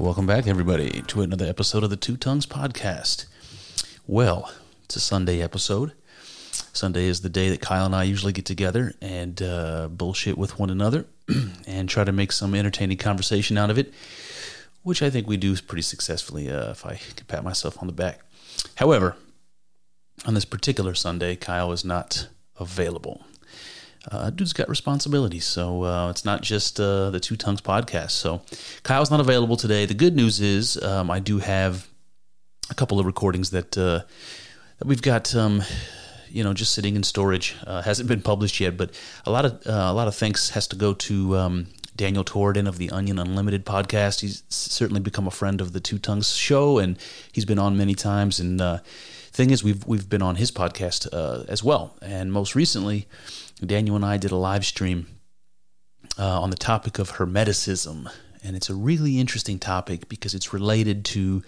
Welcome back, everybody, to another episode of the Two Tongues Podcast. Well, it's a Sunday episode. Sunday is the day that Kyle and I usually get together and uh, bullshit with one another and try to make some entertaining conversation out of it, which I think we do pretty successfully, uh, if I can pat myself on the back. However, on this particular Sunday, Kyle is not available uh, dude's got responsibilities. So uh, it's not just uh, the Two Tongues podcast. So Kyle's not available today. The good news is um, I do have a couple of recordings that uh, that we've got. Um, you know, just sitting in storage, uh, hasn't been published yet. But a lot of uh, a lot of thanks has to go to um, Daniel Torridon of the Onion Unlimited podcast. He's certainly become a friend of the Two Tongues show, and he's been on many times. And thing is, we've we've been on his podcast as well, and most recently Daniel and I did a live stream uh, on the topic of Hermeticism. And it's a really interesting topic because it's related to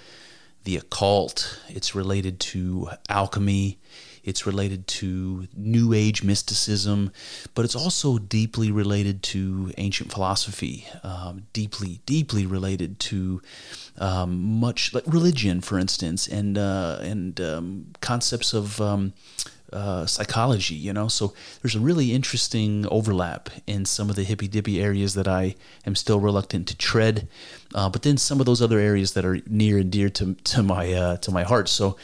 the occult, it's related to alchemy, it's related to New Age mysticism, but it's also deeply related to ancient philosophy, um, deeply, deeply related to um, much like religion, for instance, and uh, and um, concepts of um, uh, psychology, you know. So there's a really interesting overlap in some of the hippy dippy areas that I am still reluctant to tread, uh, but then some of those other areas that are near and dear to to my uh, to my heart. So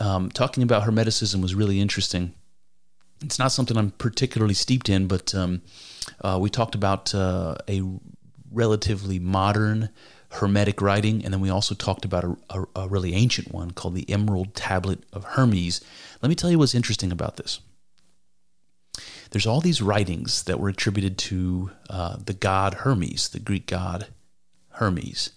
um, talking about Hermeticism was really interesting. It's not something I'm particularly steeped in, but um, uh, we talked about uh, a relatively modern Hermetic writing, and then we also talked about a, a, a, really ancient one called the Emerald Tablet of Hermes. Let me tell you what's interesting about this. There's all these writings that were attributed to uh, the god Hermes, the Greek god Hermes.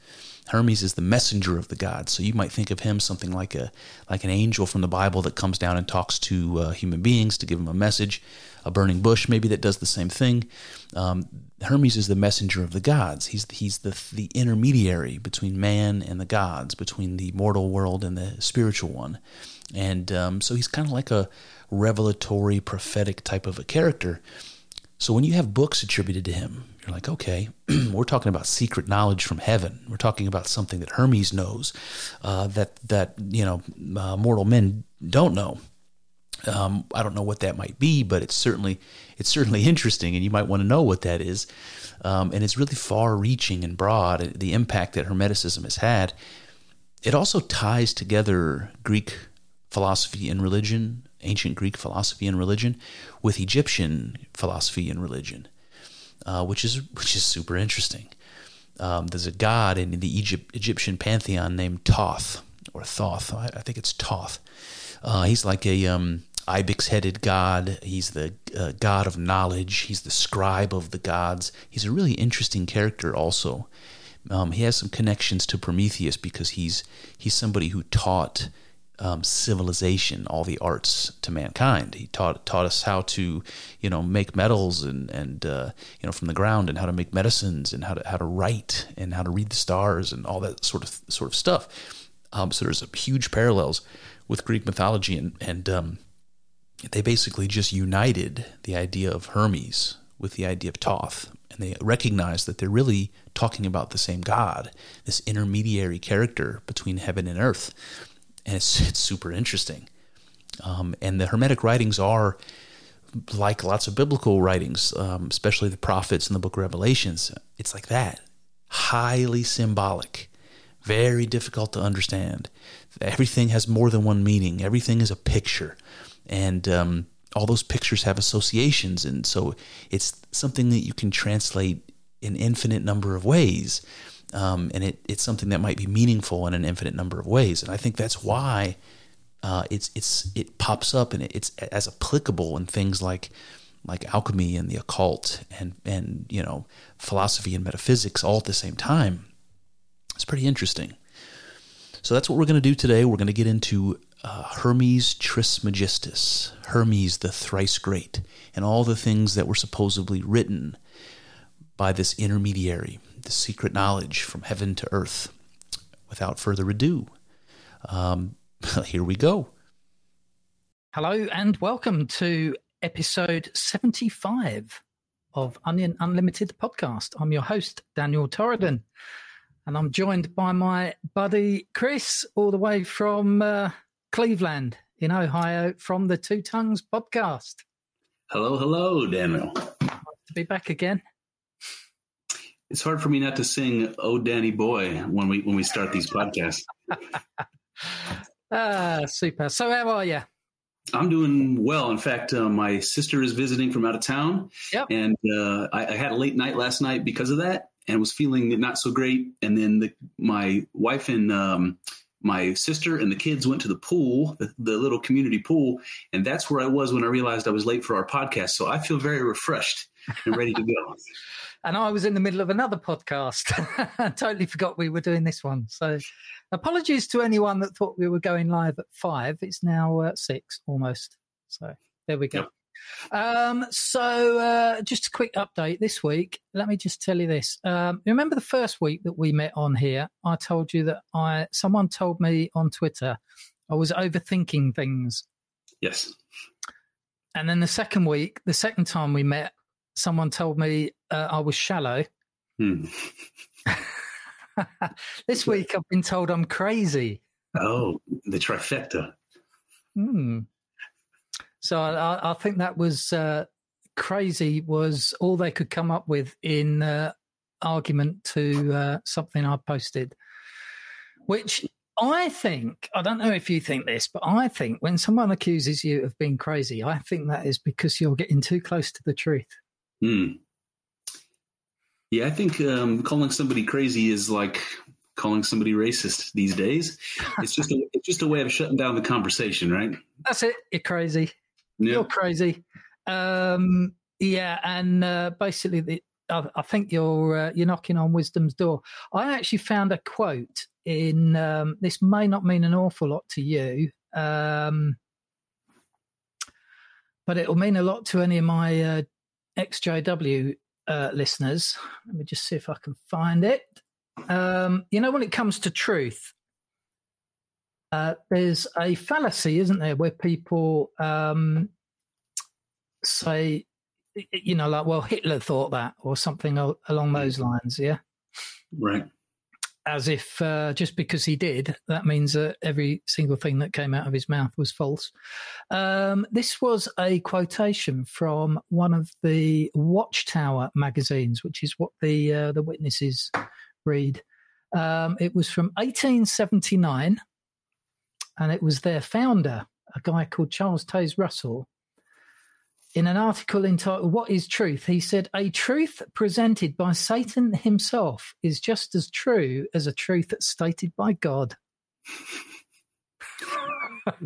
Hermes is the messenger of the gods, so you might think of him something like a like an angel from the Bible that comes down and talks to uh, human beings to give them a message. A burning bush, maybe that does the same thing. Um, Hermes is the messenger of the gods. He's he's the the intermediary between man and the gods, between the mortal world and the spiritual one, and um, so he's kind of like a revelatory, prophetic type of a character. So when you have books attributed to him, you're like, okay, we're talking about secret knowledge from heaven. We're talking about something that Hermes knows, uh, that that you know uh, mortal men don't know. Um, I don't know what that might be, but it's certainly it's certainly interesting, and you might want to know what that is. Um, and it's really far-reaching and broad. Uh, the impact that Hermeticism has had. It also ties together Greek philosophy and religion, ancient Greek philosophy and religion, with Egyptian philosophy and religion, uh, which is which is super interesting. Um, there's a god in the Egypt, Egyptian pantheon named Thoth or Thoth. I, I think it's Thoth. Uh, he's like a um, ibex-headed god. He's the uh, god of knowledge. He's the scribe of the gods. He's a really interesting character. Also, um, he has some connections to Prometheus because he's he's somebody who taught um, civilization, all the arts to mankind. He taught taught us how to, you know, make metals and and uh, you know from the ground, and how to make medicines, and how to how to write, and how to read the stars, and all that sort of sort of stuff. Um, so there's huge parallels with Greek mythology, and and um, they basically just united the idea of Hermes with the idea of Thoth, And they recognized that they're really talking about the same God, this intermediary character between heaven and earth. And it's, it's super interesting. Um, and the Hermetic writings are like lots of biblical writings, um, especially the prophets and the book of Revelations. It's like that highly symbolic, very difficult to understand. Everything has more than one meaning. Everything is a picture, and um, all those pictures have associations, and so it's something that you can translate in infinite number of ways. Um, and it, it's something that might be meaningful in an infinite number of ways. And I think that's why uh, it's it's it pops up and it's as applicable in things like like alchemy and the occult and and you know philosophy and metaphysics all at the same time. It's pretty interesting. So that's what we're going to do today. We're going to get into uh, Hermes Trismegistus, Hermes the thrice great, and all the things that were supposedly written by this intermediary, the secret knowledge from heaven to earth. Without further ado, um, here we go. Hello and welcome to episode 75 of Onion Unlimited podcast. I'm your host, Daniel Torridon, and I'm joined by my buddy Chris, all the way from uh, Cleveland in Ohio, from the Two Tongues podcast. Hello, hello, Daniel. to be back again. It's hard for me not to sing "Oh Danny Boy" when we when we start these podcasts. ah, super. So, how are you? I'm doing well. In fact, uh, my sister is visiting from out of town, yep. and uh, I, I, had a late night last night because of that, and was feeling not so great. And then the, my wife and um, my sister and the kids went to the pool, the, the, little community pool, and that's where I was when I realized I was late for our podcast. So I feel very refreshed and ready to go. and I was in the middle of another podcast. I totally forgot we were doing this one. So apologies to anyone that thought we were going live at five. It's now uh, six almost. So there we go. Yep. Um, so uh, just a quick update this week. Let me just tell you this. Um, remember the first week that we met on here? I told you that I someone told me on Twitter I was overthinking things. Yes. And then the second week, the second time we met, someone told me uh, I was shallow. Hmm. this week I've been told I'm crazy. Oh, the trifecta. Hmm. So I, I, think that was uh, crazy. Was all they could come up with in uh, argument to uh, something I posted, which I think I don't know if you think this, but I think when someone accuses you of being crazy, I think that is because you're getting too close to the truth. Hmm. Yeah, I think um, calling somebody crazy is like calling somebody racist these days. It's just a, it's just a way of shutting down the conversation, right? That's it. You're crazy. Yeah. You're crazy. Um, yeah, and uh, basically, the, I, I, think you're uh, you're knocking on wisdom's door. I actually found a quote in. Um, this may not mean an awful lot to you, um, but it will mean a lot to any of my uh, XJW uh, listeners. Let me just see if I can find it. Um, you know, when it comes to truth, uh, there's a fallacy, isn't there, where people um, say, you know, like, well, Hitler thought that, or something along those lines. Yeah. Right as if uh, just because he did, that means that every single thing that came out of his mouth was false. Um, this was a quotation from one of the Watchtower magazines, which is what the uh, the witnesses read. Um, it was from 1879, and it was their founder, a guy called Charles Taze Russell, in an article entitled What is Truth? He said, A truth presented by Satan himself is just as true as a truth stated by God.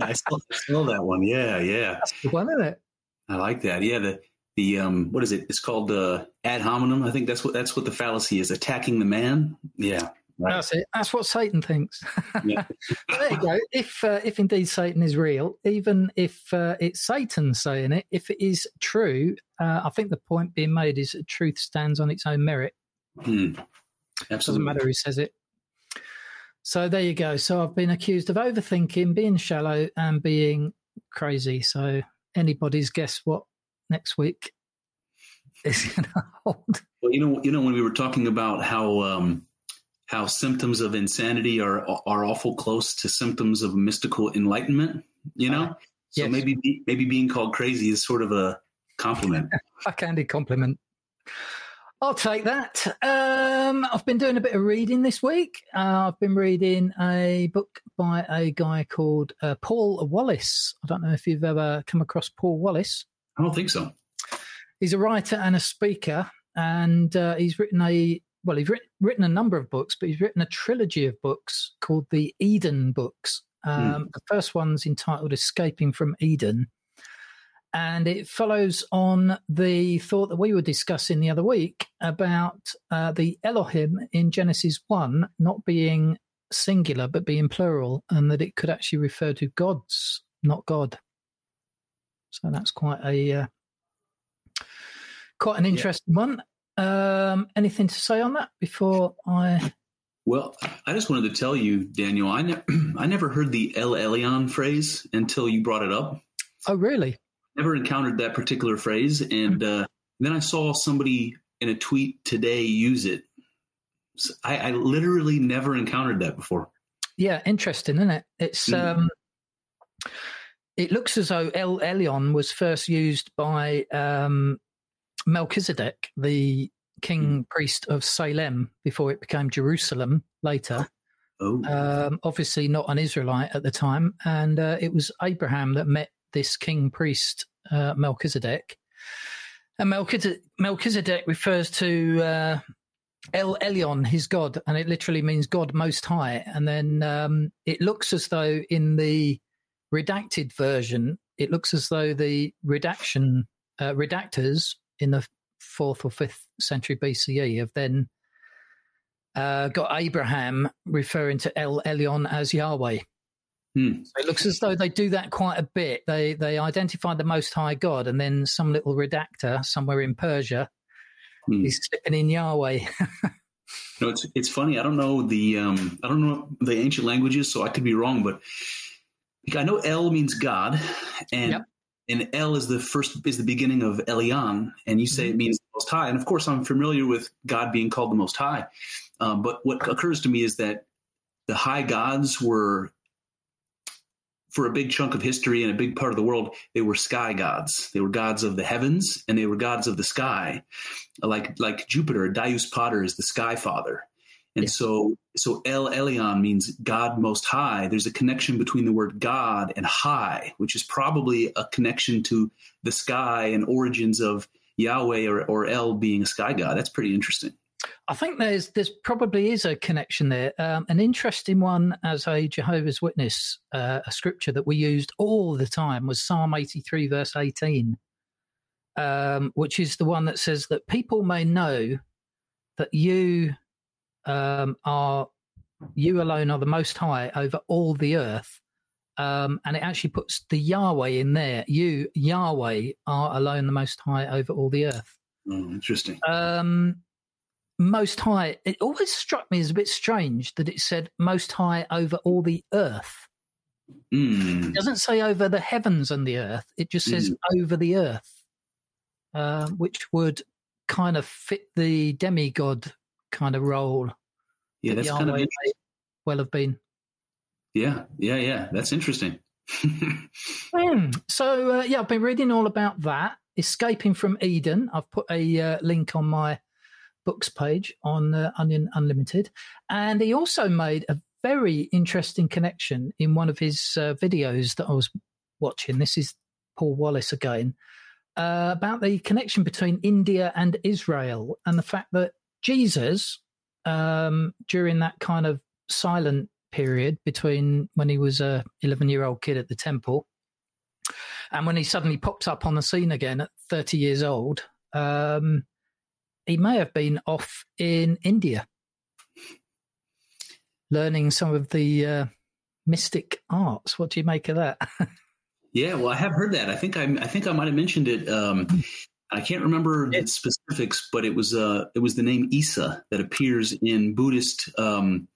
I saw, that one. Yeah, yeah. That's the one, isn't it? I like that. Yeah, the the um what is it? It's called uh ad hominem. I think that's what that's what the fallacy is, attacking the man. Yeah. Right. That's it. That's what Satan thinks. Yeah. there you go. If uh, if indeed Satan is real, even if uh, it's Satan saying it, if it is true, uh, I think the point being made is that truth stands on its own merit. Hmm. Absolutely. Doesn't matter who says it. So there you go. So I've been accused of overthinking, being shallow, and being crazy. So anybody's guess what next week is going to hold? Well, you know, you know, when we were talking about how. Um, how symptoms of insanity are are awful close to symptoms of mystical enlightenment. You know, uh, yes. so maybe maybe being called crazy is sort of a compliment, a candid compliment. I'll take that. Um, I've been doing a bit of reading this week. Uh, I've been reading a book by a guy called uh, Paul Wallace. I don't know if you've ever come across Paul Wallace. I don't think so. He's a writer and a speaker, and uh, he's written a well, he's written, written a number of books, but he's written a trilogy of books called the Eden Books. Um, mm. The first one's entitled "Escaping from Eden." and it follows on the thought that we were discussing the other week about uh, the Elohim in Genesis 1 not being singular but being plural, and that it could actually refer to gods, not God. So that's quite a uh, quite an interesting yeah. one. Um, anything to say on that before I? Well, I just wanted to tell you, Daniel, I, ne- I never heard the El Elyon phrase until you brought it up. Oh, really? never encountered that particular phrase, and uh, then I saw somebody in a tweet today use it. So I, I, literally never encountered that before. Yeah, interesting, isn't it? It's mm. um, it looks as though El Elyon was first used by um, Melchizedek, the king mm. priest of Salem, before it became Jerusalem later. Oh. Um, obviously, not an Israelite at the time, and uh, it was Abraham that met this king priest uh, Melchizedek. And Melchizedek, Melchizedek refers to uh, El Elyon, his God, and it literally means God Most High. And then um, it looks as though in the redacted version, it looks as though the redaction uh, redactors in the fourth or fifth century BCE have then uh, got Abraham referring to El Elyon as Yahweh. Hmm. So it looks as though they do that quite a bit. They they identify the Most High God, and then some little redactor somewhere in Persia hmm. is slipping in Yahweh. no, it's it's funny. I don't know the um, I don't know the ancient languages, so I could be wrong, but I know El means God, and yep. And El is the first is the beginning of Elyon, and you say mm-hmm. it means the Most High. And of course, I'm familiar with God being called the Most High, um, but what occurs to me is that the high gods were for a big chunk of history and a big part of the world, they were sky gods. They were gods of the heavens and they were gods of the sky. Like like Jupiter, Deus Pater is the sky father. And yeah. so so El Elyon means God most high. There's a connection between the word God and high, which is probably a connection to the sky and origins of Yahweh or, or El being a sky god. That's pretty interesting. I think there's there's probably is a connection there. Um, an interesting one as a Jehovah's Witness, uh, a scripture that we used all the time was Psalm 83 verse 18, um, which is the one that says that people may know that you um, are you alone are the Most High over all the earth. Um, and it actually puts the Yahweh in there. You, Yahweh, are alone the Most High over all the earth. Oh, interesting. Um, most high. It always struck me as a bit strange that it said most high over all the earth. Mm. It doesn't say over the heavens and the earth. It just says mm. over the earth, uh, which would kind of fit the demigod kind of role. Yeah, that's kind of well have been. Yeah, yeah, yeah. That's interesting. mm. So uh, yeah, I've been reading all about that. Escaping from Eden. I've put a uh, link on my books page on uh, Onion Unlimited. And he also made a very interesting connection in one of his uh, videos that I was watching. This is Paul Wallace again. Uh, about the connection between India and Israel and the fact that Jesus, um, during that kind of silent period between when he was a 11 year old kid at the temple and when he suddenly pops up on the scene again at 30 years old, um, he may have been off in India learning some of the uh, mystic arts. What do you make of that? yeah, well, I have heard that. I think I, I think I might have mentioned it. Um, I can't remember the specifics, but it was uh, it was the name Isa that appears in Buddhist um,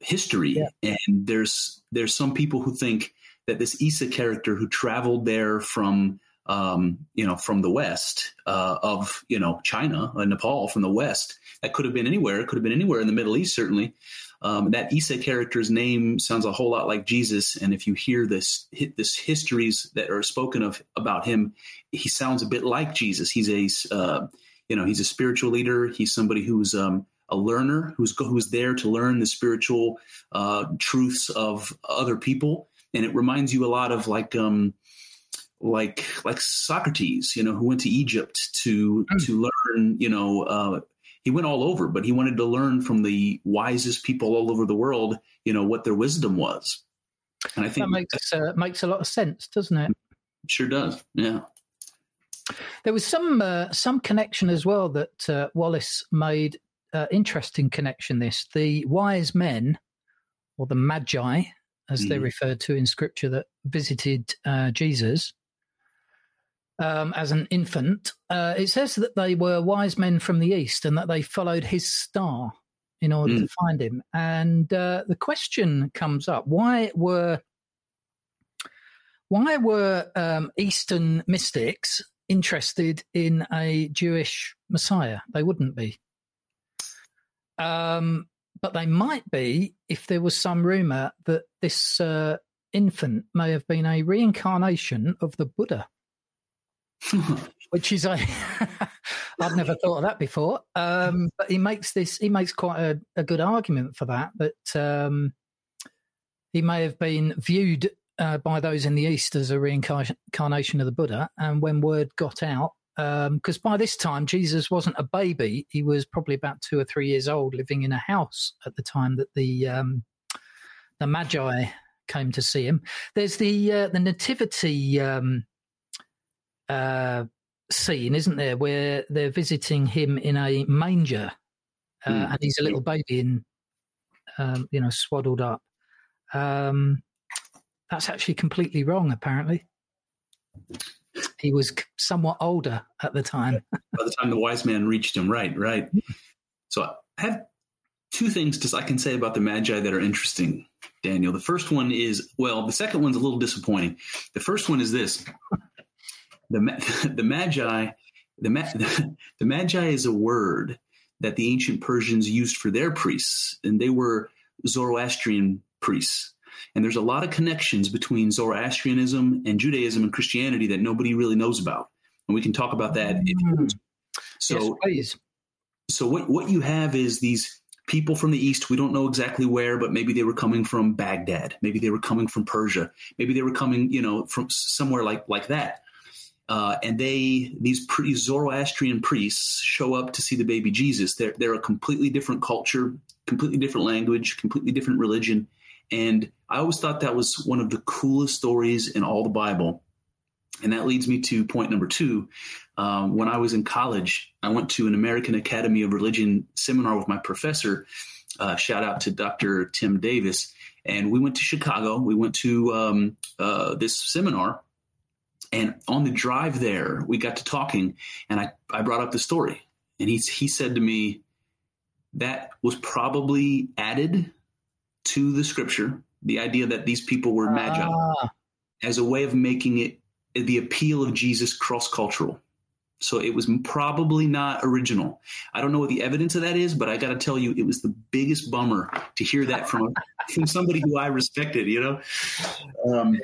history, yeah. and there's there's some people who think that this Isa character who traveled there from um, you know, from the west uh, of you know China and Nepal from the west. That could have been anywhere. It could have been anywhere in the Middle East, certainly. Um, that Isa character's name sounds a whole lot like Jesus, and if you hear this this histories that are spoken of about him, he sounds a bit like Jesus. He's a uh, you know, he's a spiritual leader. He's somebody who's um, a learner, who's who's there to learn the spiritual uh, truths of other people, and it reminds you a lot of like um, like like Socrates, you know, who went to Egypt to mm. to learn, you know, uh, he went all over, but he wanted to learn from the wisest people all over the world, you know, what their wisdom was. And I think that makes uh, makes a lot of sense, doesn't it? Sure does. Yeah. There was some uh, some connection as well that uh, Wallace made. Uh, interesting connection. This the wise men, or the magi, as mm. they're referred to in Scripture, that visited uh, Jesus um, as an infant. Uh, it says that they were wise men from the east and that they followed his star in order mm. to find him. And uh, the question comes up: Why were why were um, Eastern mystics interested in a Jewish Messiah. They wouldn't be. Um, but they might be if there was some rumor that this uh, infant may have been a reincarnation of the Buddha. which is I've never thought of that before. Um, but he makes this he makes quite a, a good argument for that. But um, he may have been viewed uh, by those in the East as a reincarnation of the Buddha. And when word got out, because um, by this time Jesus wasn't a baby, he was probably about two or three years old, living in a house at the time that the um, the Magi came to see him. There's the uh, the nativity um, uh, scene, isn't there, where they're visiting him in a manger, mm. and he's a little baby in, um, you know, swaddled up. Um, that's actually completely wrong, apparently. He was somewhat older at the time. By the time the wise man reached him, right, right. So I have two things to, I can say about the Magi that are interesting, Daniel. The first one is, well, the second one's a little disappointing. The first one is this the, the Magi, the, the Magi is a word that the ancient Persians used for their priests, and they were Zoroastrian priests. And there's a lot of connections between Zoroastrianism and Judaism and Christianity that nobody really knows about. And we can talk about that. So, yes, so what, what you have is these people from the East. We don't know exactly where, but maybe they were coming from Baghdad. Maybe they were coming from Persia. Maybe they were coming, you know, from somewhere like, like that. Uh, and they, these pretty Zoroastrian priests show up to see the baby Jesus. They're, they're a completely different culture, completely different language, completely different religion. And I always thought that was one of the coolest stories in all the Bible. And that leads me to point number two. Um, when I was in college, I went to an American Academy of Religion seminar with my professor. Uh, shout out to Dr. Tim Davis. And we went to Chicago. We went to um, uh, this seminar. And on the drive there, we got to talking, and I, I brought up the story. And he, he said to me, that was probably added to the scripture, the idea that these people were magi, ah. as a way of making it the appeal of Jesus cross cultural. So it was probably not original. I don't know what the evidence of that is, but I got to tell you, it was the biggest bummer to hear that from from somebody who I respected. You know, um,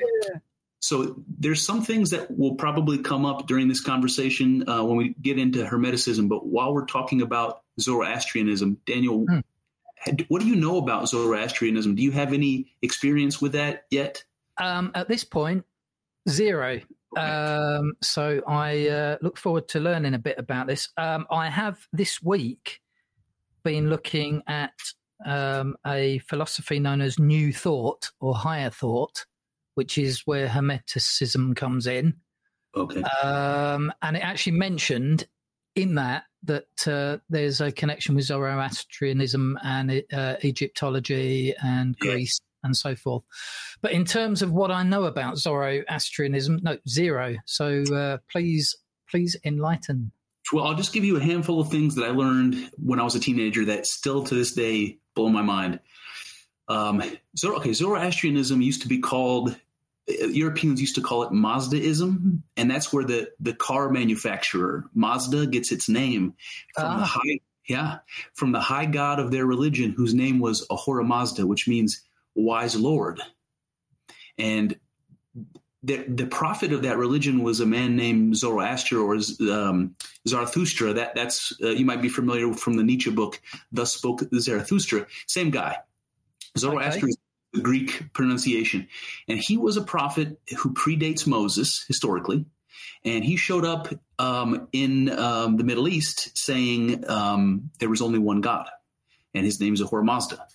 so there's some things that will probably come up during this conversation uh, when we get into Hermeticism. But while we're talking about Zoroastrianism, Daniel, hmm what do you know about Zoroastrianism? Do you have any experience with that yet? Um, at this point, zero. Um, so I uh, look forward to learning a bit about this. Um, I have this week been looking at um, a philosophy known as New Thought or Higher Thought, which is where Hermeticism comes in. Okay. Um, and it actually mentioned in that that uh, there's a connection with Zoroastrianism and uh, Egyptology and Greece yeah. and so forth. But in terms of what I know about Zoroastrianism, no, zero. So uh, please, please enlighten. Well, I'll just give you a handful of things that I learned when I was a teenager that still to this day blow my mind. Um, Zoro, okay, Zoroastrianism used to be called Europeans used to call it Mazdaism, and that's where the the car manufacturer Mazda gets its name from the ah. high yeah from the high god of their religion, whose name was Ahura Mazda, which means wise lord. And the, the prophet of that religion was a man named Zoroaster or um, Zarathustra. That that's uh, you might be familiar from the Nietzsche book, "Thus Spoke Zarathustra." Same guy. Zoroaster okay. is the Greek pronunciation, and he was a prophet who predates Moses historically, and he showed up um, in um, the Middle East saying um, there was only one God, and his name is Ahura Mazda.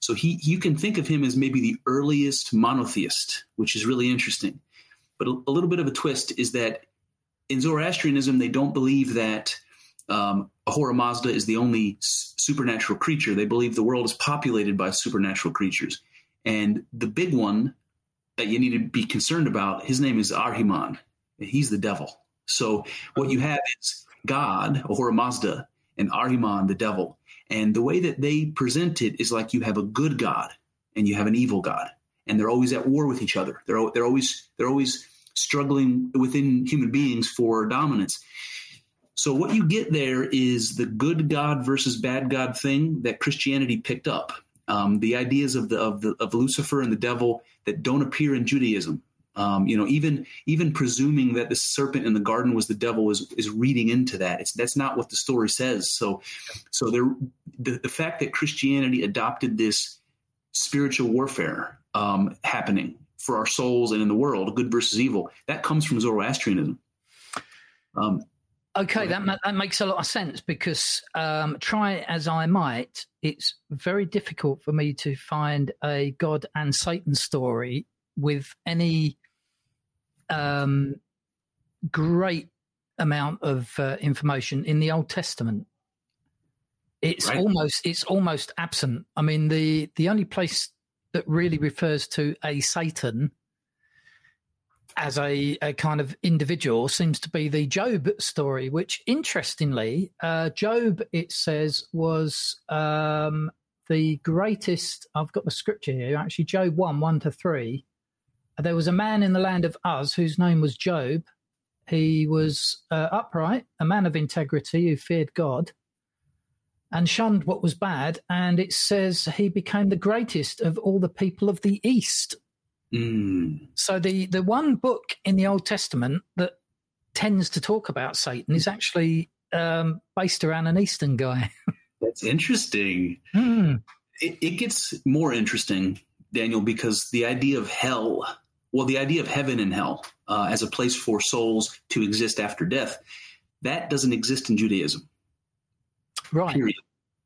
So he, you can think of him as maybe the earliest monotheist, which is really interesting. But a, a little bit of a twist is that in Zoroastrianism, they don't believe that um, Ahura Mazda is the only supernatural creature. They believe the world is populated by supernatural creatures. And the big one that you need to be concerned about, his name is Ahriman. He's the devil. So what you have is God, Ahura Mazda, and Ahriman, the devil. And the way that they present it is like you have a good God and you have an evil God and they're always at war with each other. They're they're always they're always struggling within human beings for dominance. So what you get there is the good God versus bad God thing that Christianity picked up. Um, the ideas of the of the of Lucifer and the devil that don't appear in Judaism. Um, you know, even even presuming that the serpent in the garden was the devil is is reading into that. It's that's not what the story says. So, so there, the the fact that Christianity adopted this spiritual warfare um, happening for our souls and in the world, good versus evil. That comes from Zoroastrianism. Um, okay, that ma- that makes a lot of sense because um, try as I might, it's very difficult for me to find a God and Satan story with any um, great amount of uh, information in the Old Testament. It's right. almost it's almost absent. I mean, the the only place that really refers to a Satan as a, a, kind of individual seems to be the Job story, which interestingly, uh, Job, it says, was um, the greatest. I've got the scripture here, actually, Job 1 1 to 3. There was a man in the land of Uz whose name was Job. He was uh, upright, a man of integrity who feared God and shunned what was bad. And it says he became the greatest of all the people of the East. Mm. So the, the one book in the Old Testament that tends to talk about Satan is actually um, based around an Eastern guy. That's interesting. Mm. It, it gets more interesting, Daniel, because the idea of hell, well, the idea of heaven and hell uh, as a place for souls to exist after death, that doesn't exist in Judaism. Right. Period.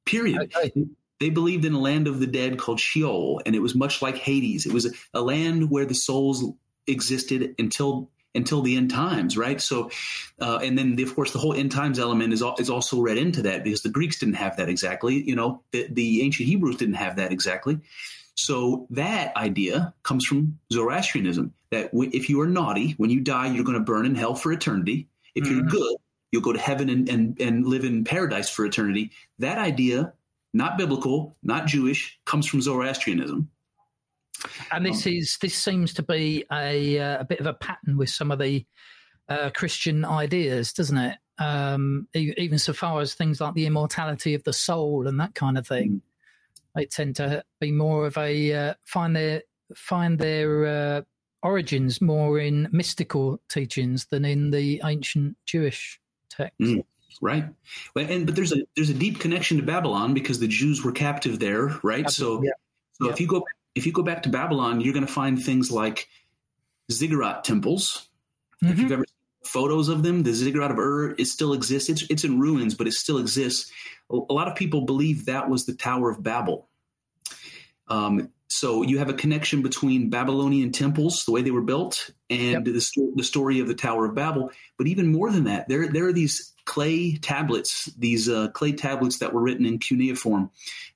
Period. Okay. They believed in a land of the dead called Sheol, and it was much like Hades. It was a, land where the souls existed until until the end times, right? So, uh, and then the, of course the whole end times element is is also read into that because the Greeks didn't have that exactly. You know, the, the ancient Hebrews didn't have that exactly. So that idea comes from Zoroastrianism that w- if you are naughty, when you die, you're going to burn in hell for eternity. If mm-hmm. you're good, you'll go to heaven and, and, and live in paradise for eternity. That idea, not biblical, not Jewish, comes from Zoroastrianism. And this um, is this seems to be a uh, a bit of a pattern with some of the uh, Christian ideas, doesn't it? Um, even so far as things like the immortality of the soul and that kind of thing, mm. they tend to be more of a uh, find their find their uh, origins more in mystical teachings than in the ancient Jewish text. Mm, right. And but there's a there's a deep connection to Babylon because the Jews were captive there, right? So yeah. so yeah. if you go if you go back to Babylon, you're going to find things like ziggurat temples. Mm-hmm. If you've ever photos of them, the ziggurat of Ur it still exists. It's it's in ruins, but it still exists. A, a lot of people believe that was the Tower of Babel. Um, so you have a connection between Babylonian temples, the way they were built, and yep. the, the story of the Tower of Babel. But even more than that, there there are these clay tablets, these uh, clay tablets that were written in cuneiform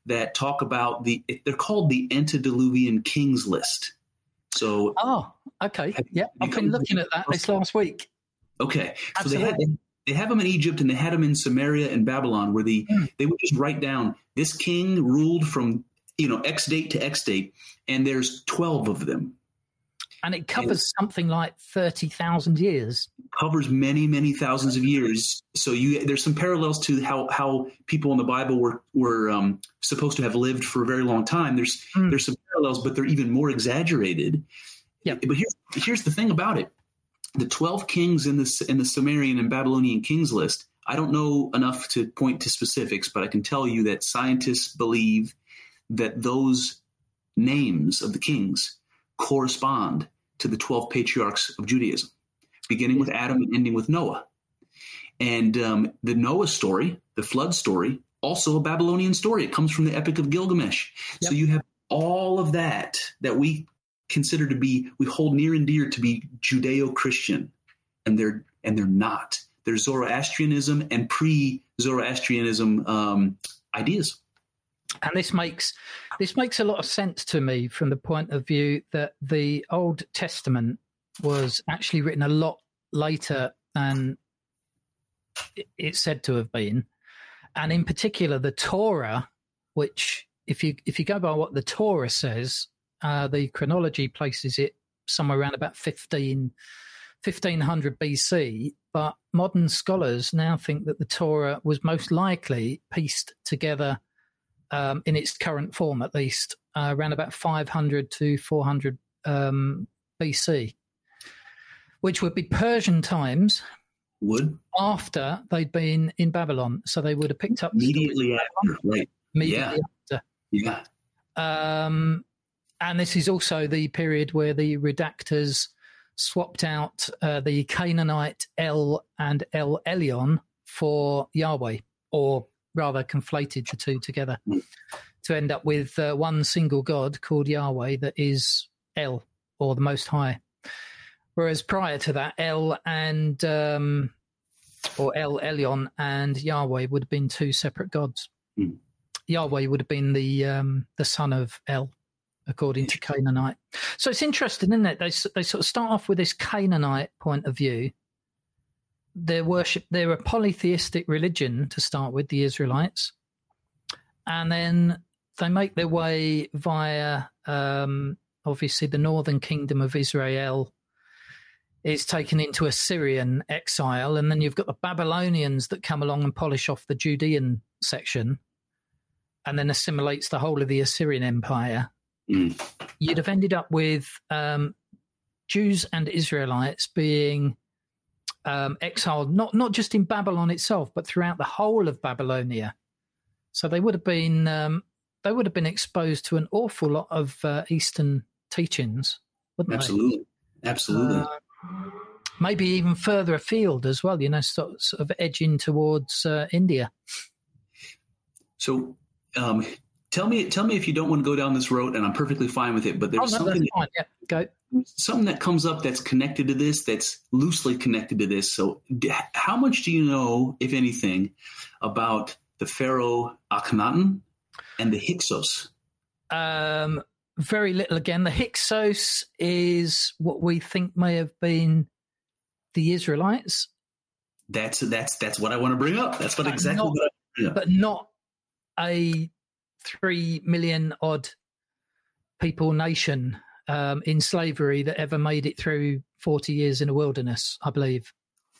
that talk about the. They're called the antediluvian kings list. So oh, okay, yeah, I've been looking at that this last week. Okay, Absolutely. so they had they have them in Egypt and they had them in Sumeria and Babylon, where the mm. they would just write down this king ruled from you know, X date to X date, and there's 12 of them. And it covers and something like 30,000 years. Covers many, many thousands of years. So you, there's some parallels to how, how people in the Bible were, were um, supposed to have lived for a very long time. There's, mm. there's some parallels, but they're even more exaggerated. Yeah. But here's here's the thing about it: the twelve kings in the in the Sumerian and Babylonian kings list. I don't know enough to point to specifics, but I can tell you that scientists believe that those names of the kings correspond to the 12 patriarchs of Judaism, beginning with Adam and ending with Noah. And um, the Noah story, the flood story, also a Babylonian story. It comes from the Epic of Gilgamesh. Yep. So you have all of that that we consider to be, we hold near and dear to be Judeo-Christian, and they're and they're not. They're Zoroastrianism and pre-Zoroastrianism um, ideas. And this makes this makes a lot of sense to me from the point of view that the Old Testament was actually written a lot later than it's said to have been, and in particular the Torah, which if you if you go by what the Torah says, uh, the chronology places it somewhere around about 15, 1500 BC. But modern scholars now think that the Torah was most likely pieced together um, in its current form, at least, uh, around about 500 to 400 um, BC, which would be Persian times Would after they'd been in Babylon. So they would have picked up immediately after, right? immediately Yeah. Um, and this is also the period where the redactors swapped out uh, the Canaanite El and El Elyon for Yahweh, or rather conflated the two together to end up with uh, one single God called Yahweh that is El, or the Most High. Whereas prior to that, El and um, or El Elyon and Yahweh would have been two separate gods. Hmm. Yahweh would have been the um, the son of El, according to Canaanite. So it's interesting, isn't it? They they sort of start off with this Canaanite point of view. Their worship, they're a polytheistic religion to start with, the Israelites, and then they make their way via um, obviously the northern kingdom of Israel is taken into Assyrian exile, and then you've got the Babylonians that come along and polish off the Judean section, and then assimilates the whole of the Assyrian Empire. Mm. You'd have ended up with um, Jews and Israelites being um, exiled, not not just in Babylon itself, but throughout the whole of Babylonia. So they would have been um, they would have been exposed to an awful lot of uh, Eastern teachings, wouldn't they? Absolutely. Absolutely. Uh, maybe even further afield as well, you know, sort, sort of edging towards uh, India. so, um, tell me, tell me if you don't want to go down this road, and I'm perfectly fine with it. But Oh, there's no, something, fine. Yeah, go. Something that comes up that's connected to this, that's loosely connected to this. So, d- how much do you know, if anything, about the pharaoh Akhenaten and the Hyksos? Um, very little again. The Hyksos is what we think may have been the Israelites, That's that's that's what I want to bring up. That's what But exactly not- what I bring up. but not a three million odd people nation um, in slavery that ever made it through 40 years in a wilderness, I believe.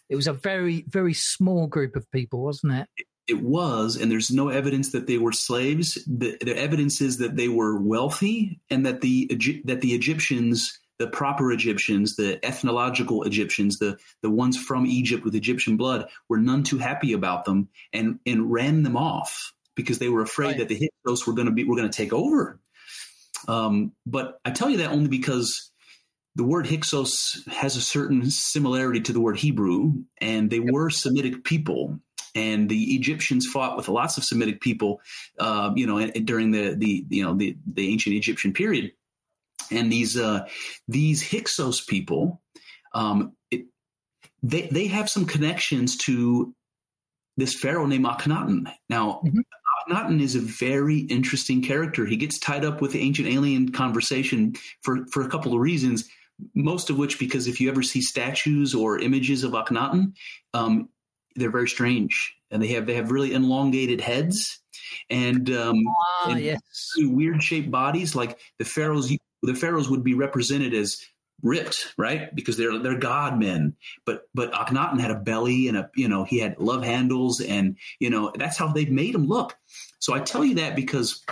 It was a very, very small group of people, wasn't it? it was, and there's no evidence that they were slaves. The, the evidence is that they were wealthy, and that the that the Egyptians, the proper Egyptians, the ethnological Egyptians, the the ones from Egypt with Egyptian blood, were none too happy about them, and and ran them off because they were afraid Right. that the Hyksos were going to be were going to take over. Um, but I tell you that only because the word Hyksos has a certain similarity to the word Hebrew, and they were Semitic people. And the Egyptians fought with lots of Semitic people, uh, you know, during the the you know the the ancient Egyptian period. And these uh, these Hyksos people, um, it, they they have some connections to this pharaoh named Akhenaten. Now, Mhm. Akhenaten is a very interesting character. He gets tied up with the ancient alien conversation for for a couple of reasons. Most of which, because if you ever see statues or images of Akhenaten, um, they're very strange, and they have they have really elongated heads and um, Ah, And- yes. weird shaped bodies. Like the pharaohs, the pharaohs would be represented as ripped, right? Because they're they're god men. But but Akhenaten had a belly and a you know he had love handles and you know that's how they made him look. So I tell you that because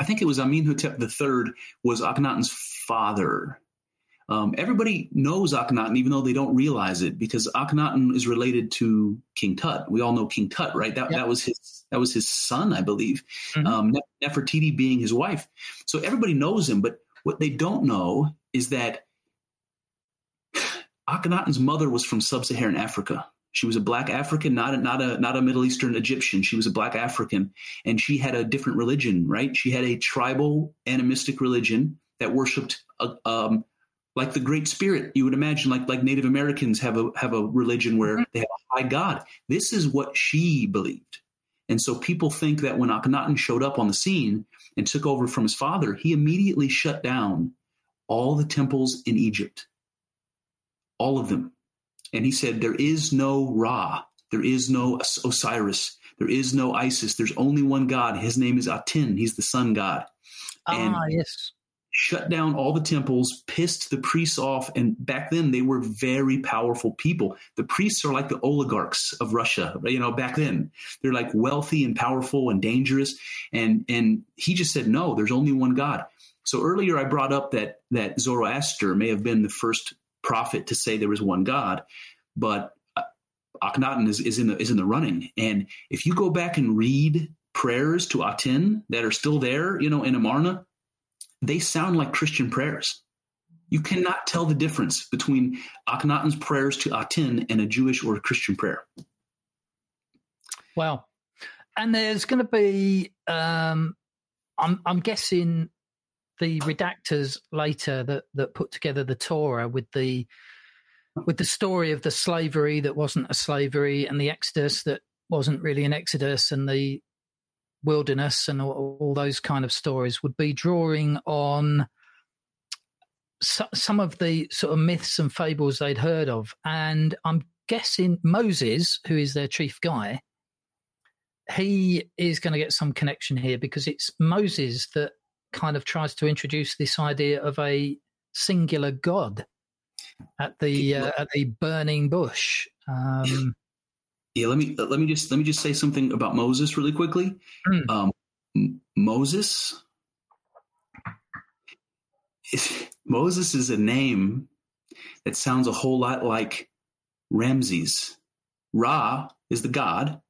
I think it was Amenhotep III was Akhenaten's father. Um, everybody knows Akhenaten, even though they don't realize it, because Akhenaten is related to King Tut. We all know King Tut, right? That Yep. that was his that was his son, I believe. Mhm. Um, Nefertiti being his wife. So everybody knows him, but what they don't know is that Akhenaten's mother was from sub-Saharan Africa. She was a black African, not a, not a not a Middle Eastern Egyptian. She was a black African, and she had a different religion. Right? She had a tribal animistic religion that worshipped, uh, um, like the Great Spirit. You would imagine, like like Native Americans have a have a religion where they have a high God. This is what she believed, and so people think that when Akhenaten showed up on the scene and took over from his father, he immediately shut down all the temples in Egypt, all of them. And he said, There is no Ra, there is no Osiris, there is no Isis, there's only one God. His name is Aten, he's the sun god. And- ah, yes. Shut down all the temples, pissed the priests off. And back then, they were very powerful people. The priests are like the oligarchs of Russia, you know, back then. They're like wealthy and powerful and dangerous. And, and he just said, No, there's only one God. So earlier I brought up that that Zoroaster may have been the first prophet to say there was one God, but uh, Akhenaten is, is in the is in the running. And if you go back and read prayers to Aten that are still there, you know, in Amarna, they sound like Christian prayers. You cannot tell the difference between Akhenaten's prayers to Aten and a Jewish or a Christian prayer. Well, and there's going to be, um, I'm, I'm guessing the redactors later that, that put together the Torah with the with the story of the slavery that wasn't a slavery and the Exodus that wasn't really an Exodus and the wilderness and all, all those kind of stories would be drawing on so, some of the sort of myths and fables they'd heard of. And I'm guessing Moses, who is their chief guy, he is going to get some connection here because it's Moses that kind of tries to introduce this idea of a singular God at the uh, at the burning bush. Um, Yeah, let me let me just let me just say something about Moses really quickly. Mm. Um, M- Moses, is, Moses is a name that sounds a whole lot like Ramses. Ra is the god.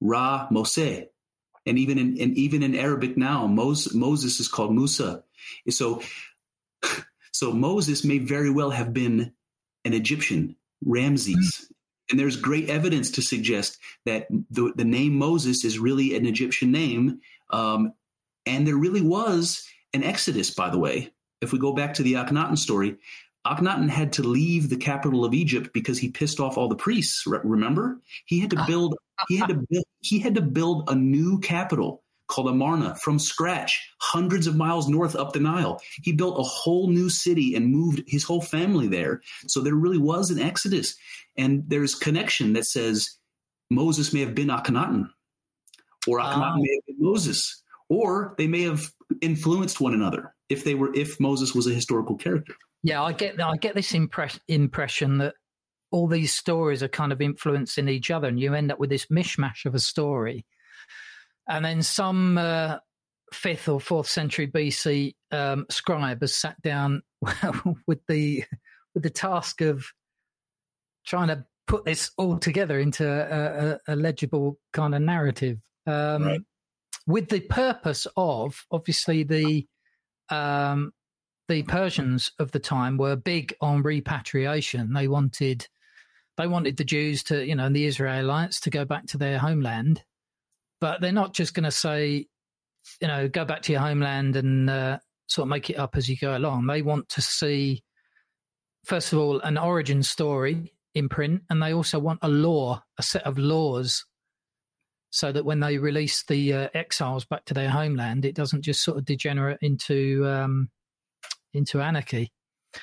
Ra Moshe, and even in and even in Arabic now, Moses, Moses is called Musa. So, so Moses may very well have been an Egyptian, Ramses. And there's great evidence to suggest that the, the name Moses is really an Egyptian name. Um, and there really was an exodus, by the way. If we go back to the Akhenaten story, Akhenaten had to leave the capital of Egypt because he pissed off all the priests. Re- remember, he had to build he had to uh-huh. build he had to build a new capital called Amarna from scratch, hundreds of miles north up the Nile. He built a whole new city and moved his whole family there. So there really was an exodus, and there's connection that says Moses may have been Akhenaten, or Akhenaten Oh. may have been Moses, or they may have influenced one another if they were if Moses was a historical character. yeah, I get I get this impress, impression that all these stories are kind of influencing each other, and you end up with this mishmash of a story. And then some uh, fifth or fourth century BC um, scribe has sat down with the with the task of trying to put this all together into a, a, a legible kind of narrative, um, Right. with the purpose of obviously the um, the Persians of the time were big on repatriation. They wanted they wanted the Jews to, you know, and the Israelites to go back to their homeland, but they're not just going to say, you know, go back to your homeland and uh, sort of make it up as you go along. They want to see, first of all, an origin story in print, and they also want a law, a set of laws, so that when they release the uh, exiles back to their homeland, it doesn't just sort of degenerate into um, into anarchy.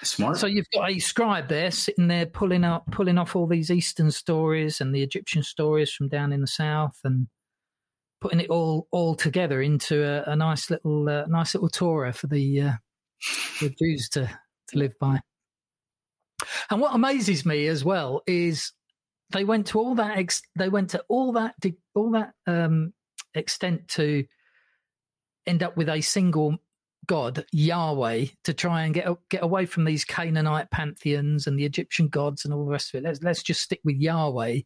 Smart. So you've got a scribe there sitting there pulling up, pulling off all these Eastern stories and the Egyptian stories from down in the south, and putting it all all together into a, a nice little uh, nice little Torah for the uh, the Jews to to live by. And what amazes me as well is they went to all that ex- they went to all that all that um, extent to end up with a single God, Yahweh, to try and get get away from these Canaanite pantheons and the Egyptian gods and all the rest of it. Let's let's just stick with Yahweh.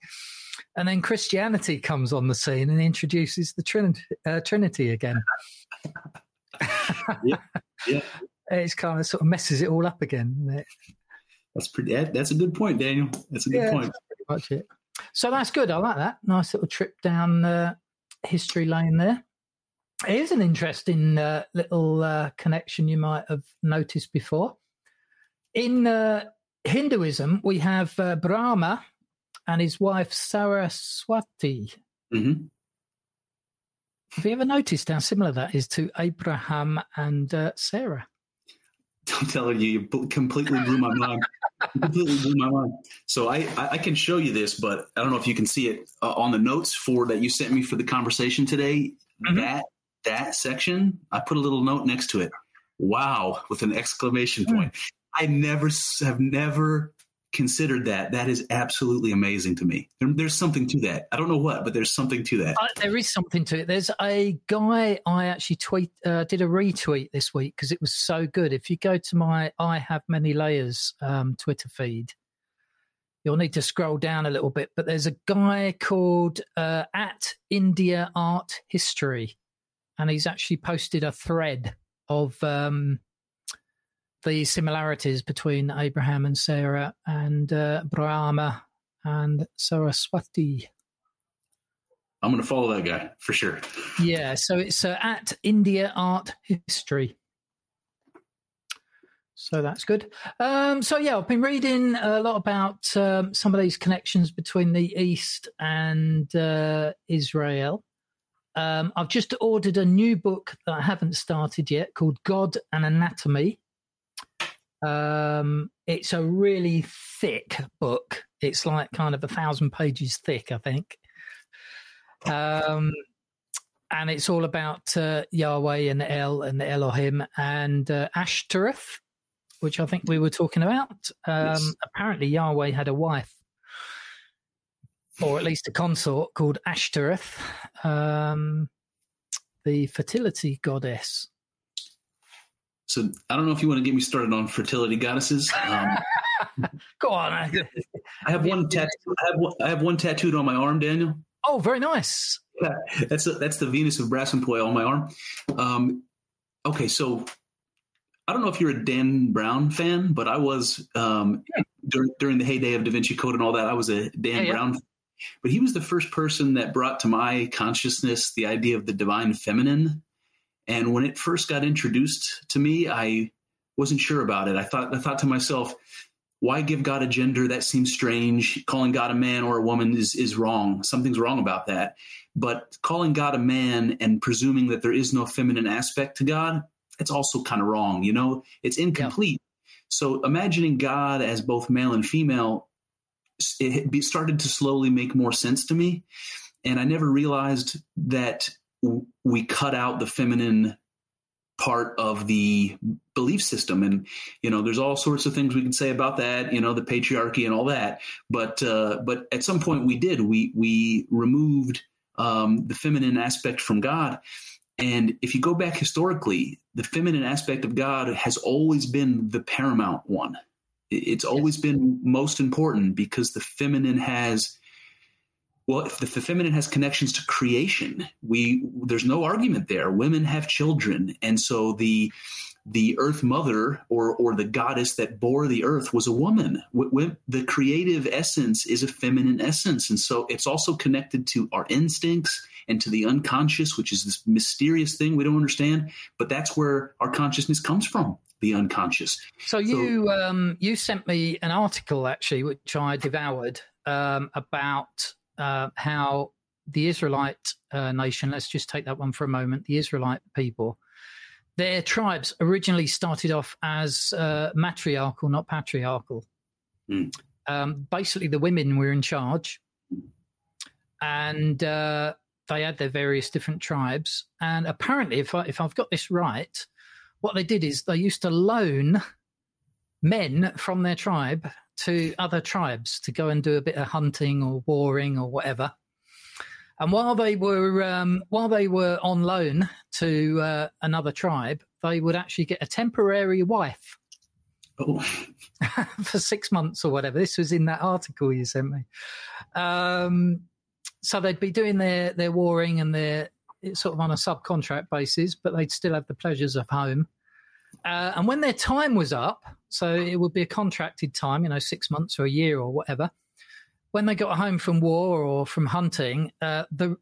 And then Christianity comes on the scene and introduces the Trinity, uh, Trinity again. yeah, yeah. It's kind of sort of messes it all up again. That's pretty. That's a good point, Daniel. That's a good yeah, point. pretty much it. So that's good. I like that. Nice little trip down uh, history lane there. Is an interesting uh, little uh, connection you might have noticed before. In uh, Hinduism, we have uh, Brahma and his wife Saraswati. Mm-hmm. Have you ever noticed how similar that is to Abraham and uh, Sarah? I'm telling you, you completely blew my mind. completely blew my mind. So I, I can show you this, but I don't know if you can see it uh, on the notes for that you sent me for the conversation today. Mm-hmm. That that section, I put a little note next to it. Wow, with an exclamation hmm. point. I never have never considered that. That is absolutely amazing to me. There, there's something to that. I don't know what, but there's something to that. Uh, there is something to it. There's a guy I actually tweet uh, did a retweet this week because it was so good. If you go to my I have many layers um, Twitter feed, you'll need to scroll down a little bit. But there's a guy called uh, at India Art History, and he's actually posted a thread of um, the similarities between Abraham and Sarah and uh, Brahma and Saraswati. I'm going to follow that guy for sure. Yeah, so it's uh, at India Art History. So that's good. Um, so yeah, I've been reading a lot about um, some of these connections between the East and uh, Israel. Um, I've just ordered a new book that I haven't started yet called God: An Anatomy um, it's a really thick book. It's like kind of a thousand pages thick, I think. Um, and it's all about uh, Yahweh and El and Elohim and uh, Ashtoreth, which I think we were talking about. Um, yes. Apparently, Yahweh had a wife, or at least a consort called Ashtoreth, um, the fertility goddess. So I don't know if you want to get me started on fertility goddesses. Um, Go on. I have one tattoo. I have one, I have one tattooed on my arm, Daniel. Oh, very nice. Yeah, that's a, that's the Venus of Brassempouy on my arm. Um, okay, so I don't know if you're a Dan Brown fan, but I was um, yeah. during during the heyday of Da Vinci Code and all that. I was a Dan yeah, Brown. But he was the first person that brought to my consciousness the idea of the divine feminine and when it first got introduced to me, I wasn't sure about it. I thought I thought to myself, why give God a gender? That seems strange. Calling God a man or a woman is is wrong. Something's wrong about that. But calling God a man and presuming that there is no feminine aspect to God, it's also kind of wrong. You know, it's incomplete. Yeah. So imagining God as both male and female, it started to slowly make more sense to me. And I never realized that we cut out the feminine part of the belief system. And you know there's all sorts of things we can say about that you know the patriarchy and all that. But uh, but at some point we did. We we removed um, the feminine aspect from god. And if you go back historically the feminine aspect of god has always been the paramount one it's always been most important because the feminine has well, if the, the, feminine has connections to creation, we there's no argument there. Women have children, and so the the Earth Mother or or the goddess that bore the Earth was a woman. the creative essence is a feminine essence, and so it's also connected to our instincts and to the unconscious, which is this mysterious thing we don't understand. But that's where our consciousness comes from the unconscious. So you so, um, you sent me an article actually, which I devoured um, about uh, how the Israelite uh, nation, let's just take that one for a moment, the Israelite people, their tribes originally started off as uh, matriarchal, not patriarchal. Mm. Um, basically, the women were in charge, and uh, they had their various different tribes. And apparently, if, I, if I've got this right, what they did is they used to loan men from their tribe to other tribes to go and do a bit of hunting or warring or whatever. And while they were um, while they were on loan to uh, another tribe, they would actually get a temporary wife Oh, for six months or whatever. This was in that article you sent me. Um, so they'd be doing their their warring and their sort of on a subcontract basis, but they'd still have the pleasures of home. Uh, and when their time was up, so it would be a contracted time, you know, six months or a year or whatever. When they got home from war or from hunting, uh, the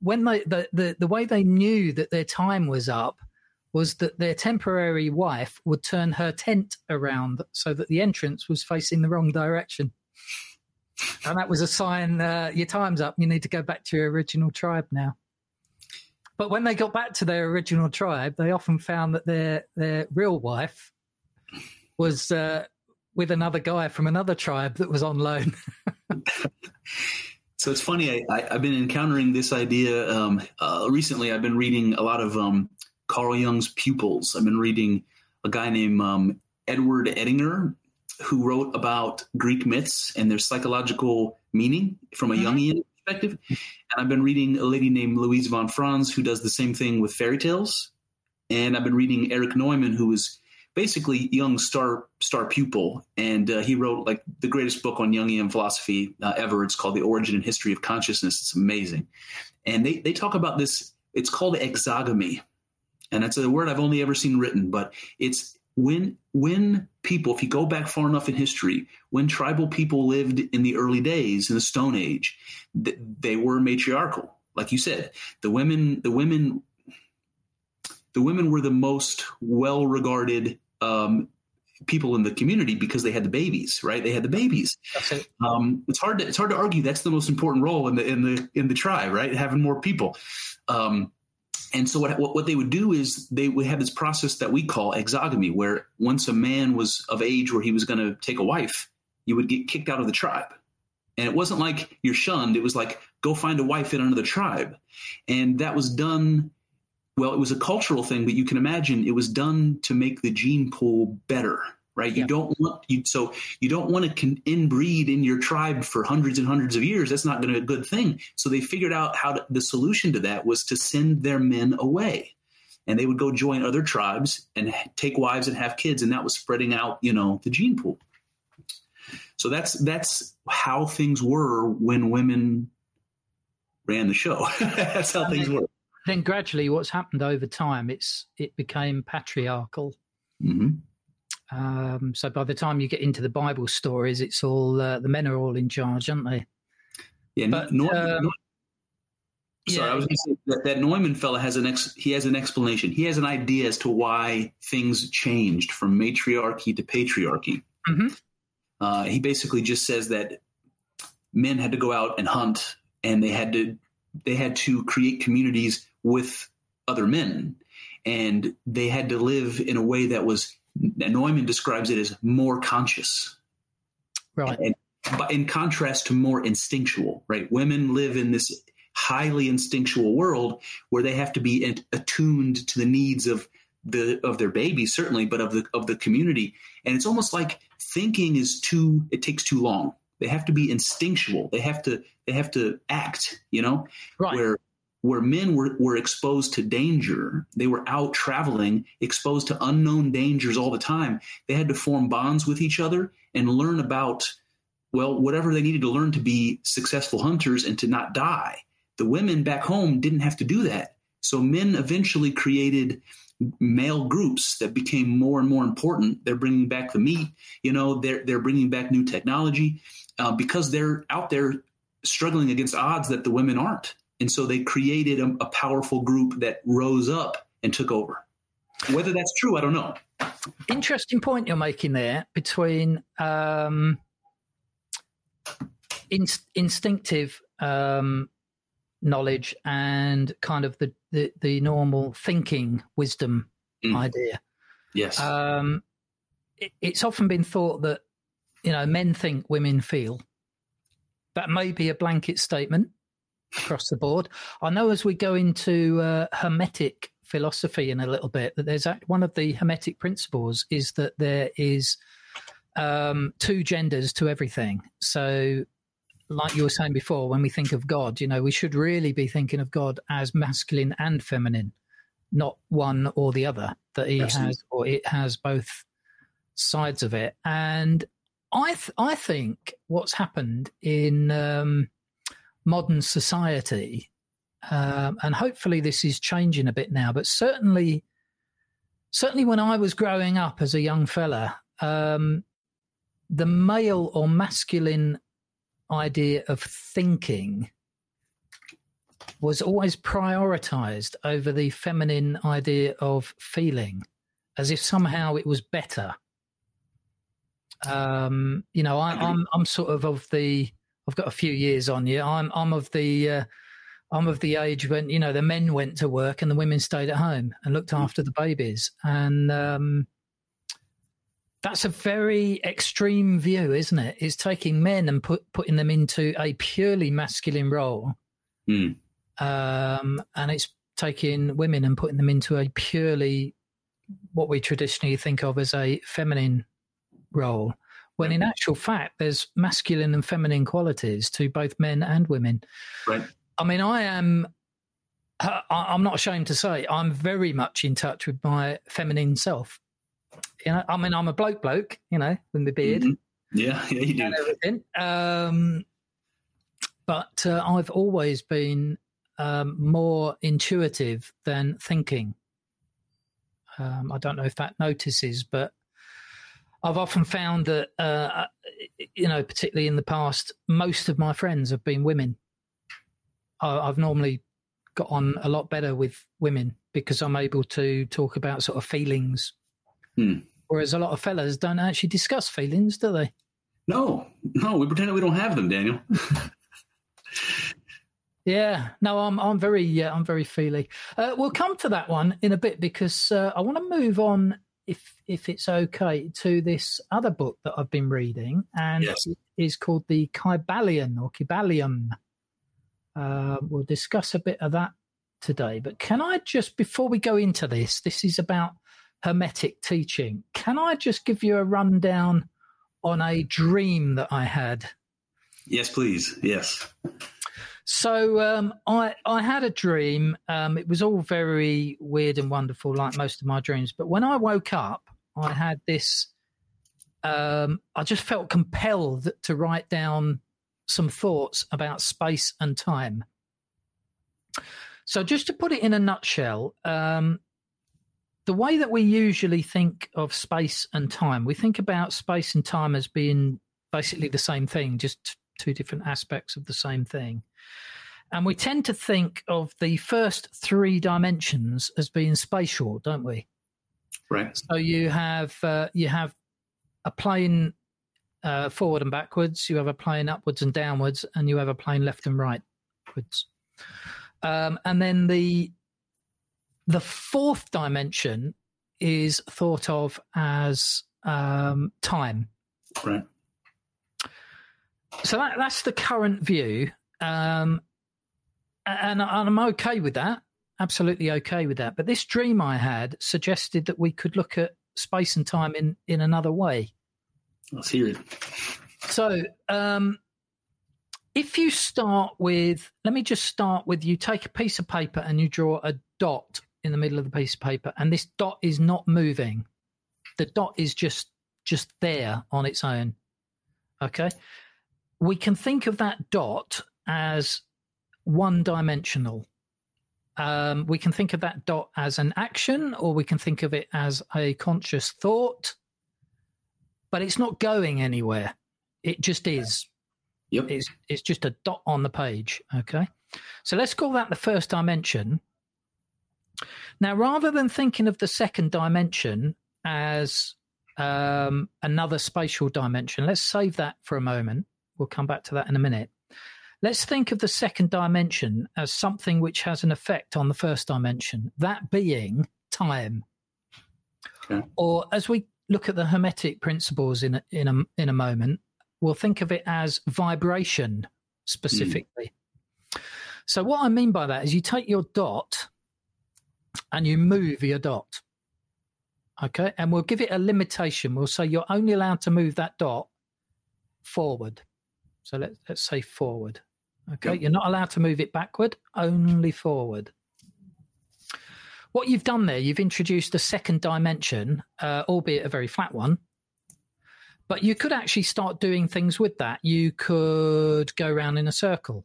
when they the, the the way they knew that their time was up was that their temporary wife would turn her tent around so that the entrance was facing the wrong direction. And that was a sign uh, your time's up. You need to go back to your original tribe now. But when they got back to their original tribe, they often found that their their real wife was uh, with another guy from another tribe that was on loan. so it's funny. I, have been encountering this idea um, uh, recently. I've been reading a lot of um, Carl Jung's pupils. I've been reading a guy named um, Edward Edinger, who wrote about Greek myths and their psychological meaning from a Mhm. Jungian perspective. And I've been reading a lady named Louise von Franz, who does the same thing with fairy tales. And I've been reading Erich Neumann, who is basically Jung's star star pupil, and uh, he wrote like the greatest book on Jungian philosophy uh, ever. It's called The Origin and History of Consciousness. It's amazing, and they they talk about this. It's called exogamy, and that's a word I've only ever seen written, but it's when when people, if you go back far enough in history, when tribal people lived in the early days in the Stone Age, th- they were matriarchal, like you said. The women, the women, the women were the most well regarded um, people in the community because they had the babies, right? They had the babies. It. Um, it's hard to it's hard to argue that's the most important role in the in the in the tribe, right? Having more people. Um, and so what, what they would do is they would have this process that we call exogamy, where once a man was of age where he was going to take a wife, you would get kicked out of the tribe. And it wasn't like you're shunned; it was like go find a wife in another tribe, and that was done. Well, it was a cultural thing, but you can imagine it was done to make the gene pool better, right? You Yeah. don't want you so you don't want to con- inbreed in your tribe for hundreds and hundreds of years. That's not going to be a good thing. So they figured out how to, the solution to that was to send their men away, and they would go join other tribes and take wives and have kids, and that was spreading out, you know, the gene pool. So that's that's how things were when women ran the show. that's how things were. Then gradually, what's happened over time, it's it became patriarchal. hmm Um, so by the time you get into the Bible stories, it's all uh, the men are all in charge, aren't they? Yeah, But, Neu- um, Neu- Sorry, yeah. I was going to say that, that Neumann fella has an ex, he has an explanation. He has an idea as to why things changed from matriarchy to patriarchy. Mhm. Uh, he basically just says that men had to go out and hunt, and they had to they had to create communities with other men, and they had to live in a way that was. Neumann describes it as more conscious. Right. and but in contrast to more instinctual right? Women live in this highly instinctual world where they have to be at- attuned to the needs of the of their baby certainly but of the of the community. And it's almost like thinking is too it takes too long. They have to be instinctual. They have to they have to act you know? Right. where where men were, were exposed to danger. They were out traveling exposed to unknown dangers all the time. They had to form bonds with each other and learn about well whatever they needed to learn to be successful hunters and to not die. The women back home didn't have to do that. So men eventually created male groups that became more and more important. They're bringing back the meat you know they're they're bringing back new technology uh, because they're out there struggling against odds that the women aren't and so they created a, a powerful group that rose up and took over whether that's true i don't know Interesting point you're making there between um, in, instinctive um, knowledge and kind of the, the, the normal thinking wisdom Mm. idea. yes Um, it, it's often been thought that you know men think, women feel. That may be a blanket statement across the board. I know as we go into uh, hermetic philosophy in a little bit that there's act- one of the hermetic principles is that there is um, two genders to everything. So like you were saying before, when we think of God, you know, we should really be thinking of God as masculine and feminine, not one or the other. That He Absolutely. has, or it has both sides of it. And I, th- I think what's happened in um, modern society, um, and hopefully this is changing a bit now, but certainly, certainly when I was growing up as a young fella, um, the male or masculine idea of thinking was always prioritized over the feminine idea of feeling, as if somehow it was better. Um, you know, I, I'm I'm sort of of the I've got a few years on you. I'm I'm of the uh, I'm of the age when you know the men went to work and the women stayed at home and looked after the babies, and um, that's a very extreme view, isn't it? It's taking men and put putting them into a purely masculine role, Hmm. um, and it's taking women and putting them into a purely what we traditionally think of as a feminine role. When in actual fact, there's masculine and feminine qualities to both men and women. Right. I mean, I am. I- I'm not ashamed to say I'm very much in touch with my feminine self. You know, I mean, I'm a bloke, bloke. You know, with my beard Mhm. Yeah, yeah, you and do. everything. Um, but uh, I've always been um, more intuitive than thinking. Um, I don't know if that notices, but I've often found that, uh, you know, particularly in the past, most of my friends have been women. I, I've normally got on a lot better with women because I'm able to talk about sort of feelings. Hmm. Whereas a lot of fellas don't actually discuss feelings, do they? No, no, we pretend that we don't have them, Daniel. Yeah, no, I'm I'm very yeah, I'm very feely. Uh, we'll come to that one in a bit because uh, I want to move on, if if it's okay, to this other book that I've been reading, and Yes. is called the Kybalion or Kybalion. Uh, we'll discuss a bit of that today. But can I just, before we go into this, this is about Hermetic teaching. Can I just give you a rundown on a dream that I had? Yes, please. Yes. So um, I I had a dream. Um, it was all very weird and wonderful, like most of my dreams. But when I woke up, I had this. Um, I just felt compelled to write down some thoughts about space and time. So just to put it in a nutshell, um, the way that we usually think of space and time, we think about space and time as being basically the same thing, just two different aspects of the same thing. And we tend to think of the first three dimensions as being spatial, don't we? Right. So you have uh, you have a plane uh, forward and backwards, you have a plane upwards and downwards, and you have a plane left and rightwards. Um, and then the the fourth dimension is thought of as um, time. Right. So that, that's the current view, um, and, and I'm okay with that. Absolutely okay with that. But this dream I had suggested that we could look at space and time in in another way. Let's hear it. So, um, if you start with, let me just start with you take a piece of paper and you draw a dot in the middle of the piece of paper, and this dot is not moving. The dot is just just there on its own. Okay, we can think of that dot as one dimensional. Um, we can think of that dot as an action, or we can think of it as a conscious thought, but it's not going anywhere. It just is. Yep. It's it's just a dot on the page. Okay. So let's call that the first dimension. Now, rather than thinking of the second dimension as um, another spatial dimension, let's save that for a moment. We'll come back to that in a minute. Let's think of the second dimension as something which has an effect on the first dimension, that being time. Okay. Or as we look at the hermetic principles in a, in a in a moment, we'll think of it as vibration specifically. Hmm. So what I mean by that is you take your dot and you move your dot. Okay, and we'll give it a limitation. We'll say you're only allowed to move that dot forward. So let's let's say forward. Okay, yep. you're not allowed to move it backward, only forward. What you've done there, you've introduced a second dimension, uh, albeit a very flat one. But you could actually start doing things with that. You could go around in a circle.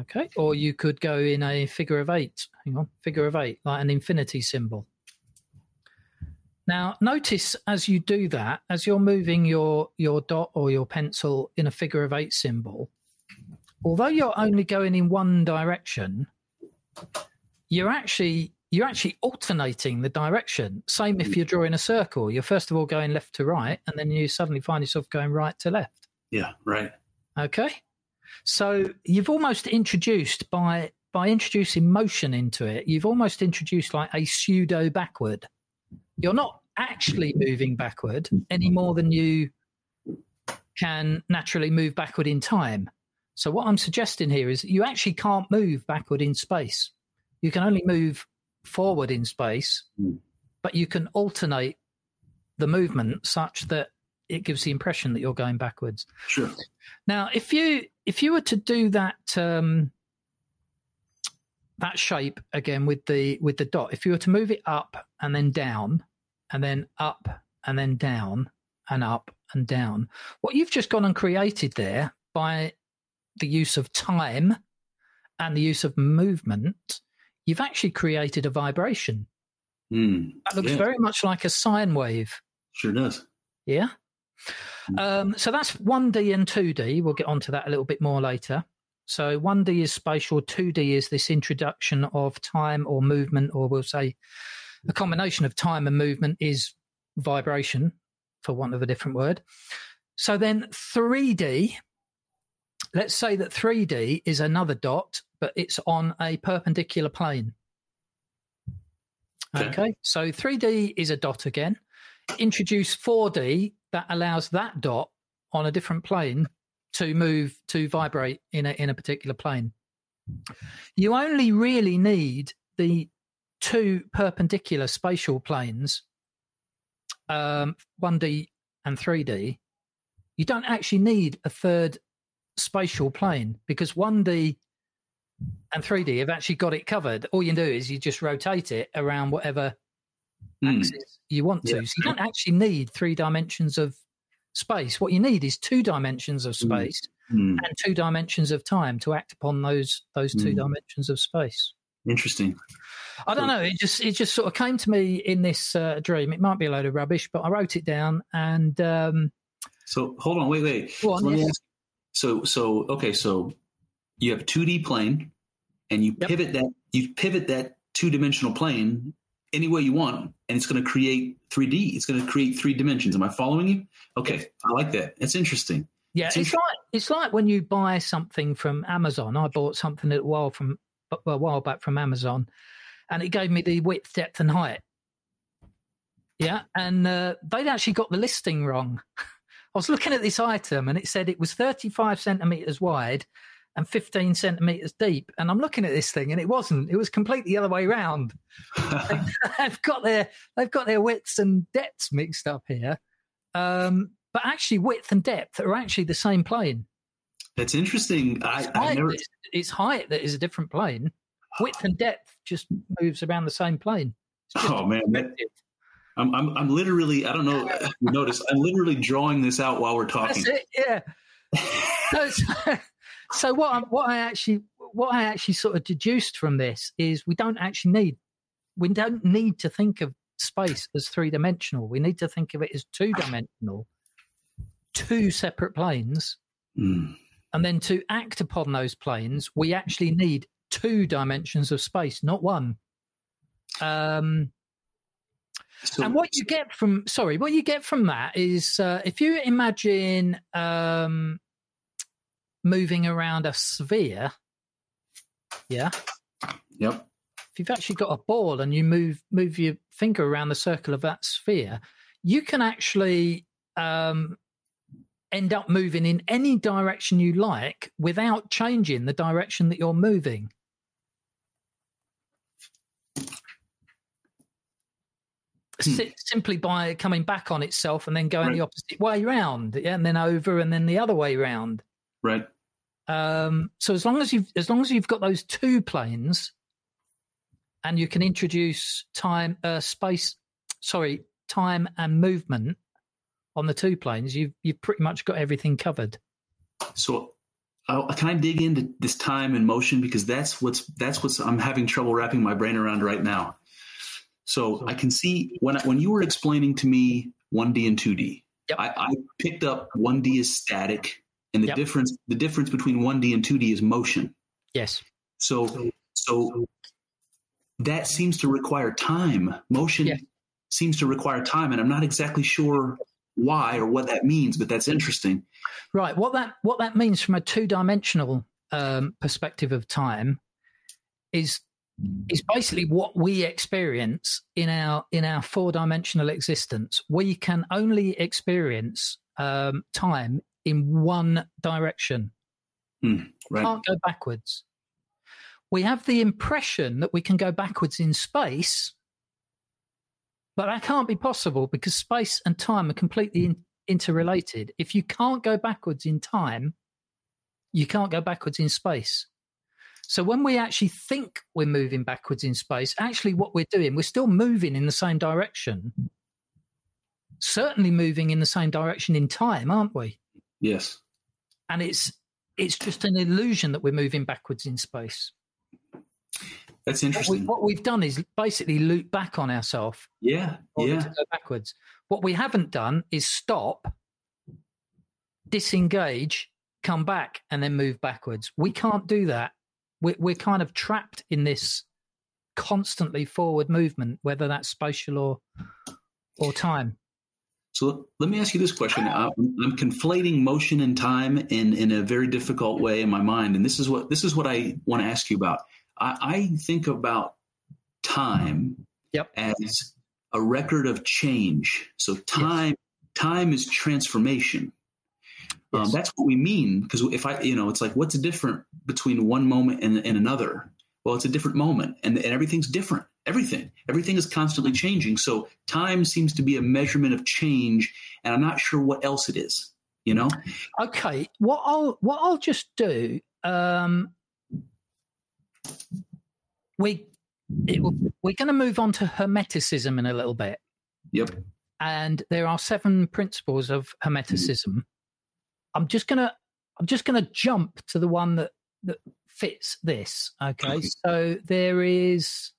Okay. Or you could go in a figure of eight. Hang on, figure of eight, like an infinity symbol. Now, notice as you do that, as you're moving your, your dot or your pencil in a figure of eight symbol, although you're only going in one direction, you're actually you're actually alternating the direction. Same if you're drawing a circle. You're first of all going left to right, and then you suddenly find yourself going right to left. Yeah, right. Okay. So you've almost introduced by by introducing motion into it, you've almost introduced like a pseudo backward. You're not actually moving backward any more than you can naturally move backward in time. So what I'm suggesting here is you actually can't move backward in space. You can only move forward in space, mm. but you can alternate the movement such that it gives the impression that you're going backwards. Sure. Now, if you if you were to do that um, that shape again with the with the dot, if you were to move it up and then down, and then up and then down and up and down, what you've just gone and created there by the use of time and the use of movement, you've actually created a vibration. Mm, that looks yeah. very much like a sine wave. Sure does. Yeah. Mm. Um, so that's 1D and 2D. We'll get onto that a little bit more later. So 1D is spatial, 2D is this introduction of time or movement, or we'll say a combination of time and movement is vibration, for want of a different word. So then 3D, let's say that 3D is another dot, but it's on a perpendicular plane. Okay, okay. so 3D is a dot again. Introduce 4D, that allows that dot on a different plane to move to vibrate in a in a particular plane. You only really need the two perpendicular spatial planes, um, 1D and 3D. You don't actually need a third spatial plane because 1D and 3D have actually got it covered. All you do is you just rotate it around whatever mm. axis you want to. Yeah. So you don't actually need three dimensions of space. What you need is two dimensions of hmm. space mm. and two dimensions of time to act upon those those two mm. dimensions of space. Interesting. I don't know. It just it just sort of came to me in this uh, dream. It might be a load of rubbish, but I wrote it down. And um, so, hold on, wait, wait. On, so, yes. so, so, okay, so you have a two D plane, and you yep. pivot that you pivot that two dimensional plane any way you want, and it's going to create 3D. It's going to create three dimensions. Am I following you? Okay, I like that. It's interesting. Yeah, it's, it's like it's like when you buy something from Amazon. I bought something a while from a while back from Amazon, and it gave me the width, depth, and height. Yeah, and uh, they'd actually got the listing wrong. I was looking at this item, and it said it was 35 centimeters wide and 15 centimeters deep. And I'm looking at this thing, and it wasn't. It was completely the other way around. they've got their they've got their widths and depths mixed up here. Um, but actually, width and depth are actually the same plane. That's interesting. I, it's, height, never... it's, it's, height that is a different plane. Width and depth just moves around the same plane. Oh man, that, I'm, I'm I'm literally I don't know. You notice I'm literally drawing this out while we're talking. It, yeah. so, so what I, what I actually what I actually sort of deduced from this is we don't actually need we don't need to think of space as three dimensional. We need to think of it as two dimensional, two separate planes. Mm. And then to act upon those planes, we actually need two dimensions of space, not one. Um, so, and what you get from sorry, what you get from that is uh, if you imagine um, moving around a sphere. Yeah. Yep. If you've actually got a ball and you move move your finger around the circle of that sphere, you can actually um, end up moving in any direction you like without changing the direction that you're moving. si- simply by coming back on itself and then going Right. the opposite way round, yeah, and then over and then the other way round. Right. Um, so as long as you've as long as you've got those two planes, and you can introduce time, uh, space, sorry, time and movement on the two planes, you've you've pretty much got everything covered. So, uh, can I dig into this time and motion because that's what's that's what's I'm having trouble wrapping my brain around right now. So I can see when I, when you were explaining to me 1D and 2D, Yep. I, I picked up 1D is static, and the Yep. difference the difference between 1D and 2D is motion. Yes. So so that seems to require time. Motion Yeah. seems to require time, and I'm not exactly sure why or what that means, but that's interesting. Right. What that what that means from a two dimensional um, perspective of time is is basically what we experience in our in our four dimensional existence. We can only experience um, time in one direction. Hmm, right. Can't go backwards. We have the impression that we can go backwards in space, but that can't be possible because space and time are completely hmm. in, interrelated. If you can't go backwards in time, you can't go backwards in space. So when we actually think we're moving backwards in space, actually what we're doing, we're still moving in the same direction. Certainly moving in the same direction in time, aren't we? Yes. And it's it's just an illusion that we're moving backwards in space. That's What, we, interesting. what we've done is basically loop back on ourselves Yeah. Yeah. to go backwards. What we haven't done is stop, disengage, come back, and then move backwards. We can't do that. We're, we're kind of trapped in this constantly forward movement, whether that's spatial or or time. So let me ask you this question. I'm, I'm conflating motion and time in, in a very difficult way in my mind, and this is what this is what I want to ask you about. I, I think about time Yep. as a record of change. So time time is transformation. Um, that's what we mean because if I, you know, it's like what's different between one moment and, and another? Well, it's a different moment, and, and everything's different. Everything, everything is constantly changing. So time seems to be a measurement of change, and I'm not sure what else it is. You know? Okay, what I'll what I'll just do. Um, we it, we're going to move on to hermeticism in a little bit. Yep. and there are seven principles of hermeticism. I'm just gonna I'm just gonna jump to the one that that fits this. Okay, so there is.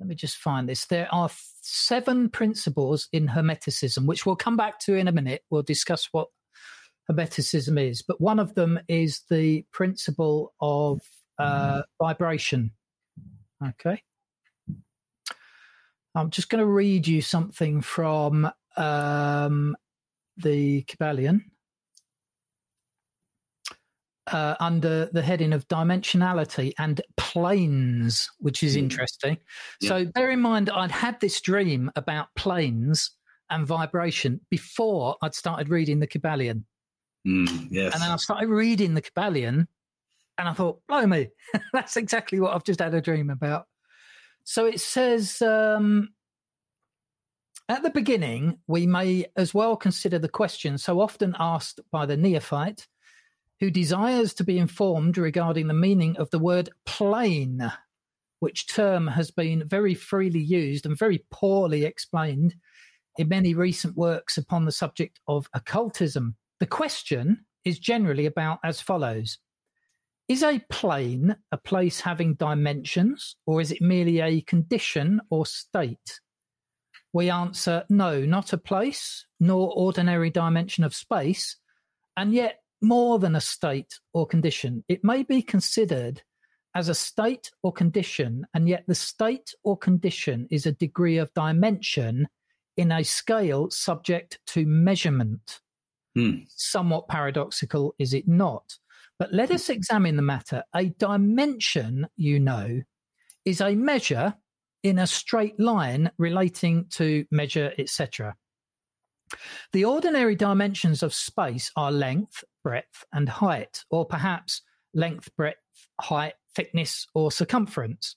Let me just find this. There are seven principles in hermeticism, which we'll come back to in a minute. We'll discuss what hermeticism is, but one of them is the principle of uh, vibration. Okay. I'm just going to read you something from um, the Kybalion uh, under the heading of dimensionality and planes, which is Mm. interesting. Yeah. So bear in mind, I'd had this dream about planes and vibration before I'd started reading the Kybalion. Mm, yes. And then I started reading the Kybalion and I thought, blow me, that's exactly what I've just had a dream about. So it says um, at the beginning, we may as well consider the question so often asked by the neophyte who desires to be informed regarding the meaning of the word plane, which term has been very freely used and very poorly explained in many recent works upon the subject of occultism. The question is generally about as follows Is a plane a place having dimensions, or is it merely a condition or state? We answer no, not a place, nor ordinary dimension of space, and yet more than a state or condition. It may be considered as a state or condition, and yet the state or condition is a degree of dimension in a scale subject to measurement. Hmm. Somewhat paradoxical, is it not? But let us examine the matter. A dimension, you know, is a measure in a straight line relating to measure, etc. The ordinary dimensions of space are length, breadth, and height, or perhaps length, breadth, height, thickness, or circumference.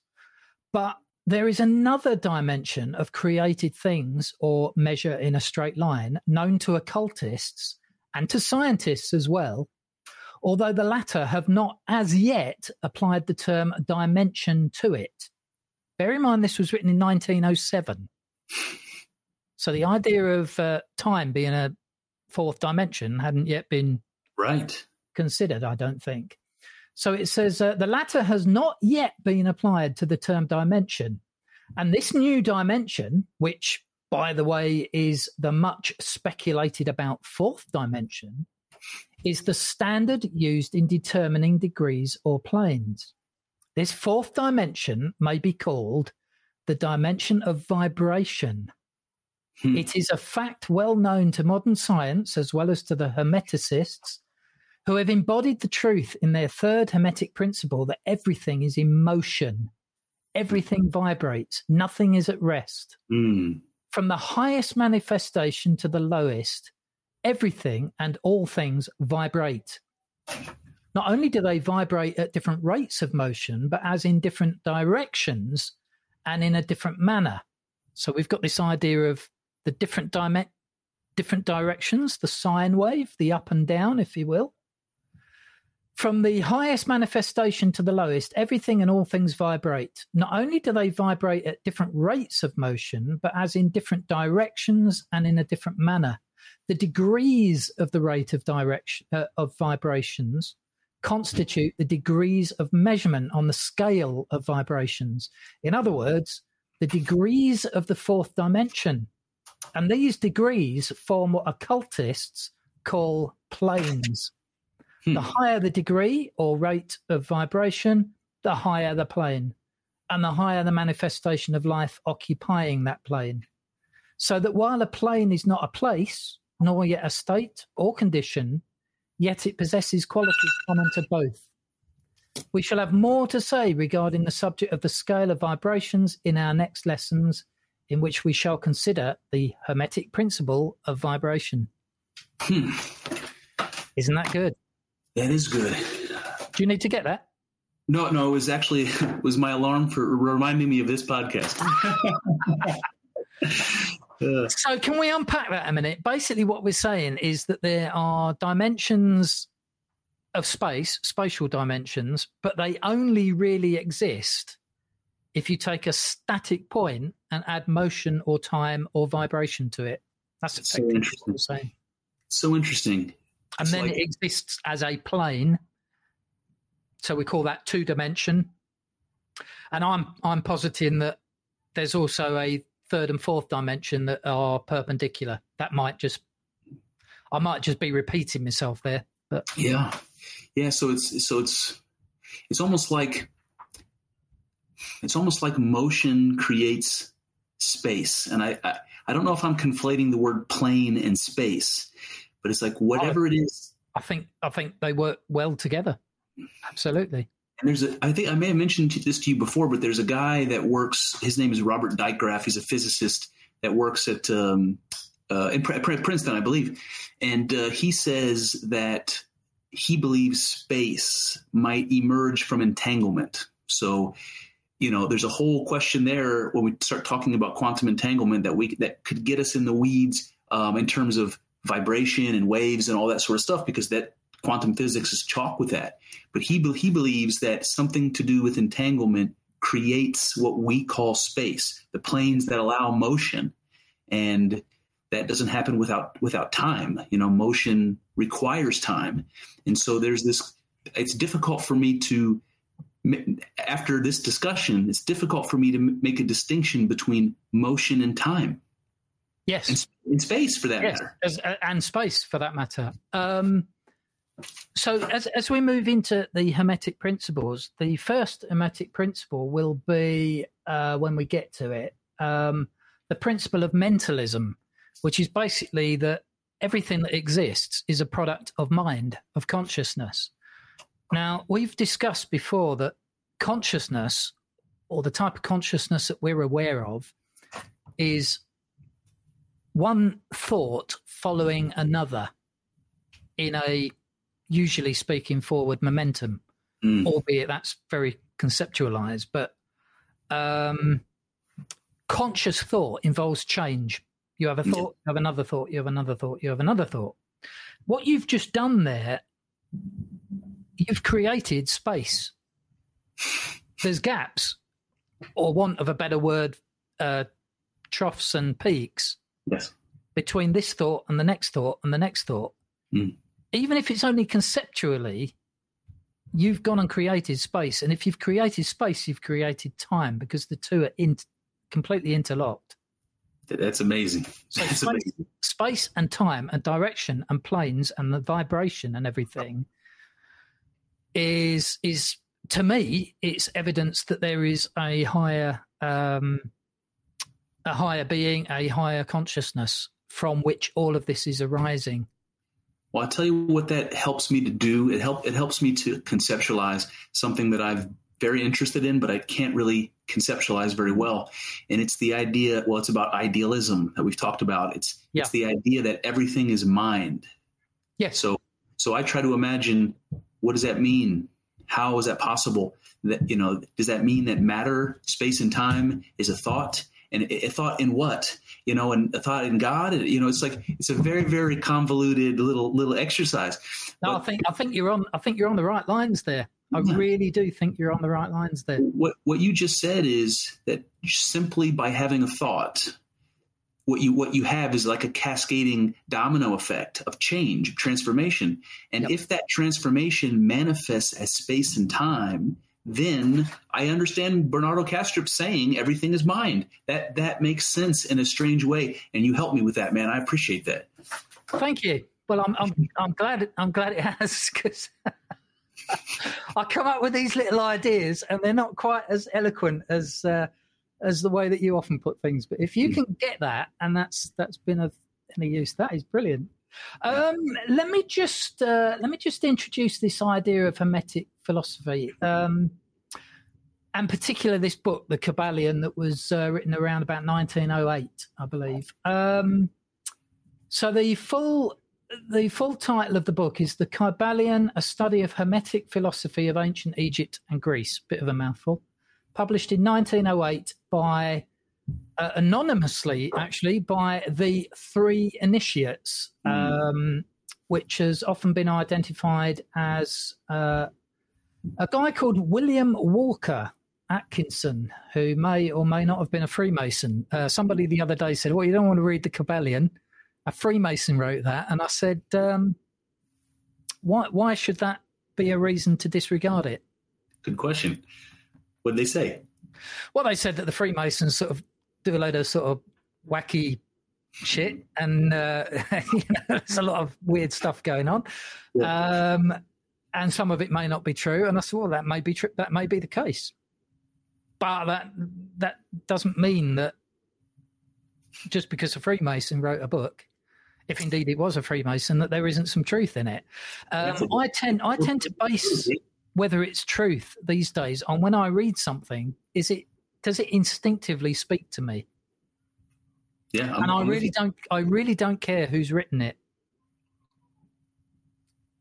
But there is another dimension of created things or measure in a straight line known to occultists and to scientists as well, although the latter have not as yet applied the term dimension to it. Bear in mind, this was written in 1907. So the idea of uh, time being a fourth dimension hadn't yet been right considered, I don't think. So it says uh, the latter has not yet been applied to the term dimension. And this new dimension, which, by the way, is the much speculated about fourth dimension, is the standard used in determining degrees or planes. This fourth dimension may be called the dimension of vibration. Hmm. It is a fact well known to modern science as well as to the Hermeticists, who have embodied the truth in their third Hermetic principle that everything is in motion, everything vibrates, nothing is at rest. Mm. From the highest manifestation to the lowest, everything and all things vibrate. Not only do they vibrate at different rates of motion, but as in different directions and in a different manner. So we've got this idea of the different dim- different directions, the sine wave, the up and down, if you will. From the highest manifestation to the lowest, everything and all things vibrate. Not only do they vibrate at different rates of motion, but as in different directions and in a different manner. The degrees of the rate of direction uh, of vibrations constitute the degrees of measurement on the scale of vibrations. In other words, the degrees of the fourth dimension. And these degrees form what occultists call planes. Hmm. The higher the degree or rate of vibration, the higher the plane, and the higher the manifestation of life occupying that plane. So that while a plane is not a place, nor yet a state or condition, yet it possesses qualities common to both. We shall have more to say regarding the subject of the scale of vibrations in our next lessons, in which we shall consider the Hermetic principle of vibration. Hmm. Isn't that good? That is good. Do you need to get that? No, no, it was actually it was my alarm for reminding me of this podcast. So, can we unpack that a minute? Basically, what we're saying is that there are dimensions of space, spatial dimensions, but they only really exist if you take a static point and add motion or time or vibration to it. That's so interesting. Saying. So interesting and then like... it exists as a plane. So we call that two dimension. And I'm I'm positing that there's also a third and fourth dimension that are perpendicular. That might just I might just be repeating myself there. But yeah, yeah. So it's so it's it's almost like it's almost like motion creates space, and I I, I don't know if I'm conflating the word plane and space but it's like whatever it is. I think I think they work well together. Absolutely. And there's a, I think I may have mentioned this to you before, but there's a guy that works. His name is Robert Dijkgraaf. He's a physicist that works at um, uh, in Princeton, I believe, and uh, he says that he believes space might emerge from entanglement. So, you know, there's a whole question there when we start talking about quantum entanglement that we that could get us in the weeds um, in terms of vibration and waves and all that sort of stuff because that quantum physics is chalk with that. But he he believes that something to do with entanglement creates what we call space, the planes that allow motion, and that doesn't happen without without time. You know, motion requires time, and so there's this. It's difficult for me to after this discussion. It's difficult for me to make a distinction between motion and time. Yes, in, in space for that yes, matter, as, and space for that matter. Um, so, as as we move into the hermetic principles, the first hermetic principle will be uh, when we get to it, um, the principle of mentalism, which is basically that everything that exists is a product of mind, of consciousness. Now, we've discussed before that consciousness, or the type of consciousness that we're aware of, is one thought following another in a usually speaking forward momentum, mm. albeit that's very conceptualized. But um, conscious thought involves change. You have a thought, you have another thought, you have another thought, you have another thought. What you've just done there, you've created space. There's gaps, or want of a better word, uh, troughs and peaks Yes. between this thought and the next thought and the next thought. Mm. Even if it's only conceptually, you've gone and created space. And if you've created space, you've created time because the two are in, completely interlocked. That's amazing. So That's space, amazing. space and time and direction and planes and the vibration and everything is is to me it's evidence that there is a higher um, a higher being, a higher consciousness from which all of this is arising. Well, I'll tell you what that helps me to do. It help it helps me to conceptualize something that I've very interested in, but I can't really conceptualize very well. And it's the idea. Well, it's about idealism that we've talked about. It's Yeah. it's the idea that everything is mind. Yes. So so I try to imagine what does that mean? How is that possible? That you know, does that mean that matter, space, and time is a thought? And a thought in what? You know, and a thought in God. You know, it's like it's a very, very convoluted little little exercise. No, I think I think you're on I think you're on the right lines there. I really do think you're on the right lines there. what what you just said is that simply by having a thought what you what you have is like a cascading domino effect of change transformation and Yep. if that transformation manifests as space and time then i understand bernardo kastrup saying everything is mind that that makes sense in a strange way and you help me with that man i appreciate that Thank you. Well, I'm I'm I'm glad I'm glad it has because I come up with these little ideas and they're not quite as eloquent as uh, as the way that you often put things. But if you can get that, and that's that's been of any use, that is brilliant. Um, let me just uh, let me just introduce this idea of hermetic philosophy. Um, and particularly this book, The Kybalion, that was uh, written around about 1908, I believe. Um, so the full the full title of the book is The Kybalion, a study of Hermetic philosophy of ancient Egypt and Greece. Bit of a mouthful. Published in 1908 by uh, anonymously, actually, by the three initiates, um, which has often been identified as uh, a guy called William Walker Atkinson, who may or may not have been a Freemason. Uh, somebody the other day said, Well, you don't want to read the Kybalion a Freemason wrote that, and I said, um, "Why? Why should that be a reason to disregard it?" good question what did they say Well, they said that the Freemasons sort of do a load of sort of wacky shit, and uh, you know, there's a lot of weird stuff going on, um, and some of it may not be true. And I said, "Well, that may be true. That may be the case." But that that doesn't mean that just because a Freemason wrote a book, if indeed it was a Freemason, that there isn't some truth in it. Um, I tend I tend to base whether it's truth these days on when I read something. Is it does it instinctively speak to me? yeah I'm- and I I'm really don't. I really don't care who's written it.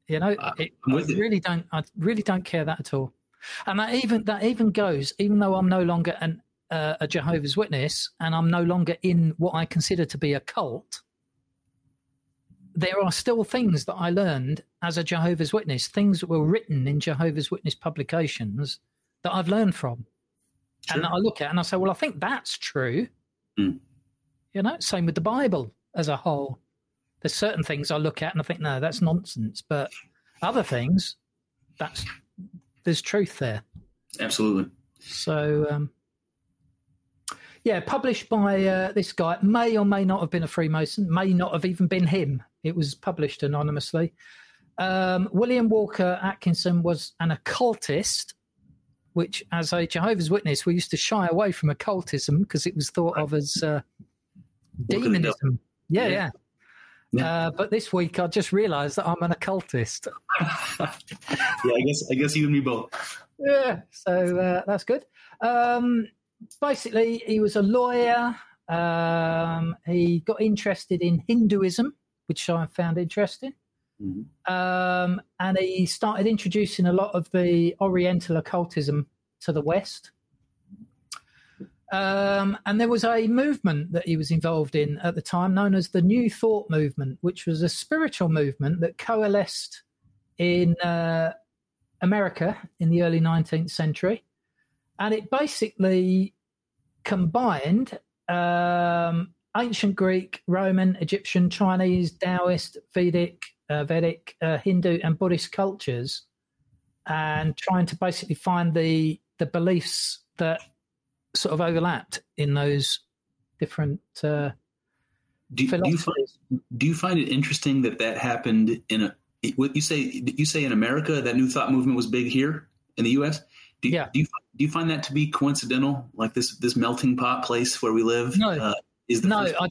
You know, it, I you. really don't. I really don't care that at all. And that even that even goes, even though I'm no longer an uh, a Jehovah's Witness and I'm no longer in what I consider to be a cult. There are still things that I learned as a Jehovah's Witness, things that were written in Jehovah's Witness publications that I've learned from, and that I look at and I say, well, I think that's true. Mm. You know, same with the Bible as a whole. There's certain things I look at and I think, no, that's nonsense. But other things, that's there's truth there. absolutely So, um, yeah, published by uh, this guy. May or may not have been a Freemason. May not have even been him. It was published anonymously. Um, William Walker Atkinson was an occultist, which, as a Jehovah's Witness, we used to shy away from occultism because it was thought of as uh, Work of the devil. demonism. Yeah, Yeah. yeah. Yeah. Uh, but this week, I just realised that I'm an occultist. yeah i guess i guess you and me both Yeah, so uh, that's good. Um, basically, he was a lawyer. Um, he got interested in Hinduism, which I found interesting. Mhm. Um, and he started introducing a lot of the Oriental occultism to the West. Um, and there was a movement that he was involved in at the time known as the New Thought Movement, which was a spiritual movement that coalesced in uh, America in the early 19th century. And it basically combined um, ancient Greek, Roman, Egyptian, Chinese, Taoist, Vedic, uh, Vedic, uh, Hindu, and Buddhist cultures, and trying to basically find the the beliefs that sort of overlapped in those different. Uh, do, do, you find, do you find it interesting that that happened in a what you say you say in America that New Thought movement was big here in the U.S. Do, yeah. do you do you find that to be coincidental, like this this melting pot place where we live? No, uh, is no, I,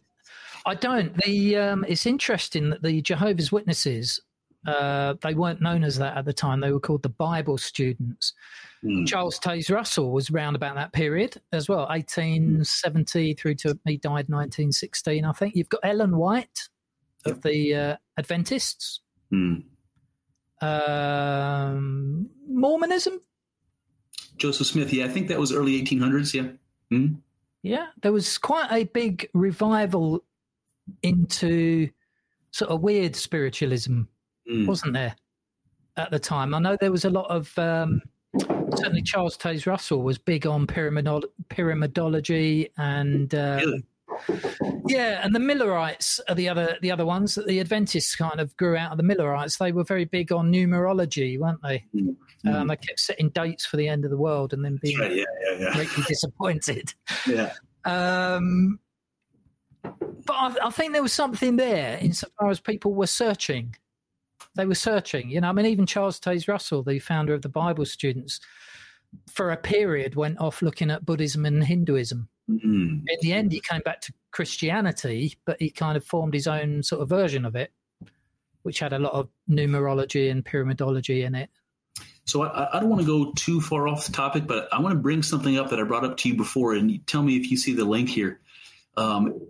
I don't. The um, it's interesting that the Jehovah's Witnesses uh, they weren't known as that at the time. They were called the Bible students. Mm. Charles Taze Russell was around about that period as well, 1870 through to he died 1916, I think. You've got Ellen White of the uh, Adventists. Mm. Um, Mormonism. Joseph Smith, yeah, I think that was early 1800s, yeah. Mm. Yeah, there was quite a big revival into sort of weird spiritualism, mm. wasn't there, at the time? I know there was a lot of. Um, certainly, Charles Taze Russell was big on pyramidolo- pyramidology and. Uh, really? Yeah, and the Millerites are the other the other ones that the Adventists kind of grew out of the Millerites. They were very big on numerology, weren't they? Mm-hmm. Um, they kept setting dates for the end of the world and then being right, yeah, yeah, yeah. greatly disappointed. yeah. Um, but I, I, think there was something there insofar as people were searching. They were searching. You know, I mean, even Charles Taze Russell, the founder of the Bible Students, for a period went off looking at Buddhism and Hinduism. Mm-hmm. In the end, he came back to Christianity, but he kind of formed his own sort of version of it, which had a lot of numerology and pyramidology in it. So I, I, don't want to go too far off the topic, but I want to bring something up that I brought up to you before, and tell me if you see the link here. Um,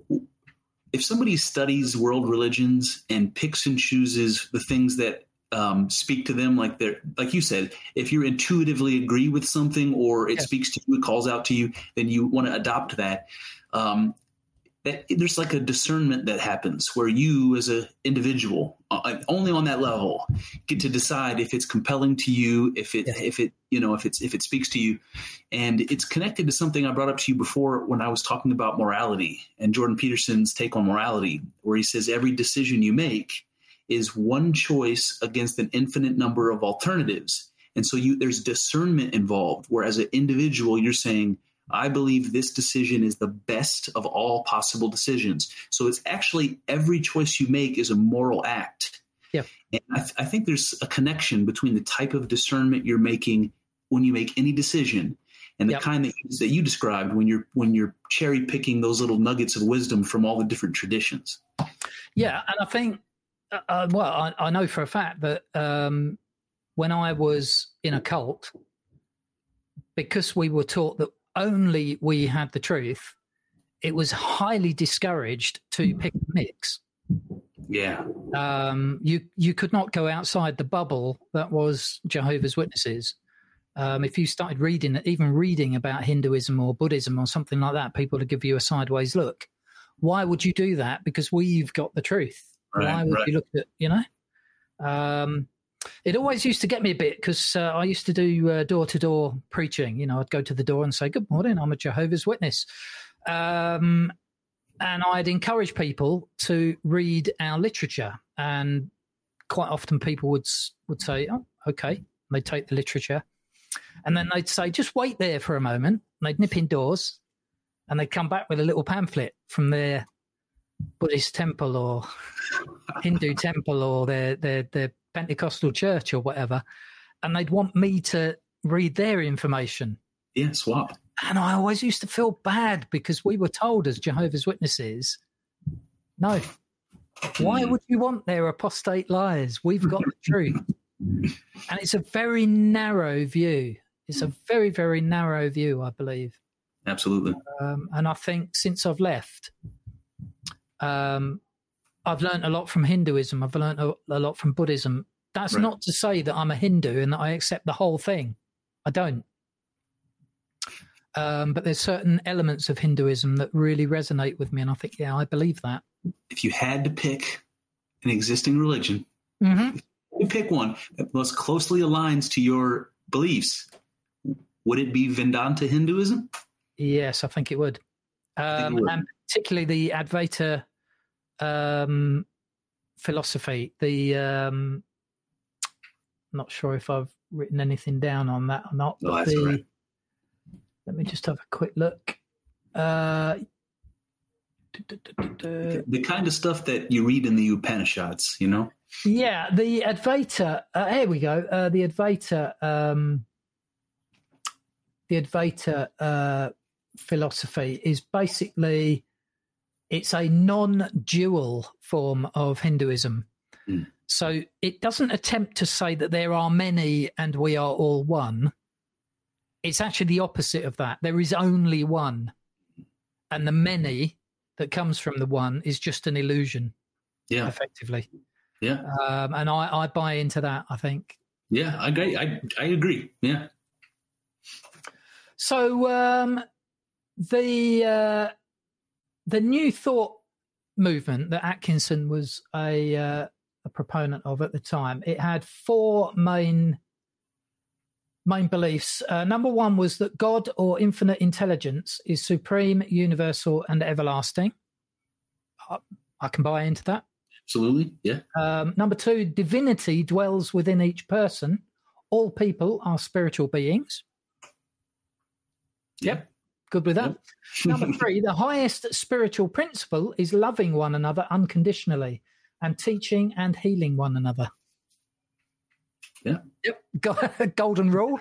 if somebody studies world religions and picks and chooses the things that um, speak to them, like they're like you said, if you intuitively agree with something or it yes. speaks to you, it calls out to you, then you want to adopt that. Um, that there's like a discernment that happens where you as an individual uh, only on that level get to decide if it's compelling to you if it if it you know if it's if it speaks to you. And it's connected to something i brought up to you before when i was talking about morality and jordan peterson's take on morality where he says every decision you make is one choice against an infinite number of alternatives. And so you there's discernment involved where as an individual you're saying I believe this decision is the best of all possible decisions. So it's actually every choice you make is a moral act. Yeah. And I, th- I think there's a connection between the type of discernment you're making when you make any decision and the yep. kind that you, that you described when you're when you're cherry picking those little nuggets of wisdom from all the different traditions. Yeah, and I think, uh, uh well, I, I, know for a fact that um, when I was in a cult, because we were taught that only we had the truth, it was highly discouraged to pick a mix. Yeah. Um, you you could not go outside the bubble that was Jehovah's Witnesses. Um, if you started reading, even reading about Hinduism or Buddhism or something like that, people would give you a sideways look. Why would you do that? Because we've got the truth. Right, Why would right. you look at you know? Um, it always used to get me a bit because uh, I used to do door to door preaching. You know, I'd go to the door and say, Good morning, I'm a Jehovah's Witness. Um, and I'd encourage people to read our literature. And quite often people would, would say, Oh, okay. And they'd take the literature. And then they'd say, Just wait there for a moment. And they'd nip indoors and they'd come back with a little pamphlet from their Buddhist temple or Hindu temple or their, their, their Pentecostal church or whatever, and they'd want me to read their information. Yeah, swap. And I always used to feel bad because we were told as Jehovah's Witnesses, no. Why would you want their apostate lies? We've got the truth. And it's a very narrow view. It's a very, very narrow view, I believe. Absolutely. Um, and I think since I've left, um, I've learned a lot from Hinduism. I've learned a, a lot from Buddhism. That's right. not to say that I'm a Hindu and that I accept the whole thing. I don't. Um, but there's certain elements of Hinduism that really resonate with me, and I think, yeah, I believe that. If you had to pick an existing religion, hmm you pick one that most closely aligns to your beliefs. Would it be Vedanta Hinduism? Yes, I think it would. think it Um, would. and particularly the Advaita um, philosophy. The um, not sure if I've written anything down on that or not. No, the, right. Let me just have a quick look. Uh. The kind of stuff that you read in the Upanishads, you know? Yeah, the Advaita. Uh, here we go. Uh, the Advaita. Um, the Advaita uh, philosophy is basically it's a non-dual form of Hinduism. Mm. So it doesn't attempt to say that there are many and we are all one. It's actually the opposite of that. There is only one, and the many that comes from the one is just an illusion, Yeah. effectively. Yeah. Um, and I, I buy into that. I think Yeah. I agree. I, I agree. Yeah. so. Um, the uh, the New Thought movement that Atkinson was a uh, a proponent of at the time. It had four main main beliefs. Uh, number one was that God or infinite intelligence is supreme, universal, and everlasting. I, I can buy into that. Absolutely. Yeah. Um, number two, divinity dwells within each person. All people are spiritual beings. Yep. Good with that. number three, the highest spiritual principle is loving one another unconditionally and teaching and healing one another. Yeah. Yep. Golden rule.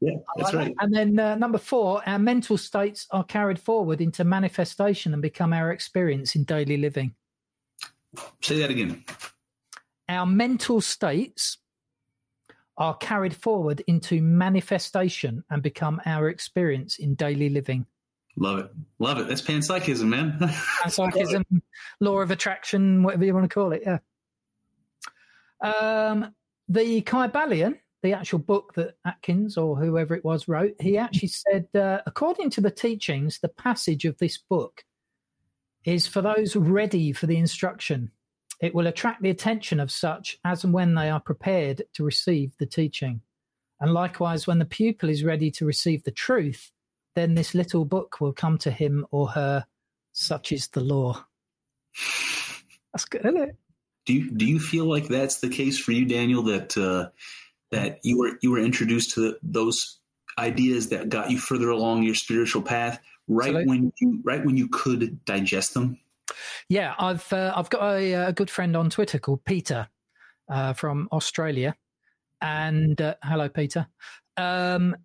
Yeah. That's right. And then uh, number four, our mental states are carried forward into manifestation and become our experience in daily living. Say that again. our mental states are carried forward into manifestation and become our experience in daily living. Love it. Love it. That's panpsychism, man. Panpsychism, law of attraction, whatever you want to call it. Yeah. Um, the Kybalion, the actual book that Atkins or whoever it was wrote, he actually said, uh, according to the teachings, the passage of this book is for those ready for the instruction. It will attract the attention of such as and when they are prepared to receive the teaching. And likewise, when the pupil is ready to receive the truth, then this little book will come to him or her. Such is the law. That's good, isn't it? do you do you feel like that's the case for you, Daniel? That uh, that you were you were introduced to those ideas that got you further along your spiritual path right Absolutely. when you right when you could digest them. Yeah, I've uh, I've got a, a good friend on Twitter called Peter uh, from Australia, and uh, hello, Peter. Um,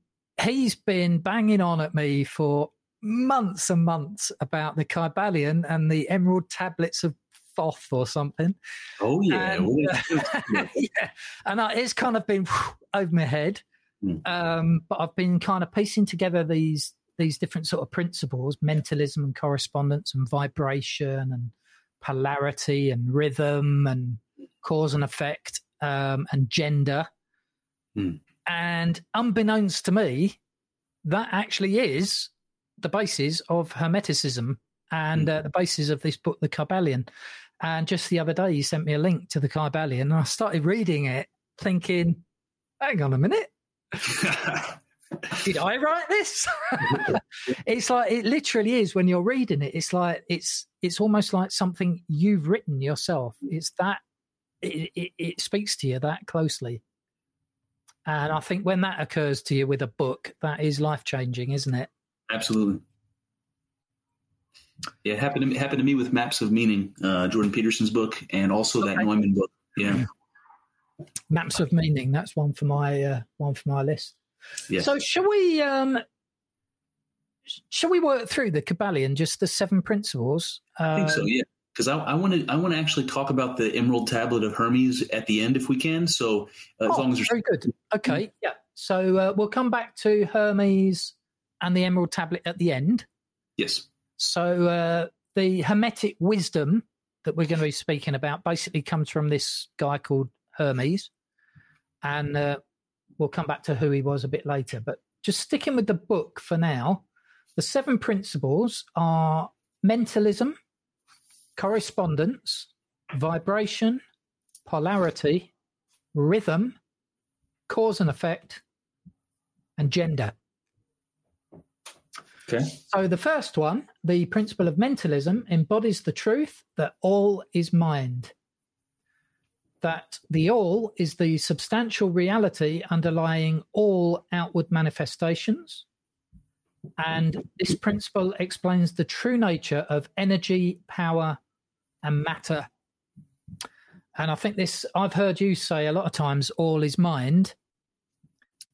he's been banging on at me for months and months about the Kybalion and the Emerald Tablets of Thoth or something. Oh yeah, And, uh, yeah, and I, it's kind of been over my head. Mm. Um, but I've been kind of piecing together these these different sort of principles: mentalism and correspondence, and vibration, and polarity, and rhythm, and cause and effect, um, and gender. Mm. And unbeknownst to me, that actually is the basis of Hermeticism and uh, the basis of this book, The Kybalion. And just the other day, you sent me a link to the Kybalion, and I started reading it, thinking, "Hang on a minute, did I write this?" it's like it literally is when you're reading it. It's like it's it's almost like something you've written yourself. It's that it, it, it speaks to you that closely. And I think when that occurs to you with a book, that is life changing, isn't it? Absolutely. Yeah, it happened to me, happened to me with Maps of Meaning, uh, Jordan Peterson's book, and also that Okay. Neumann book. Yeah, Maps of meaning. That's one for my uh, one for my list. Yeah. So shall we um shall we work through the Kybalion, just the seven principles? I think Uh, so. Yeah, because I want to I want to actually talk about the Emerald Tablet of Hermes at the end if we can. So uh, as oh, long as very good. Okay, yeah. So uh, we'll come back to Hermes and the Emerald Tablet at the end. yes, So uh, the Hermetic wisdom that we're going to be speaking about basically comes from this guy called Hermes, and uh, we'll come back to who he was a bit later. But just sticking with the book for now, The seven principles are mentalism, correspondence, vibration, polarity, rhythm, cause and effect, and gender. Okay. So the first one, the principle of mentalism, embodies the truth that all is mind. That the all is the substantial reality underlying all outward manifestations. And this principle explains the true nature of energy, power, and matter. And I think this, I've heard you say a lot of times, all is mind.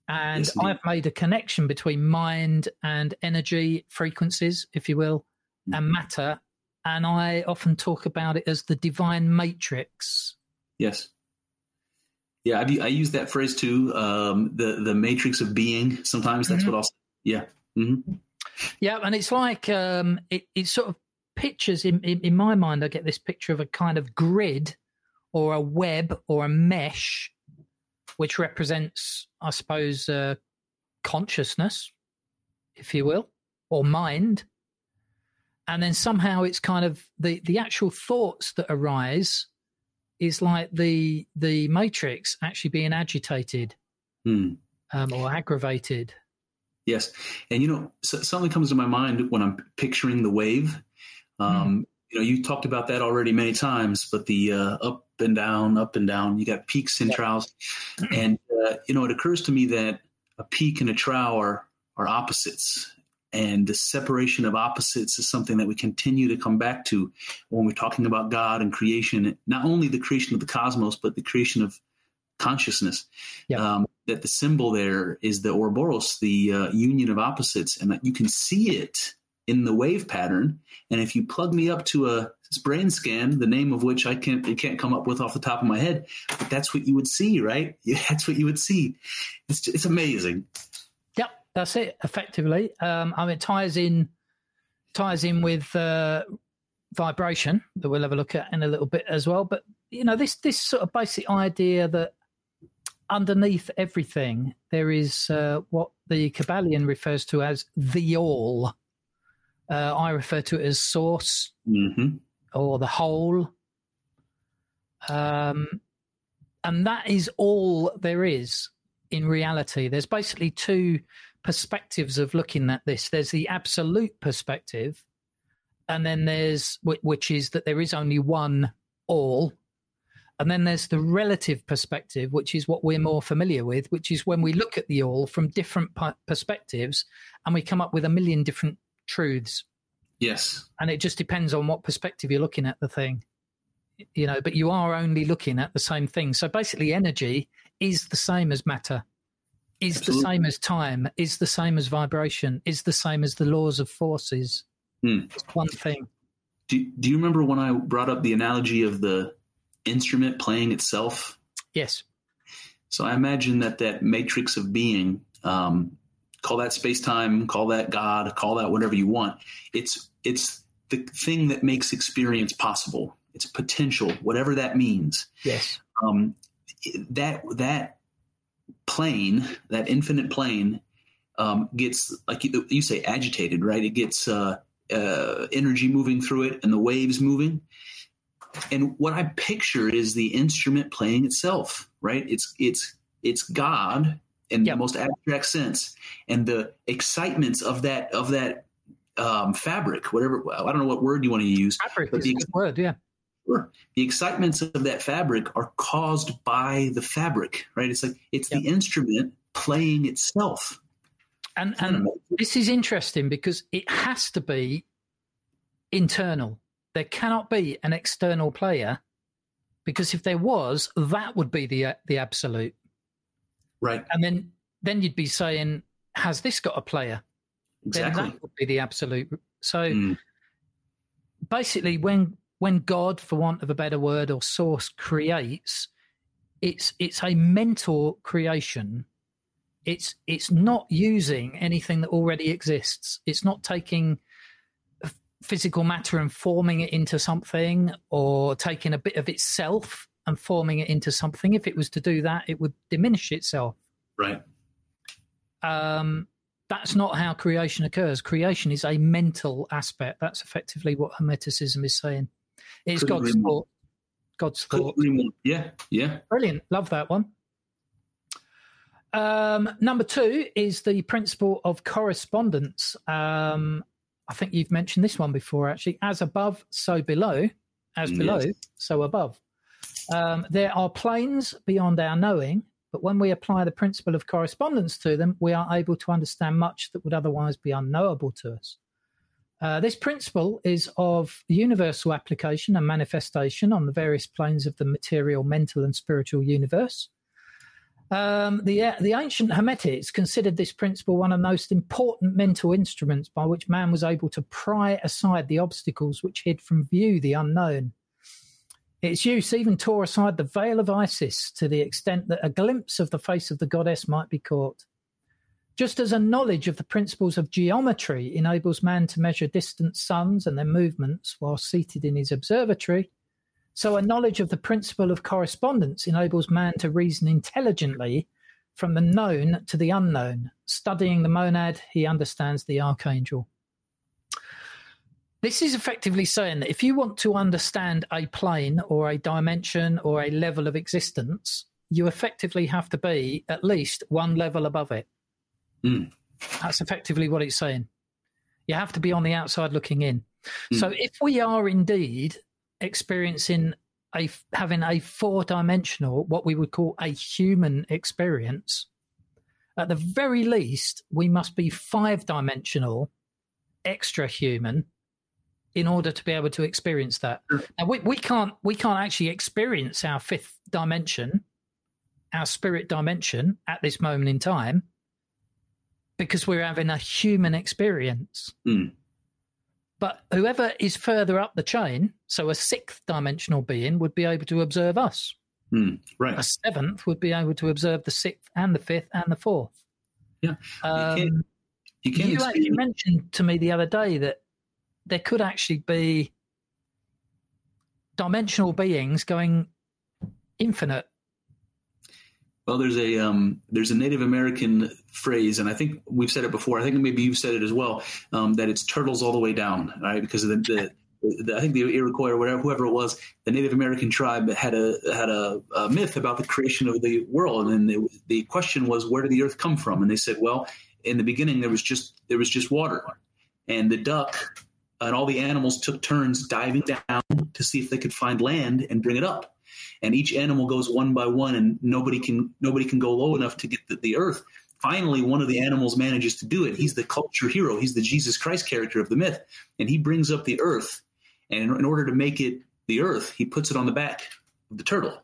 And Yes. I've made a connection between mind and energy frequencies, if you will, and mm-hmm. matter. And I often talk about it as the divine matrix. Yes. Yeah, I, I use that phrase too. Um, the the matrix of being. Sometimes that's Mhm. what I'll. say. Yeah. hmm Yeah, and it's like um, it, it sort of pictures in, in in my mind. I get this picture of a kind of grid or a web or a mesh, which represents, I suppose, uh, consciousness, if you will, or mind. And then somehow it's kind of the the actual thoughts that arise is like the the matrix actually being agitated Hmm. um, or aggravated. Yes, and you know so, something comes to my mind when I'm picturing the wave. Um, You know, you talked about that already many times, but the uh, up and down, up and down. You got peaks and troughs, and uh, you know it occurs to me that a peak and a trough are are opposites, and the separation of opposites is something that we continue to come back to when we're talking about God and creation. Not only the creation of the cosmos, but the creation of consciousness. Yeah. Um, that the symbol there is the Ouroboros, the uh, union of opposites, and that you can see it in the wave pattern. And if you plug me up to a brain scan, the name of which I can't it can't come up with off the top of my head, but that's what you would see, right? That's what you would see. It's it's amazing. That's it. Effectively, um, I mean, it ties in ties in with uh, vibration that we'll have a look at in a little bit as well. But you know, this this sort of basic idea that underneath everything there is uh, what the Kybalion refers to as the all. Uh, I refer to it as source hmm or the whole. Um, and that is all there is in reality. There's basically two perspectives of looking at this. There's the absolute perspective, and then there's which is that there is only one all. And then there's the relative perspective, which is what we're more familiar with, which is when we look at the all from different perspectives and we come up with a million different truths Yes. and it just depends on what perspective you're looking at the thing you know but you are only looking at the same thing so basically energy is the same as matter is Absolutely. the same as time is the same as vibration is the same as the laws of forces Hmm. it's one thing Do Do you remember when I brought up the analogy of the instrument playing itself? yes So I imagine that that matrix of being, um, call that space time, call that God, call that whatever you want. It's it's the thing that makes experience possible. It's potential, whatever that means. yes Um, that that plane, that infinite plane, um, gets like you, you say agitated, right? It gets uh, uh, energy moving through it, and the waves moving. And what I picture is the instrument playing itself, right? It's it's it's God in Yep. the most abstract sense, and the excitements of that of that um, fabric, whatever I don't know what word you want to use, fabric But the- word yeah Sure. The excitements of that fabric are caused by the fabric, right? It's like it's the instrument playing itself. and and this is interesting because it has to be internal there cannot be an external player because if there was that would be the the absolute right. and then then you'd be saying has this got a player then Exactly. that would be the absolute so Mm. basically when when god for want of a better word or source creates it's it's a mental creation it's it's not using anything that already exists it's not taking physical matter and forming it into something or taking a bit of itself and forming it into something if it was to do that it would diminish itself Right. um, That's not how creation occurs. Creation is a mental aspect. That's effectively what Hermeticism is saying. It's Couldn't God's thought. God's thought. Yeah, yeah. Brilliant. Love that one. Um, number two is the principle of correspondence. Um, I think you've mentioned this one before, actually. As above, so below. As Yes. below, so above. Um, there are planes beyond our knowing, but when we apply the principle of correspondence to them, we are able to understand much that would otherwise be unknowable to us. Uh, this principle is of universal application and manifestation on the various planes of the material, mental, and spiritual universe. Um, the the ancient Hermetics considered this principle one of the most important mental instruments by which man was able to pry aside the obstacles which hid from view the unknown. Its use even tore aside the veil of Isis to the extent that a glimpse of the face of the goddess might be caught. Just as a knowledge of the principles of geometry enables man to measure distant suns and their movements while seated in his observatory, so a knowledge of the principle of correspondence enables man to reason intelligently from the known to the unknown. Studying the monad, he understands the archangel. This is effectively saying that if you want to understand a plane or a dimension or a level of existence, you effectively have to be at least one level above it. Mm. That's effectively what it's saying. You have to be on the outside looking in. So if we are indeed experiencing a having a four dimensional, what we would call a human experience, at the very least, we must be five dimensional, extra human, in order to be able to experience that. Now we, we can't we can't actually experience our fifth dimension, our spirit dimension at this moment in time, because we're having a human experience. Mm. But whoever is further up the chain, so a sixth dimensional being would be able to observe us. Mm. Right. A seventh would be able to observe the sixth and the fifth and the fourth. Yeah. Um, can't- You can't you actually mentioned to me the other day that there could actually be dimensional beings going infinite. Well, there's a um, there's a Native American phrase, and I think we've said it before. I think maybe you've said it as well. Um, that it's turtles all the way down, right? Because of the, the, I think the Iroquois or whatever, whoever it was, the Native American tribe had a had a, a myth about the creation of the world, and it, the question was, where did the earth come from? And they said, well, in the beginning there was just there was just water, and the duck and all the animals took turns diving down to see if they could find land and bring it up and each animal goes one by one and nobody can nobody can go low enough to get the, the earth. Finally one of the animals manages to do it. He's the culture hero. He's the jesus christ character of the myth. And he brings up the earth and in, in order to make it the earth he puts it on the back of the turtle.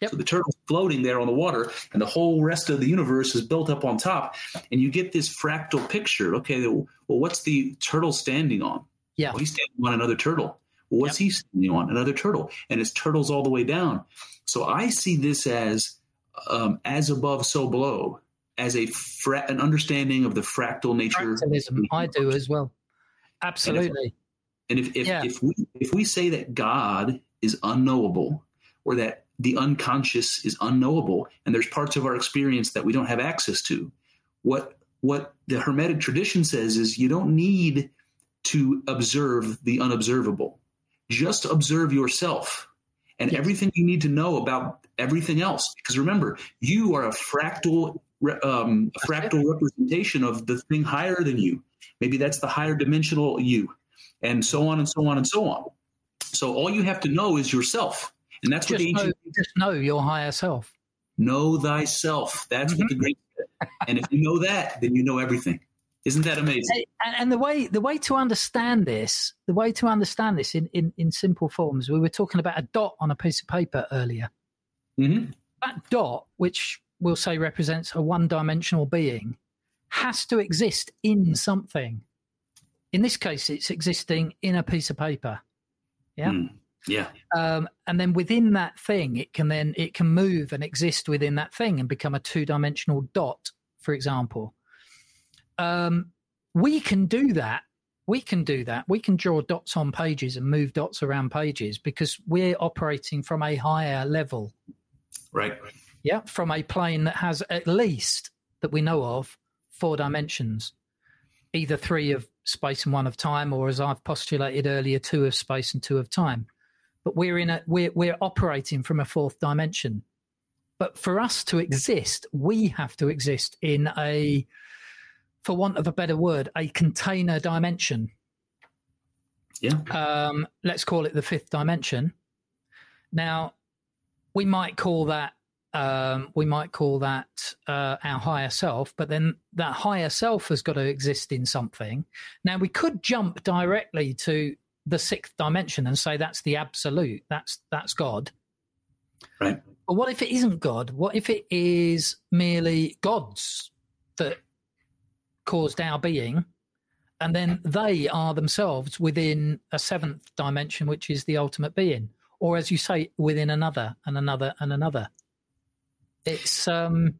Yep. so the turtle's floating there on the water and the whole rest of the universe is built up on top. And you get this fractal picture. Okay well what's the turtle standing on? Yeah. well, he's standing on another turtle. What's he standing on? Another turtle. And it's turtles all the way down. So I see this as um, as above, so below, as a fra- an understanding of the fractal nature. Fractalism, I do as well. Absolutely. And if if, Yeah. if we if we say that God is unknowable, or that the unconscious is unknowable, and there's parts of our experience that we don't have access to, what what the Hermetic tradition says is you don't need to observe the unobservable. Just observe yourself and Yes. everything you need to know about everything else. Because remember, you are a fractal um, a fractal representation of the thing higher than you. Maybe that's the higher dimensional you, and so on and so on and so on. So all you have to know is yourself, and that's what Just the know, ancient just know your higher self. know thyself. That's what Mm-hmm. the Greek said. And if you know that, then you know everything. Isn't that amazing? and, and the way the way to understand this, the way to understand this in, in, in simple forms, we were talking about a dot on a piece of paper earlier. hmm That dot, which we'll say represents a one dimensional being, has to exist in something. In this case, it's existing in a piece of paper. Yeah. Mm. Yeah. Um, and then within that thing, it can then it can move and exist within that thing and become a two dimensional dot, for example. Um, we can do that. We can do that. We can draw dots on pages and move dots around pages because we're operating from a higher level. Right. Yeah, from a plane that has at least that we know of four dimensions. either three of space and one of time, or as I've postulated earlier, two of space and two of time. But we're in a we're we're operating from a fourth dimension. But for us to exist, we have to exist in a, for want of a better word, a container dimension. Yeah. Um, let's call it the fifth dimension. Now, we might call that um, we might call that uh, our higher self, but then that higher self has got to exist in something. Now, we could jump directly to the sixth dimension and say that's the absolute, that's that's God. Right. But what if it isn't God? What if it is merely gods that caused our being, and then they are themselves within a seventh dimension, which is the ultimate being, or as you say, within another and another and another? It's um,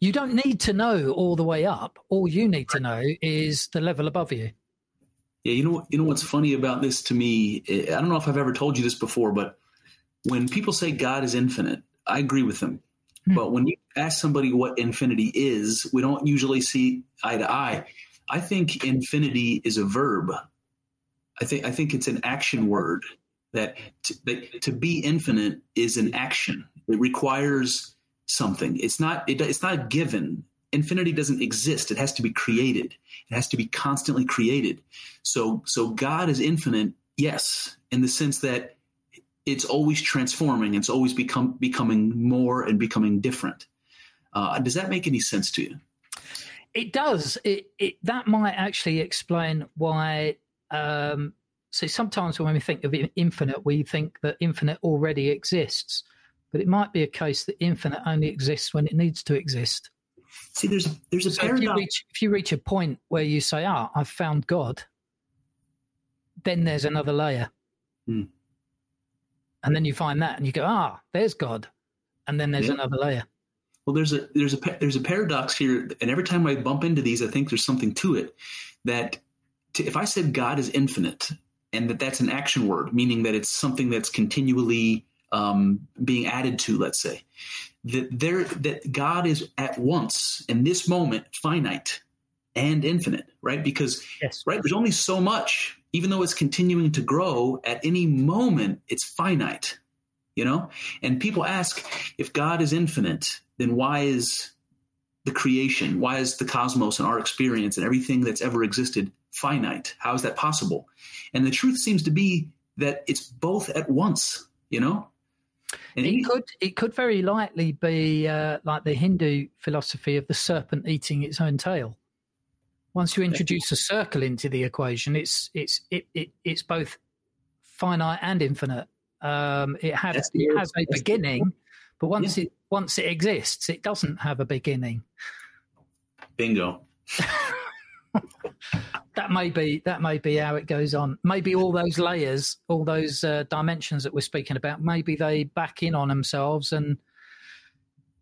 you don't need to know all the way up. All you need to know is the level above you. Yeah, you know, you know what's funny about this to me? I don't know if I've ever told you this before, but when people say God is infinite, I agree with them. Hmm. But when you ask somebody what infinity is, we don't usually see eye to eye. I think infinity is a verb. I think I think it's an action word that to, that to be infinite is an action. It requires something. It's not it, it's not a given. Infinity doesn't exist. It has to be created. It has to be constantly created. So so God is infinite, yes, in the sense that it's always transforming. It's always become becoming more and becoming different. Uh, does that make any sense to you? It does. It, it that might actually explain why. Um, so sometimes when we think of infinite, we think that infinite already exists, but it might be a case that infinite only exists when it needs to exist. See, there's there's a So if paradox. you reach if you reach a point where you say, "Ah, I've found God," then there's another layer, Hmm. And then you find that, and you go, "Ah, there's God," and then there's Yeah. another layer. Well, there's a there's a there's a paradox here, and every time I bump into these, I think there's something to it. That to, if I said God is infinite, and that that's an action word, meaning that it's something that's continually um, being added to, let's say, that there that God is at once in this moment finite and infinite, right? Because Yes. right, there's only so much, even though it's continuing to grow. At any moment, it's finite, you know. And people ask if God is infinite, then why is the creation, why is the cosmos and our experience and everything that's ever existed finite? How is that possible? And the truth seems to be that it's both at once, you know? And It could it could very likely be uh, like the Hindu philosophy of the serpent eating its own tail. Once you introduce a circle into the equation, it's it's it, it it's both finite and infinite. Um, it has the it has a the beginning, but once it once it exists, it doesn't have a beginning. bingo. That may be that may be how it goes on. Maybe all those layers, all those uh, dimensions that we're speaking about, maybe they back in on themselves, and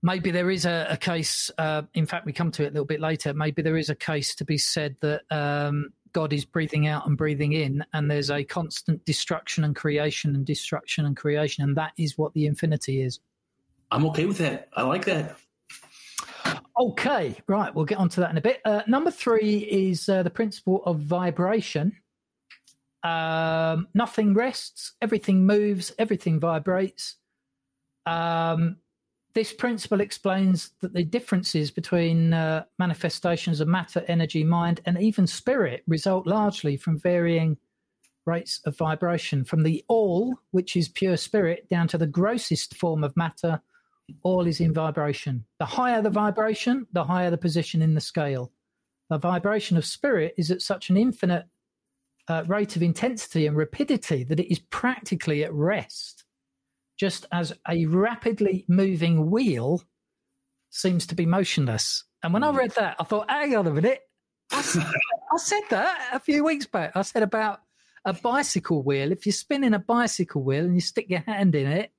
maybe there is a, a case. Uh, in fact, we come to it a little bit later. Maybe there is a case to be said that um, God is breathing out and breathing in, and there's a constant destruction and creation and destruction and creation, and that is what the infinity is. I'm okay with that. I like that. Okay, right. We'll get onto that in a bit. Uh, number three is uh, the principle of vibration. Um, nothing rests, everything moves, everything vibrates. Um, this principle explains that the differences between uh, manifestations of matter, energy, mind, and even spirit result largely from varying rates of vibration, from the all, which is pure spirit, down to the grossest form of matter, all is in vibration. The higher the vibration, the higher the position in the scale. The vibration of spirit is at such an infinite uh, rate of intensity and rapidity that it is practically at rest, just as a rapidly moving wheel seems to be motionless. And when I hmm. read that, I thought, hang on a minute. I said, I said that a few weeks back. I said about a bicycle wheel. If you're spinning a bicycle wheel and you stick your hand in it,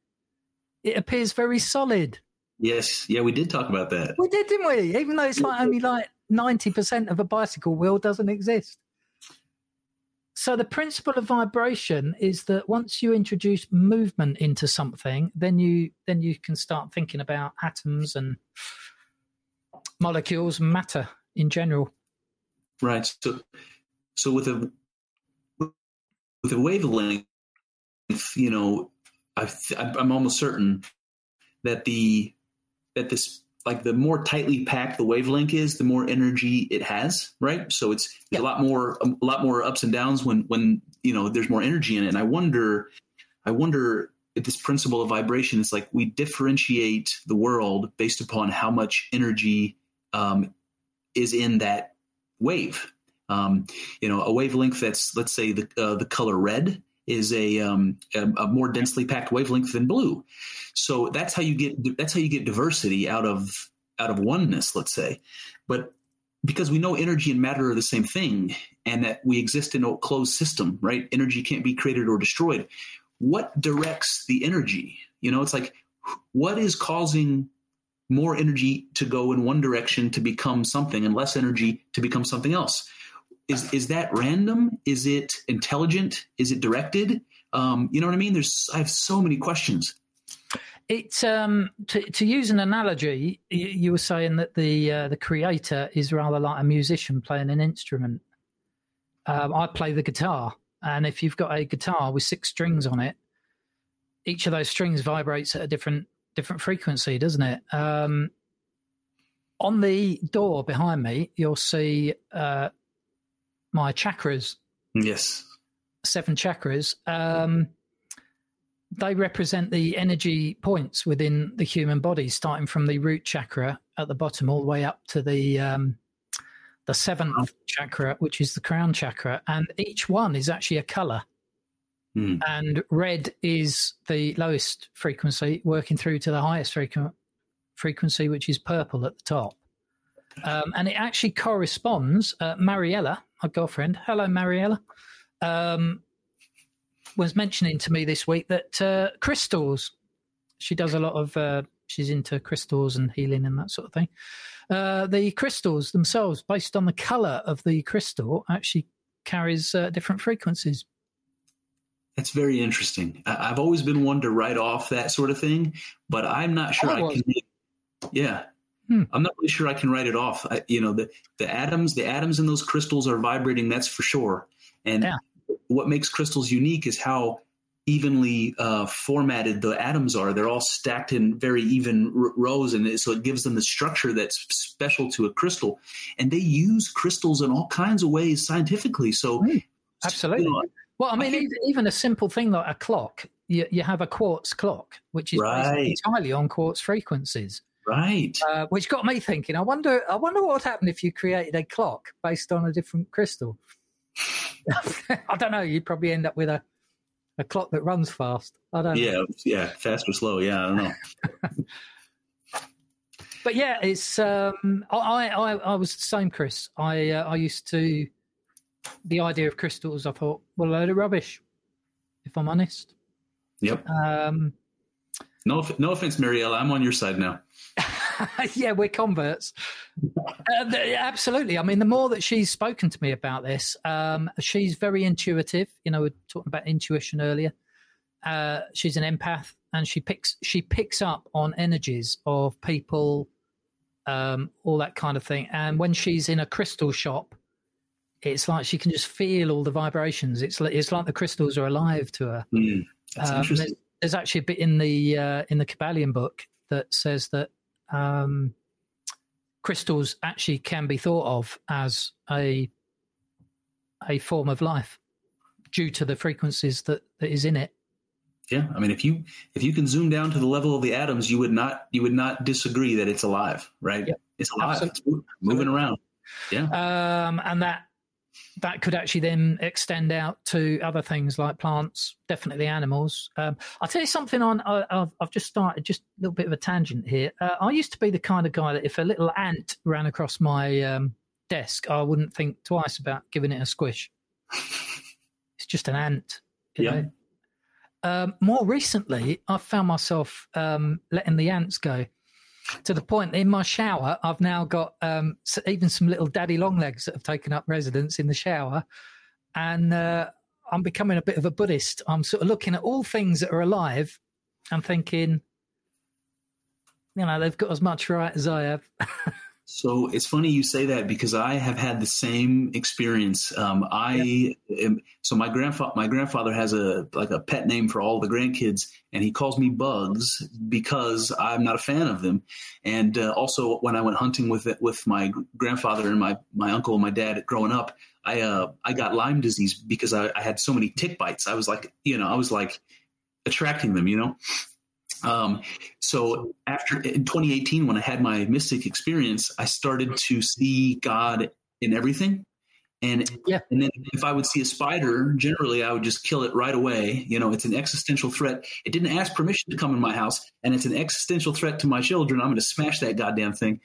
it appears very solid. Yes. Yeah, we did talk about that. We did, didn't we? Even though it's like only like 90% of a bicycle wheel doesn't exist. So the principle of vibration is that once you introduce movement into something, then you then you can start thinking about atoms and molecules matter in general. Right. So, so with a with a wavelength, you know, I, I'm almost certain that the that this like the more tightly packed the wavelength is, the more energy it has, right? So it's a lot more a lot more ups and downs when when you know there's more energy in it. And I wonder, I wonder if this principle of vibration is like we differentiate the world based upon how much energy um, is in that wave. Um, you know, a wavelength that's let's say the uh, the color red is a, um, a, a more densely packed wavelength than blue. So that's how you get that's how you get diversity out of out of oneness, let's say. But because we know energy and matter are the same thing, and that we exist in a closed system, right? Energy can't be created or destroyed. What directs the energy? You know, it's like what is causing more energy to go in one direction to become something and less energy to become something else is is that random? Is it intelligent? Is it directed? Um, you know what i mean? There's i have so many questions. It's um, to, to use an analogy you, were saying that the uh, the creator is rather like a musician playing an instrument. Um, i play the guitar and if you've got a guitar with six strings on it each of those strings vibrates at a different different frequency, doesn't it? Um, on the door behind me, you'll see uh, my chakras. Yes. Seven chakras. Um, they represent the energy points within the human body, starting from the root chakra at the bottom all the way up to the um, the seventh chakra, which is the crown chakra, and each one is actually a color. Mm. And red is the lowest frequency, working through to the highest frequ- frequency, which is purple at the top. Um, and it actually corresponds. Uh, Mariella, my girlfriend, hello, Mariella, um, was mentioning to me this week that uh, crystals, she does a lot of, uh, she's into crystals and healing and that sort of thing. Uh, the crystals themselves, based on the color of the crystal, actually carries uh, different frequencies. That's very interesting. I, have always been one to write off that sort of thing, but I'm not sure I, I can. Yeah, hmm. I'm not really sure I can write it off. I, you know, the the atoms, the atoms in those crystals are vibrating. That's for sure. And yeah. what makes crystals unique is how evenly uh, formatted the atoms are. They're all stacked in very even r- rows, and so it gives them the structure that's special to a crystal. And they use crystals in all kinds of ways scientifically. So, absolutely. You know, well, I mean, I even a simple thing like a clock, you, you have a quartz clock, which is right. entirely on quartz frequencies. Right. Uh, which got me thinking. I wonder. I wonder what would happen if you created a clock based on a different crystal. I don't know. You'd probably end up with a a clock that runs fast. I don't. Yeah. Know. Yeah. Fast or slow. Yeah. I don't know. but yeah, it's. Um, I, I I was the same, Chris. I uh, I used to the idea of crystals, I thought, well, a load of rubbish, if I'm honest. Yep. Um, no, no offense, Mariella. I'm on your side now. yeah, we're converts. uh, absolutely. I mean, the more that she's spoken to me about this, um, she's very intuitive. You know, we are talking about intuition earlier. Uh, she's an empath, and she picks she picks up on energies of people, um, all that kind of thing. And when she's in a crystal shop, it's like she can just feel all the vibrations. It's like, it's like the crystals are alive to her. Mm, um, there's, there's, actually a bit in the uh, in the Kybalion book that says that um, crystals actually can be thought of as a a form of life due to the frequencies that, that is in it. Yeah, I mean, if you if you can zoom down to the level of the atoms, you would not you would not disagree that it's alive, right? Yep. It's alive, it's moving around. Yeah, um, and that that could actually then extend out to other things like plants, definitely animals. Um, I'll tell you something on, I've, I've, just started, just a little bit of a tangent here. Uh, I used to be the kind of guy that if a little ant ran across my um, desk, I wouldn't think twice about giving it a squish. it's just an ant. yeah. Um, more recently, I've found myself um, letting the ants go to the point in my shower, I've now got um, even some little daddy long legs that have taken up residence in the shower. And uh, I'm becoming a bit of a Buddhist. I'm sort of looking at all things that are alive and thinking, you know, they've got as much right as I have. So it's funny you say that because I have had the same experience. Um, I am, so my grandfather my grandfather has a like a pet name for all the grandkids, and he calls me Bugs because I'm not a fan of them. And uh, also, when I went hunting with it, with my grandfather and my my uncle and my dad growing up, I uh, I got Lyme disease because I, I had so many tick bites. I was like, you know, I was like attracting them, you know. Um, so after in 2018, when I had my mystic experience, I started to see God in everything. And Yeah. and then if I would see a spider, generally I would just kill it right away. You know, it's an existential threat. It didn't ask permission to come in my house, and it's an existential threat to my children. I'm going to smash that goddamn thing.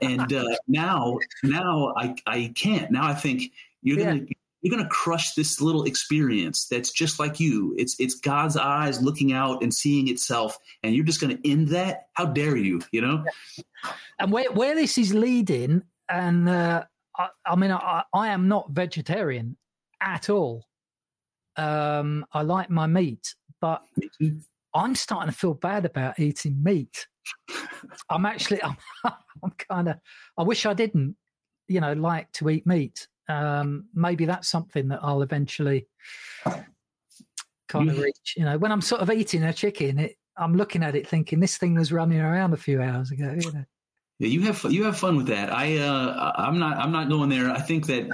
And uh, now, now I I can't. Now I think you're Yeah. gonna you're gonna crush this little experience that's just like you. It's it's God's eyes looking out and seeing itself, and you're just gonna end that. How dare you? You know? and where where this is leading, and uh, I, I mean, I, I am not vegetarian at all. Um, I like my meat, but I'm starting to feel bad about eating meat. I'm actually, I'm, I'm kind of, I wish I didn't, you know, like to eat meat. Um, maybe that's something that I'll eventually kind of reach. You know, when I'm sort of eating a chicken, it, I'm looking at it thinking this thing was running around a few hours ago. You know. Yeah, you have you have fun with that. I uh, I'm not I'm not going there. I think that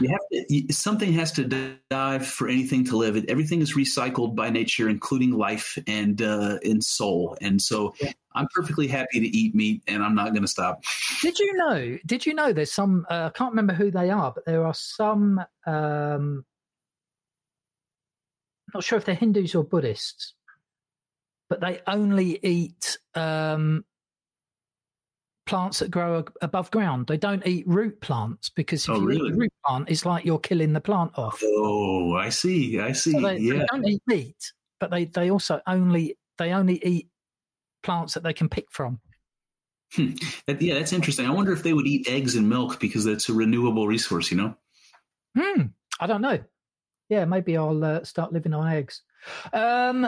you have to, you, something has to die for anything to live. Everything is recycled by nature, including life and uh, and soul. And so Yeah. I'm perfectly happy to eat meat, and I'm not going to stop. Did you know? Did you know? There's some. Uh, I can't remember who they are, but there are some. Um, not sure if they're Hindus or Buddhists, but they only eat um, plants that grow above ground. They don't eat root plants because if Oh, you eat a root plant, it's like you're killing the plant off. Oh, I see. I see. So they, they don't eat meat, but they, they also only they only eat plants that they can pick from. That- yeah, that's interesting. I wonder if they would eat eggs and milk because that's a renewable resource. You know. Hmm. I don't know. Yeah, maybe I'll uh, start living on eggs. Um,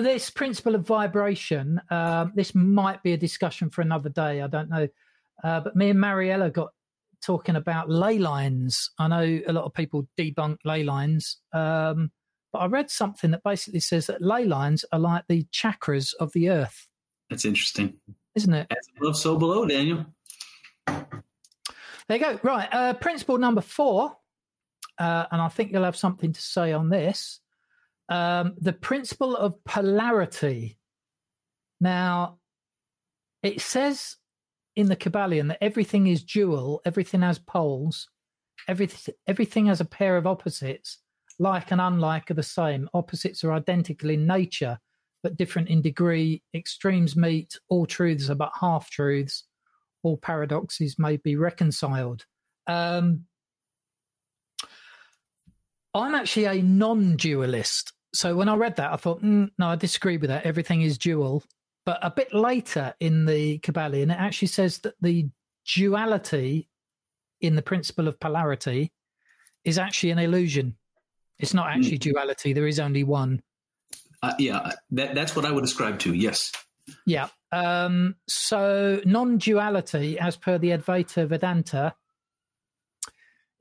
this principle of vibration. Um, this might be a discussion for another day. I don't know. Uh, but me and Mariella got talking about ley lines. I know a lot of people debunk ley lines, um, but I read something that basically says that ley lines are like the chakras of the earth, That's interesting. isn't it? As above, so below, Daniel. There you go. Right. Uh, principle number four, uh, and I think you'll have something to say on this. Um, the principle of polarity. Now, it says in the Kybalion that everything is dual, everything has poles, everything, everything has a pair of opposites, like and unlike are the same. Opposites are identical in nature, but different in degree. Extremes meet, all truths are but half truths all paradoxes may be reconciled. Um, I'm actually a non dualist. So when I read that, I thought, mm, no, I disagree with that. Everything is dual. But a bit later in the Kybalion, it actually says that the duality in the principle of polarity is actually an illusion. It's not actually duality. There is only one. Uh, yeah, that that's what I would ascribe to. Yes. Yeah. Um, so non duality, as per the Advaita Vedanta,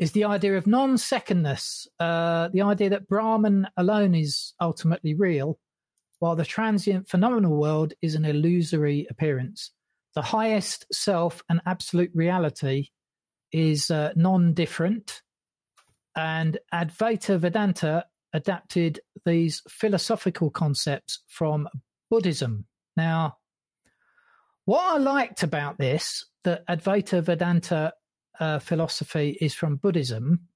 is the idea of non secondness, uh, the idea that Brahman alone is ultimately real, while the transient phenomenal world is an illusory appearance. The highest self and absolute reality is uh, non different. And Advaita Vedanta adapted these philosophical concepts from Buddhism. Now, what I liked about this, that Advaita Vedanta uh, philosophy is from Buddhism,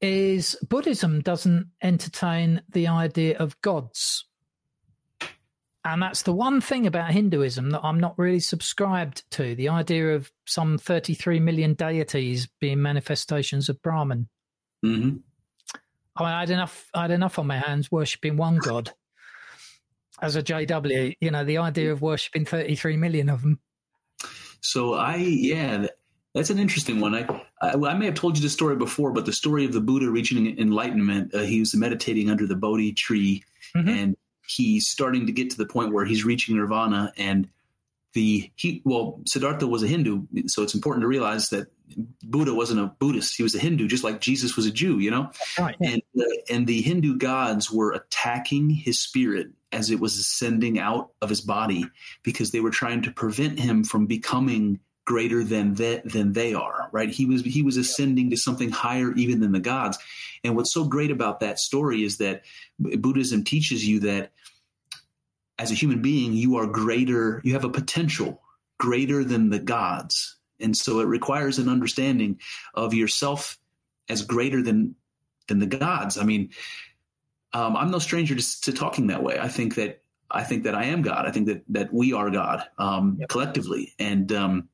is Buddhism doesn't entertain the idea of gods. And that's the one thing about Hinduism that I'm not really subscribed to the idea of some 33 million deities being manifestations of Brahman. hmm I, mean, I had enough. I had enough on my hands worshiping one god. As a JW, you know, the idea of worshiping 33 million of them. So I, yeah, that- that's an interesting one. I, I, I may have told you the story before, but the story of the Buddha reaching enlightenment. Uh, he was meditating under the Bodhi tree, Mhm. and he's starting to get to the point where he's reaching nirvana. And the he well Siddhartha was a Hindu, so it's important to realize that Buddha wasn't a Buddhist; he was a Hindu, just like Jesus was a Jew. You know, Right. And uh, and the Hindu gods were attacking his spirit as it was ascending out of his body because they were trying to prevent him from becoming greater than that than they are right he was he was ascending to something higher even than the gods and what's so great about that story is that buddhism teaches you that as a human being you are greater you have a potential greater than the gods and so it requires an understanding of yourself as greater than than the gods i mean um, i'm no stranger to, to talking that way i think that i think that i am god i think that that we are god um, Yep. collectively and um,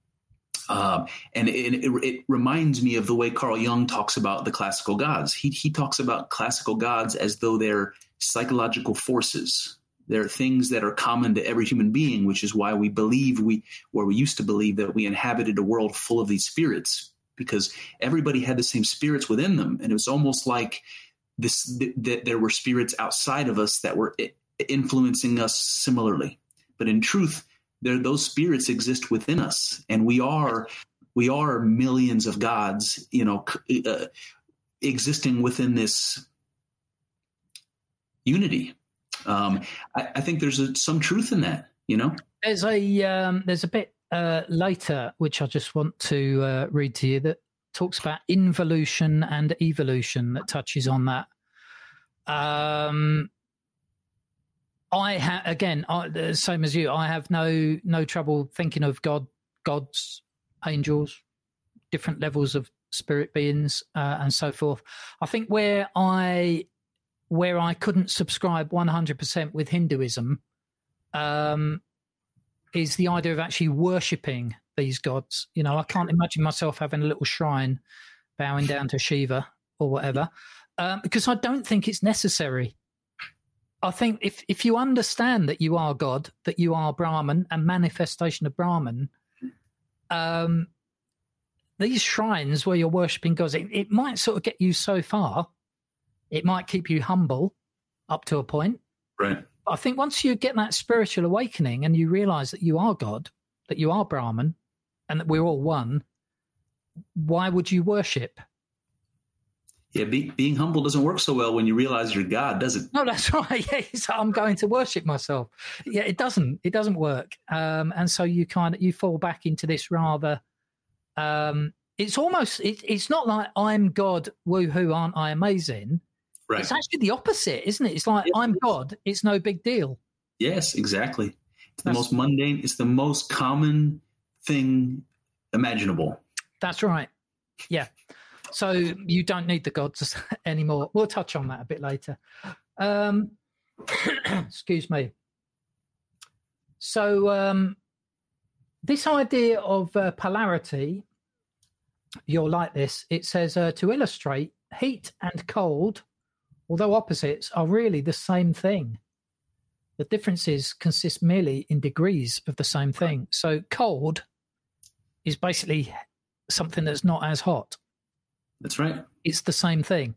um, and it, it, it reminds me of the way Carl Jung talks about the classical gods. He, he talks about classical gods as though they're psychological forces. They're things that are common to every human being, which is why we believe we, or we used to believe that we inhabited a world full of these spirits, because everybody had the same spirits within them, and it was almost like this th- that there were spirits outside of us that were i- influencing us similarly. But in truth, there those spirits exist within us. And we are we are millions of gods you know uh, existing within this unity um, I, I think there's a, some truth in that you know There's a um, there's a bit uh, later which I just want to uh, read to you that talks about involution and evolution that touches on that. Um, I have again, I, same as you. I have no no trouble thinking of God, gods, angels, different levels of spirit beings, uh, and so forth. I think where I where I couldn't subscribe one hundred percent with Hinduism. Um, is the idea of actually worshipping these gods. You know, I can't imagine myself having a little shrine, bowing down to Shiva or whatever, um, because I don't think it's necessary. I think if if you understand that you are God, that you are Brahman, a manifestation of Brahman, um, these shrines where you're worshipping gods, it, it might sort of get you so far. It might keep you humble up to a point, right I think once you get that spiritual awakening and you realize that you are God, that you are Brahman, and that we're all one, why would you worship? yeah be, being humble doesn't work so well when you realize you're god does it No, that's right. Yeah, I'm going to worship myself. Yeah, it doesn't. It doesn't work. Um, and so you kind of you fall back into this rather. Um, it's almost. It, it's not like I'm God. Woohoo! Aren't I amazing? Right It's actually the opposite, isn't it? It's like Yes, I'm. God. It's no big deal. yes exactly it's the That's- most mundane it's the most common thing imaginable That's right. Yeah. So you don't need the gods anymore. We'll touch on that a bit later. Um, excuse me. So um, this idea of uh, polarity, you'll like this. It says uh, to illustrate heat and cold, although opposites, are really the same thing. The differences consist merely in degrees of the same thing. So cold is basically something that's not as hot. that's right It's the same thing.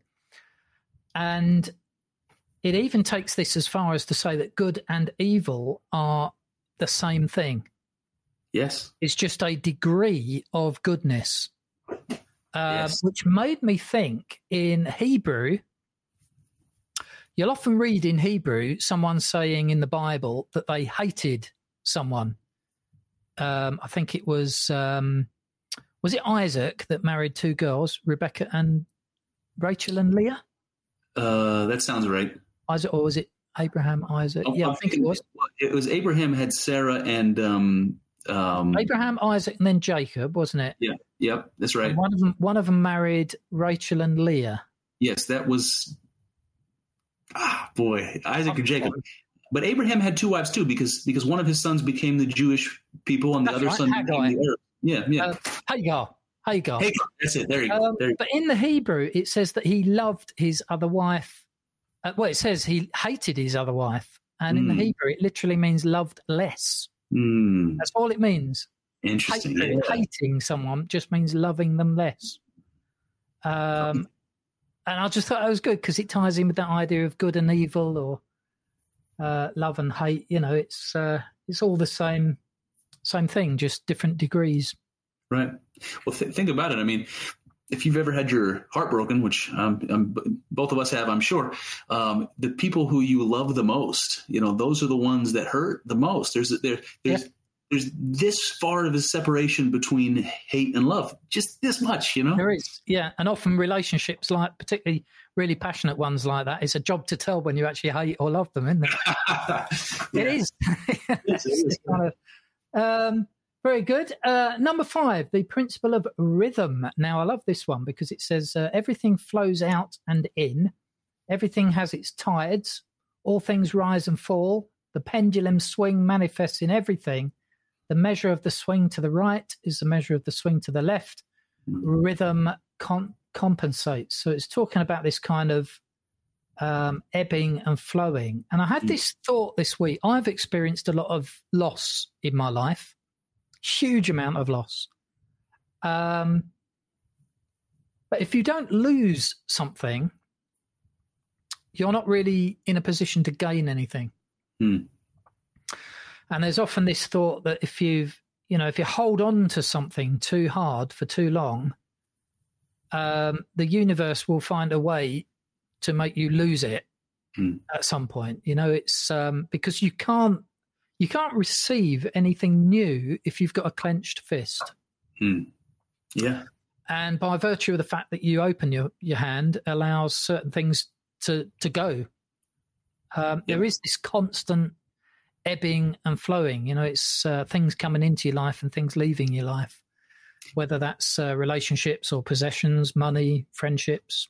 And it even takes this as far as to say that good and evil are the same thing. yes It's just a degree of goodness, uh, Yes. which made me think in Hebrew. You'll often read in Hebrew someone saying in the Bible that they hated someone. Um, I think it was um, was it Isaac that married two girls, Rebecca and Rachel and Leah? uh, that sounds right Isaac, or was it Abraham? Isaac? Oh, yeah, I think it was It was Abraham had Sarah and um um Abraham, Isaac, and then Jacob, wasn't it? Yeah, yep, that's right. And one of them, one of them married Rachel and Leah. Yes, that was ah boy, Isaac or Jacob. But Abraham had two wives too because because one of his sons became the Jewish people and the That's other right, son became the Arab. Yeah, yeah. Uh, Hagar, Hagar. Hey, that's it. There you go. Um, there you go. but in the Hebrew, it says that he loved his other wife. Uh, well, it says he hated his other wife, and in the Hmm. Hebrew, it literally means loved less. Hmm, That's all it means. interesting. Hatred, Yeah. hating someone just means loving them less. Um, and I just thought that was good because it ties in with that idea of good and evil, or uh, love and hate. You know, it's uh, it's all the same Same thing, just different degrees. Right. Well, th- think about it. I mean, if you've ever had your heart broken, which um, um, both of us have, I'm sure, um, the people who you love the most, you know, those are the ones that hurt the most. There's there, there's yeah. There's this far of a separation between hate and love, just this much, you know. There is, yeah, and often relationships, like particularly really passionate ones like that, it's a job to tell when you actually hate or love them, isn't it? yeah. it is. kind of, um, very good. Uh, number five, the principle of rhythm. Now, I love this one because it says uh, everything flows out and in, everything has its tides, all things rise and fall, the pendulum swing manifests in everything. The measure of the swing to the right is the measure of the swing to the left. Rhythm con- compensates. So it's talking about this kind of um, ebbing and flowing. And I had this thought this week. I've experienced a lot of loss in my life huge amount of loss. Um, but if you don't lose something, you're not really in a position to gain anything. Hmm. And there's often this thought that if you've, you know, if you hold on to something too hard for too long, um, the universe will find a way to make you lose it hmm. at some point. You know, it's um, because you can't you can't receive anything new if you've got a clenched fist. Hmm. Yeah. And by virtue of the fact that you open your, your hand allows certain things to, to go. Um, yeah. There is this constant ebbing and flowing. You know, it's uh, things coming into your life and things leaving your life, whether that's uh, relationships or possessions, money, friendships.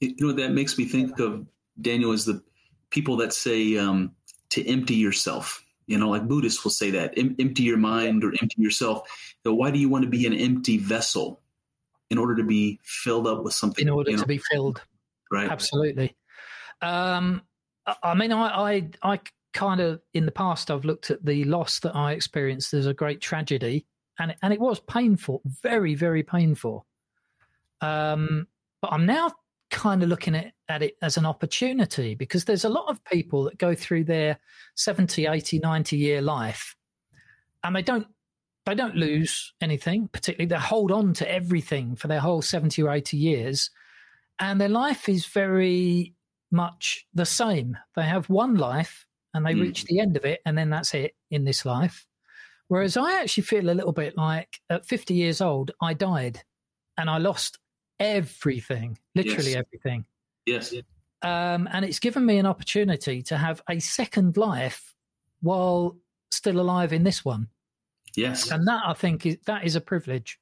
You know, that makes me think of Daniel as the people that say um, to empty yourself. You know, like Buddhists will say that em- empty your mind or empty yourself. why do you want to be an empty vessel in order to be filled up with something? In order you know? to be filled, right? Absolutely. Um, I mean, I, I, I kind of in the past I've looked at the loss that I experienced as a great tragedy, and and it was painful, very very painful. Um, but I'm now kind of looking at, at it as an opportunity because there's a lot of people that go through their 70 80 90 year life and they don't they don't lose anything particularly they hold on to everything for their whole 70 or 80 years and their life is very much the same they have one life and they mm. reach the end of it and then that's it in this life whereas i actually feel a little bit like at 50 years old i died and i lost everything, literally yes. everything. Yes. Um, and it's given me an opportunity to have a second life while still alive in this one. Yes. And that I think is that is a privilege.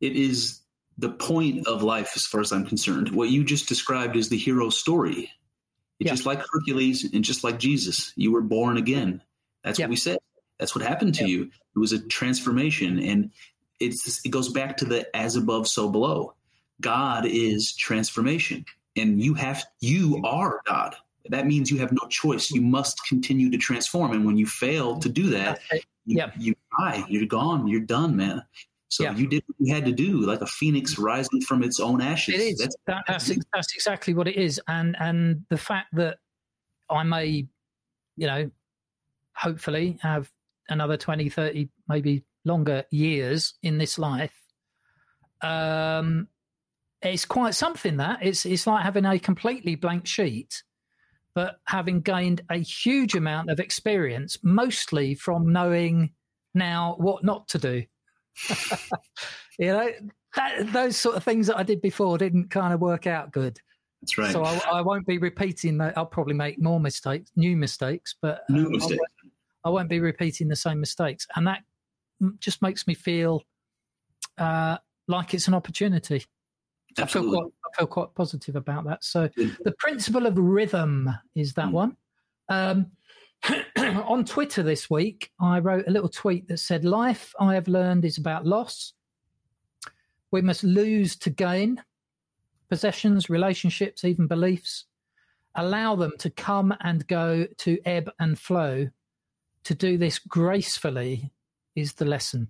It is the point of life as far as I'm concerned. What you just described is the hero story. It's yeah. just like Hercules and just like Jesus. You were born again. That's yeah. what we said. That's what happened to yeah. you. It was a transformation and it's it goes back to the as above so below. God is transformation, and you have you are God. That means you have no choice. You must continue to transform, and when you fail to do that, you, you die. You're gone. You're done, man. So yeah. you did what you had to do, like a phoenix rising from its own ashes. It is. That's, that, that's, that's exactly what it is. And and the fact that I may, you know, hopefully have another 20, 30, maybe longer years in this life, um, it's quite something that it's it's like having a completely blank sheet but having gained a huge amount of experience mostly from knowing now what not to do you know that, those sort of things that i did before didn't kind of work out good that's right so i, I won't be repeating that i'll probably make more mistakes new mistakes but new um, mistakes. I, won't, I won't be repeating the same mistakes and that just makes me feel uh, like it's an opportunity I feel, quite, I feel quite positive about that. So the principle of rhythm is that mm. one. Um, on Twitter this week, I wrote a little tweet that said, Life I have learned is about loss. We must lose to gain possessions, relationships, even beliefs. Allow them to come and go, to ebb and flow. To do this gracefully is the lesson.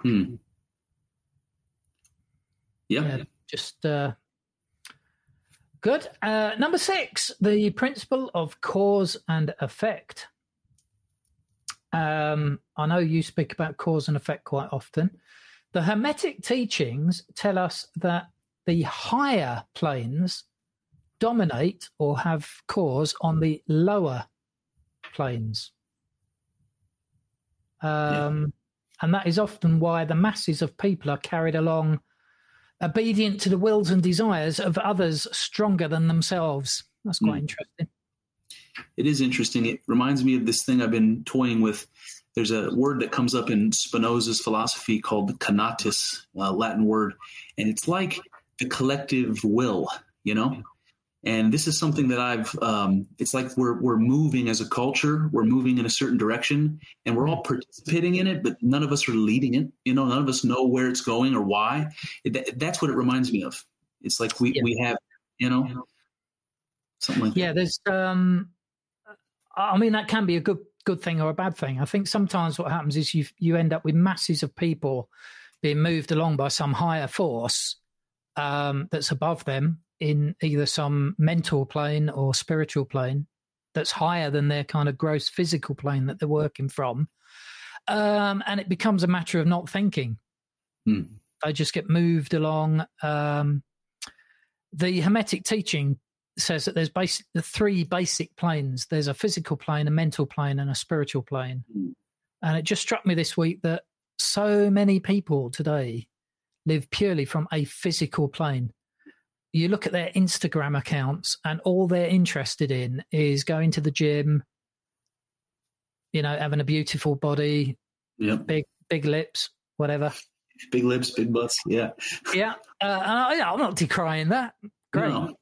Hmm. Yeah. yeah just uh, good. Uh, number six, the principle of cause and effect. um, I know you speak about cause and effect quite often. The Hermetic teachings tell us that the higher planes dominate or have cause on the lower planes. Um, yeah. And that is often why the masses of people are carried along obedient to the wills and desires of others stronger than themselves. That's quite mm. interesting. It is interesting. It reminds me of this thing I've been toying with. There's a word that comes up in Spinoza's philosophy called conatus, uh, Latin word, and it's like the collective will, you know? And this is something that I've, um, it's like we're, we're moving as a culture, we're moving in a certain direction and we're all participating in it, but none of us are leading it. You know, none of us know where it's going or why. It, that's what it reminds me of. It's like we, yeah. we have, you know, something like that. yeah, that. there's, um, I mean, that can be a good, good thing or a bad thing. I think sometimes what happens is you, you end up with masses of people being moved along by some higher force um, that's above them in either some mental plane or spiritual plane that's higher than their kind of gross physical plane that they're working from. Um, and it becomes a matter of not thinking. They just get moved along. Um, the Hermetic teaching says that there's basic, the three basic planes there's a physical plane, a mental plane, and a spiritual plane. Hmm. And it just struck me this week that so many people today live purely from a physical plane. You look at their Instagram accounts, and all they're interested in is going to the gym, you know, having a beautiful body, yep. big big lips, whatever. Big lips, big butts, yeah, yeah. Uh, I, am not decrying that. Great, no.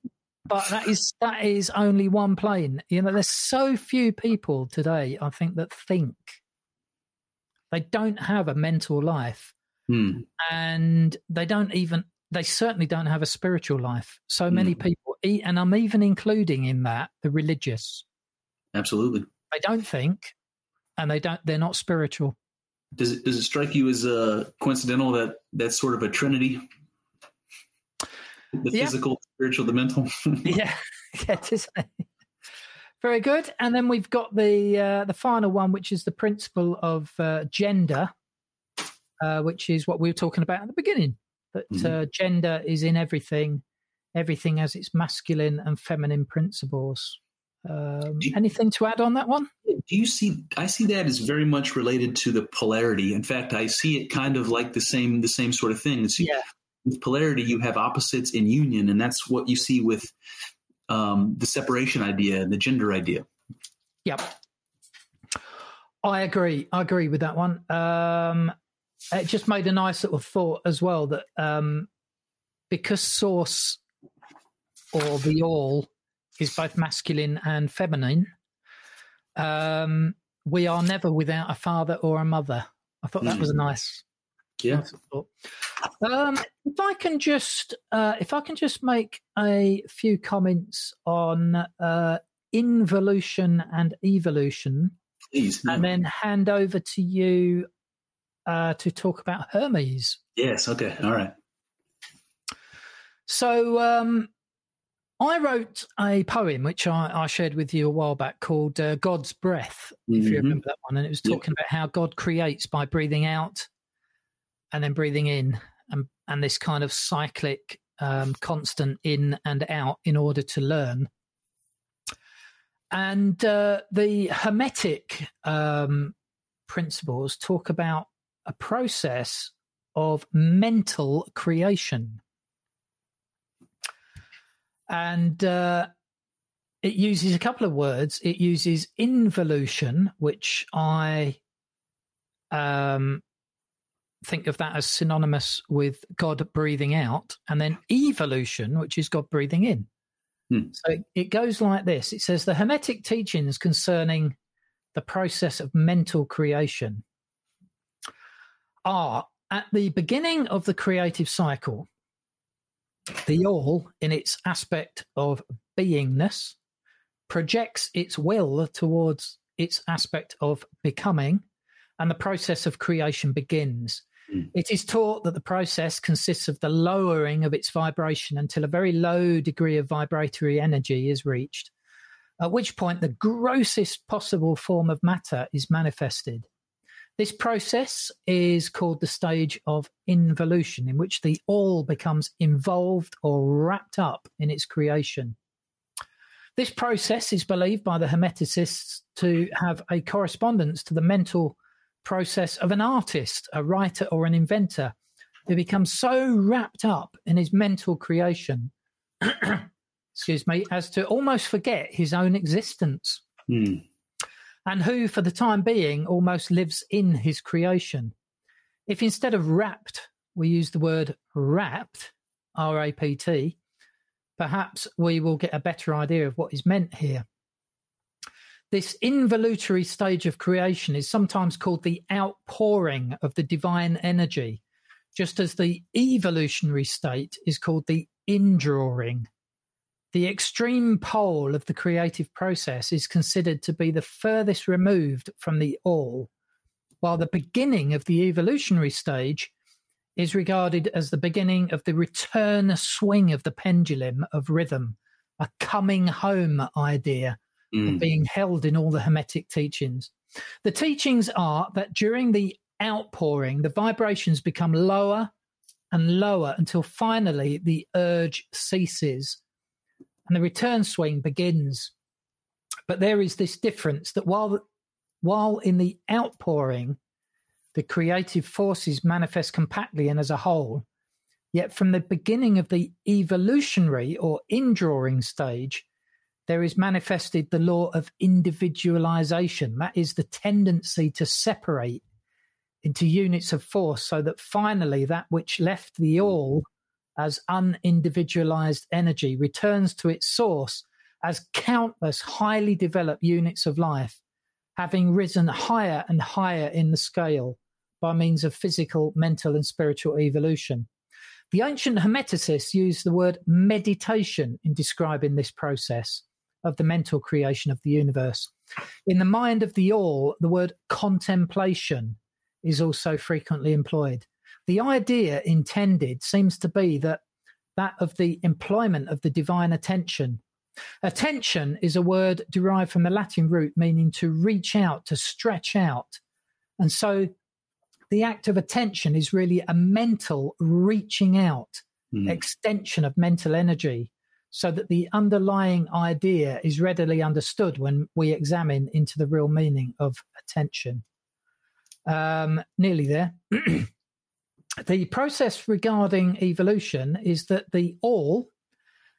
but that is that is only one plane. You know, there's so few people today. I think that think they don't have a mental life Hmm. And they don't even, they certainly don't have a spiritual life. So many hmm. people, and I'm even including in that the religious. Absolutely. They don't think and they don't, they're not spiritual. Does it, does it strike you as uh, coincidental that that's sort of a trinity? The yeah. physical, the spiritual, the mental? yeah. Yeah, it is. Very good. And then we've got the uh, the final one, which is the principle of uh, gender, uh, which is what we were talking about at the beginning. That mm-hmm. uh, gender is in everything, everything has its masculine and feminine principles. Um, you, anything to add on that one? Do you see? I see that as very much related to the polarity. In fact, I see it kind of like the same the same sort of thing. See, yeah. With polarity, you have opposites in union, and that's what you see with um, the separation idea and the gender idea. Yep. I agree. I agree with that one. Um, it just made a nice little thought as well that um, because source or the all is both masculine and feminine, um, we are never without a father or a mother. I thought that mm. was a nice. Yeah. Um, if I can just, uh, if I can just make a few comments on uh, involution and evolution, Please, no. and then hand over to you uh, to talk about Hermes. Yes. Okay. All right. So um, I wrote a poem which I, I, shared with you a while back called uh, God's Breath, mm-hmm. if you mm-hmm. remember that one. And it was talking about how God creates by breathing out and then breathing in and, and this kind of cyclic, um, constant in and out in order to learn. And uh, the Hermetic um, principles talk about a process of mental creation. And uh, it uses a couple of words. It uses involution, which I um, think of that as synonymous with God breathing out, and then evolution, which is God breathing in. Hmm. So it goes like this it says the Hermetic teachings concerning the process of mental creation are at the beginning of the creative cycle, the all, in its aspect of beingness, projects its will towards its aspect of becoming, and the process of creation begins. Mm. It is taught that the process consists of the lowering of its vibration until a very low degree of vibratory energy is reached. at which point the grossest possible form of matter is manifested. This process is called the stage of involution, in which the all becomes involved or wrapped up in its creation. This process is believed by the Hermeticists to have a correspondence to the mental process of an artist, a writer, or an inventor who becomes so wrapped up in his mental creation, excuse me, as to almost forget his own existence. Hmm. And who, for the time being, almost lives in his creation. If instead of wrapped, we use the word wrapped, R A P T, perhaps we will get a better idea of what is meant here. This involutory stage of creation is sometimes called the outpouring of the divine energy, just as the evolutionary state is called the indrawing. The extreme pole of the creative process is considered to be the furthest removed from the all, while the beginning of the evolutionary stage is regarded as the beginning of the return swing of the pendulum of rhythm, a coming home idea Mm. being held in all the Hermetic teachings. The teachings are that during the outpouring, the vibrations become lower and lower until finally the urge ceases and the return swing begins. But there is this difference that while while in the outpouring, the creative forces manifest compactly and as a whole, yet from the beginning of the evolutionary or indrawing stage, there is manifested the law of individualization. That is the tendency to separate into units of force so that finally that which left the all as unindividualized energy returns to its source as countless highly developed units of life, having risen higher and higher in the scale by means of physical, mental, and spiritual evolution. The ancient Hermeticists used the word meditation in describing this process of the mental creation of the universe. In the mind of the all, the word contemplation is also frequently employed. The idea intended seems to be that that of the employment of the divine attention. Attention is a word derived from the Latin root meaning to reach out, to stretch out. And so the act of attention is really a mental reaching out, Mm. extension of mental energy, so that the underlying idea is readily understood when we examine into the real meaning of attention. Um, nearly there. the process regarding evolution is that the all,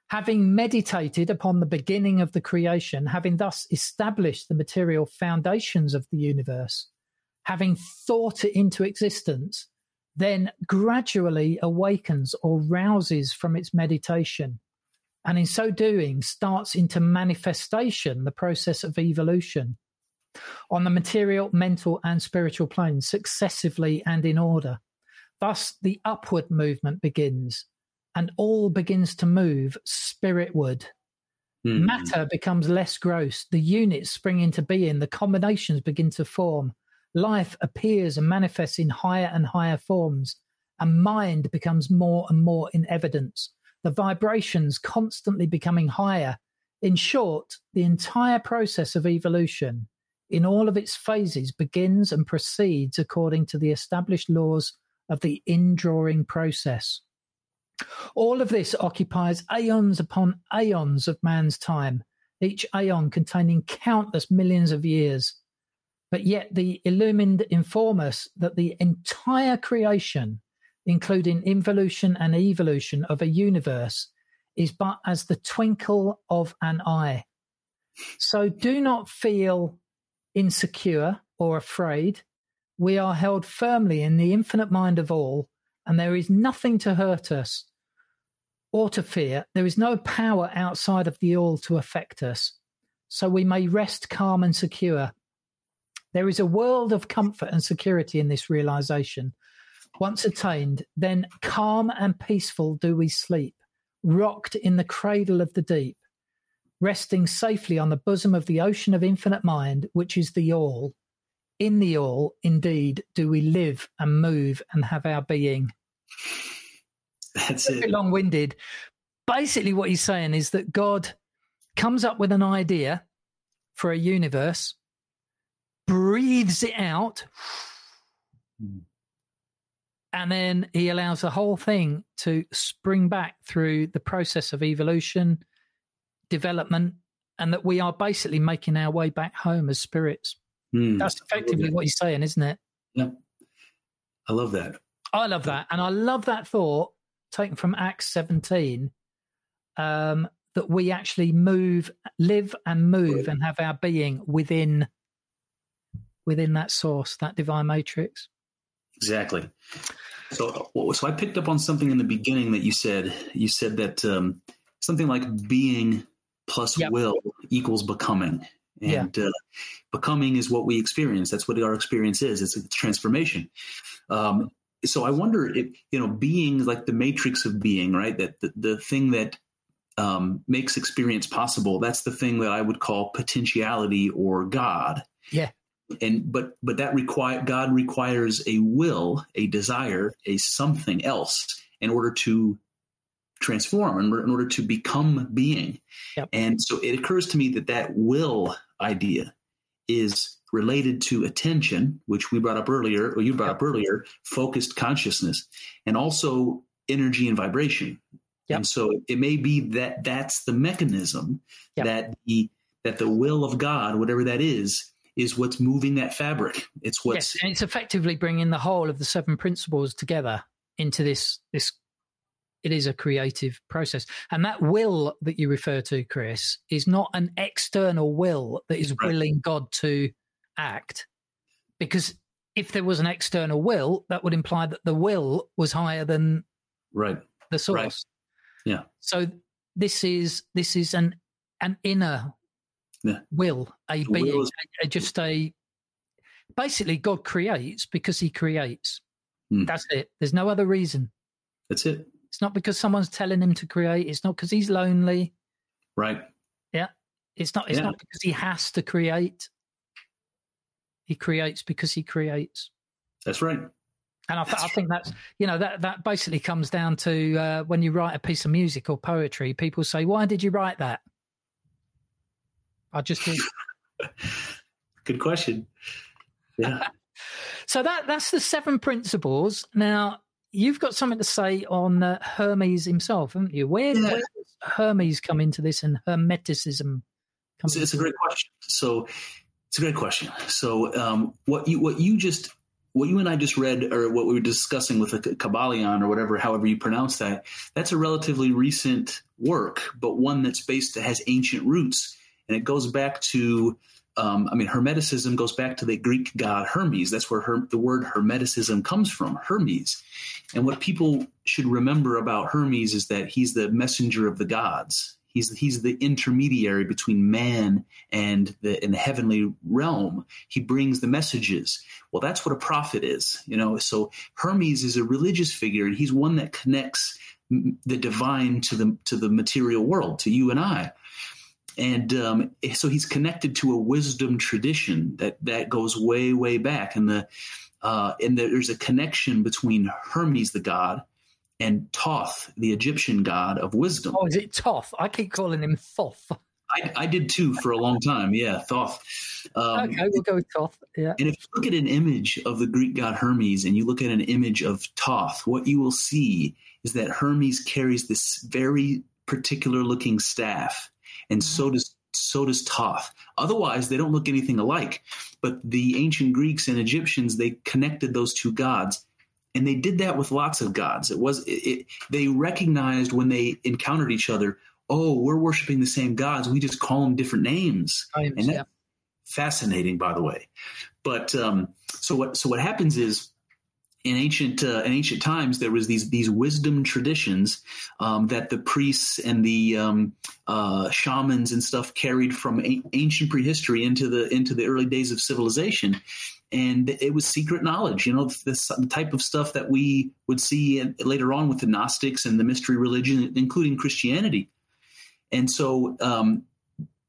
having meditated upon the beginning of the creation, having thus established the material foundations of the universe, having thought it into existence, then gradually awakens or rouses from its meditation. And in so doing, starts into manifestation the process of evolution on the material, mental, and spiritual planes successively and in order. Thus, the upward movement begins, and all begins to move spiritward. Mm. Matter becomes less gross, the units spring into being, the combinations begin to form. Life appears and manifests in higher and higher forms, and mind becomes more and more in evidence. The vibrations constantly becoming higher. In short, the entire process of evolution, in all of its phases, begins and proceeds according to the established laws of the indrawing process. All of this occupies aeons upon aeons of man's time, each aeon containing countless millions of years. But yet the illumined inform us that the entire creation, including involution and evolution of a universe, is but as the twinkle of an eye. So do not feel insecure or afraid. We are held firmly in the infinite mind of all, and there is nothing to hurt us or to fear. There is no power outside of the all to affect us. So we may rest calm and secure. There is a world of comfort and security in this realization. Once attained, then calm and peaceful do we sleep, rocked in the cradle of the deep, resting safely on the bosom of the ocean of infinite mind, which is the all. In the all, indeed, do we live and move and have our being. That's it. long winded. Basically, what he's saying is that God comes up with an idea for a universe, breathes it out, Hmm. and then he allows the whole thing to spring back through the process of evolution, development, and that we are basically making our way back home as spirits. Hmm. That's effectively what you're saying, isn't it? Yeah. I love that. I love that. And I love that thought taken from Acts 17 um, that we actually move, live and move and have our being within within that source, that divine matrix. Exactly. So, so I picked up on something in the beginning that you said. You said that um, something like being plus Yep. will equals becoming, Yeah. and uh, becoming is what we experience. That's what our experience is. It's a transformation. Um, so I wonder if you know, being like the matrix of being, right? That the, the thing that um, makes experience possible. That's the thing that I would call potentiality or God Yeah. and but but that require god requires a will a desire a something else in order to transform in order, in order to become being Yep. and so it occurs to me that that will idea is related to attention which we brought up earlier or you brought up earlier focused consciousness and also energy and vibration Yep. and so it may be that that's the mechanism Yep. that the that the will of god whatever that is is what's moving that fabric. It's what's yes, and it's effectively bringing the whole of the seven principles together into this this it is a creative process and that will that you refer to chris is not an external will that is Right. willing god to act because if there was an external will that would imply that the will was higher than right. the source Right. Yeah. so this is this is an an inner Yeah. will a The being will is- a- just a basically god creates because he creates Hmm. that's it there's no other reason That's it. It's not because someone's telling him to create it's not because he's lonely Right. Yeah. It's not it's Yeah. not because he has to create he creates because he creates That's right. and I, th- I think that's you know that that basically comes down to uh, when you write a piece of music or poetry people say why did you write that i just did Good question. Yeah. So that that's the seven principles. Now you've got something to say on uh, Hermes himself, haven't you? Where, Yeah. where does Hermes come into this and Hermeticism? Come It's, it's a great question. So it's a great question. So um, what you what you just what you and I just read, or what we were discussing with the Kybalion, or whatever, however you pronounce that, that's a relatively recent work, but one that's based that has ancient roots, and it goes back to. Um, I mean, Hermeticism goes back to the Greek god Hermes. That's where her, the word Hermeticism comes from, Hermes. And what people should remember about Hermes is that he's the messenger of the gods. He's he's the intermediary between man and the in the heavenly realm. He brings the messages. Well, that's what a prophet is, you know. So Hermes is a religious figure, and he's one that connects the divine to the to the material world, to you and I. And um, so he's connected to a wisdom tradition that that goes way way back, and the uh, and there's a connection between Hermes the god and toth the Egyptian god of wisdom. Oh, is it Toth? I keep calling him Thoth. I, I did too for a long time. Yeah, Thoth. Um, okay, we'll go with Toth. Yeah. And if you look at an image of the Greek god Hermes and you look at an image of Thoth, what you will see is that Hermes carries this very particular looking staff, and so does so does Thoth. Otherwise, they don't look anything alike. But the ancient Greeks and Egyptians they connected those two gods, and they did that with lots of gods. It was it, it, they recognized when they encountered each other. Oh, we're worshiping the same gods. We just call them different names and that, yeah. fascinating, by the way. But um, so what? So what happens is in ancient uh, in ancient times there was these these wisdom traditions um, that the priests and the um, uh, shamans and stuff carried from a- ancient prehistory into the into the early days of civilization. And it was secret knowledge, you know, the type of stuff that we would see in, later on with the Gnostics and the mystery religion, including Christianity. And so um,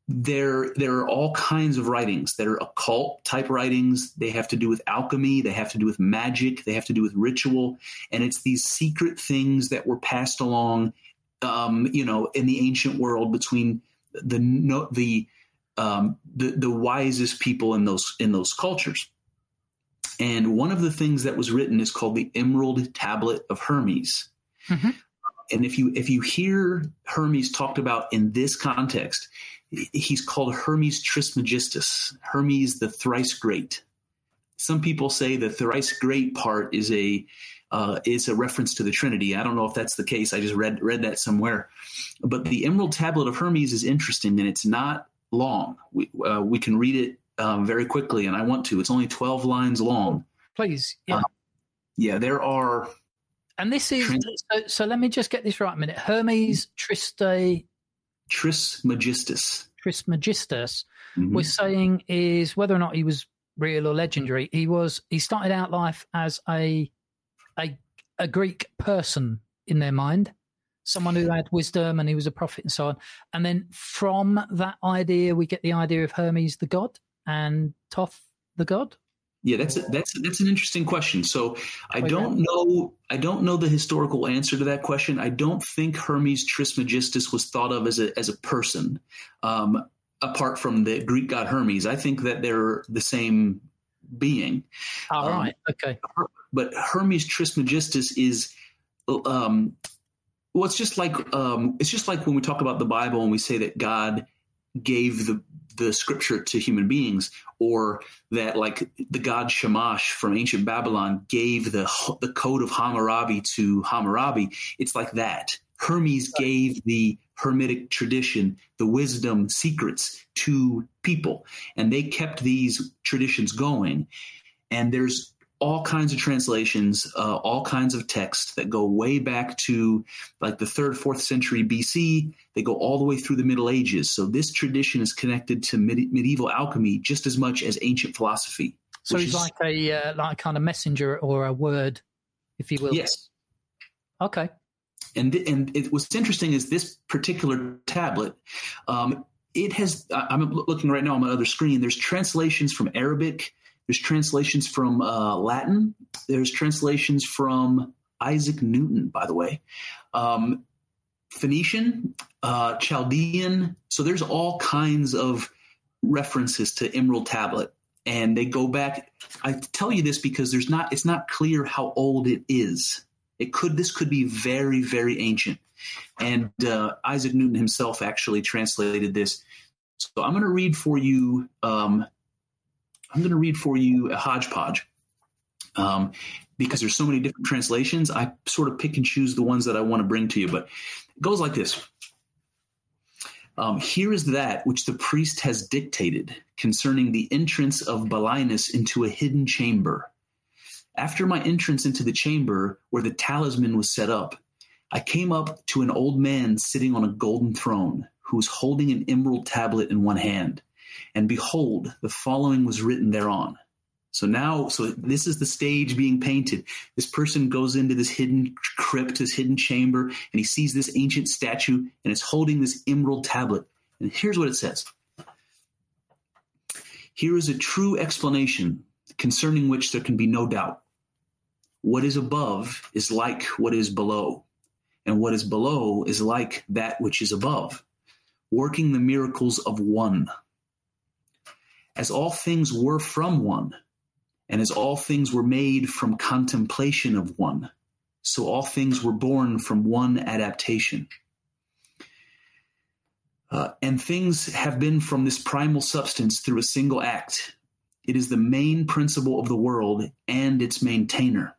there there are all kinds of writings that are occult type writings they have to do with alchemy they have to do with magic they have to do with ritual and it's these secret things that were passed along um, you know in the ancient world between the no, the um, the the wisest people in those in those cultures. And one of the things that was written is called the Emerald Tablet of Hermes. Mm-hmm. And if you if you hear Hermes talked about in this context, he's called Hermes Trismegistus, Hermes the thrice great. Some people say the thrice great part is a uh, is a reference to the Trinity. I don't know if that's the case. I just read read that somewhere. But the Emerald Tablet of Hermes is interesting, and it's not long. We uh, we can read it um, very quickly, and I want to. It's only twelve lines long. Please, yeah, Uh, yeah. There are and this is so, so. Let me just get this right a minute. Hermes Triste Trismegistus. Trismegistus Mhm. we're saying is whether or not he was real or legendary. He was. He started out life as a a a Greek person in their mind, someone who had wisdom and he was a prophet and so on. And then from that idea, we get the idea of Hermes the god and Toth the god. Yeah, that's a, that's that's an interesting question. So I don't know I don't know the historical answer to that question. I don't think Hermes Trismegistus was thought of as a as a person, um, apart from the Greek god Hermes. I think that they're the same being. All Um, right. Okay. But Hermes Trismegistus is, um, well, it's just like um, it's just like when we talk about the Bible and we say that God gave the the scripture to human beings, or that like the god Shamash from ancient Babylon gave the the code of Hammurabi to Hammurabi. It's like that. Hermes gave the Hermetic tradition, the wisdom secrets to people, and they kept these traditions going. And there's all kinds of translations, uh, all kinds of texts that go way back to like the third, fourth century BC. They go all the way through the Middle Ages. So this tradition is connected to medi- medieval alchemy just as much as ancient philosophy. So he's is- like a uh, like a kind of messenger or a word, if you will. Yes. Okay. And th- and it, what's interesting is this particular tablet. Um, it has. I'm looking right now on my other screen. There's translations from Arabic. There's translations from uh, Latin. There's translations from Isaac Newton, by the way, um, Phoenician, uh, Chaldean. So there's all kinds of references to Emerald Tablet, and they go back. I tell you this because there's not. It's not clear how old it is. It could. This could be very, very ancient. And uh, Isaac Newton himself actually translated this. So I'm going to read for you. Um, I'm going to read for you a hodgepodge. Um, because there's so many different translations, I sort of pick and choose the ones that I want to bring to you. But it goes like this. Um, here is that which the priest has dictated concerning the entrance of Belinus into a hidden chamber. After my entrance into the chamber where the talisman was set up, I came up to an old man sitting on a golden throne, who was holding an emerald tablet in one hand. And behold, the following was written thereon. So now, so this is the stage being painted. This person goes into this hidden crypt, this hidden chamber, and he sees this ancient statue, and it's holding this emerald tablet. And here's what it says Here is a true explanation concerning which there can be no doubt. What is above is like what is below, and what is below is like that which is above, working the miracles of one. As all things were from one, and as all things were made from contemplation of one, so all things were born from one adaptation. Uh, and things have been from this primal substance through a single act. It is the main principle of the world and its maintainer.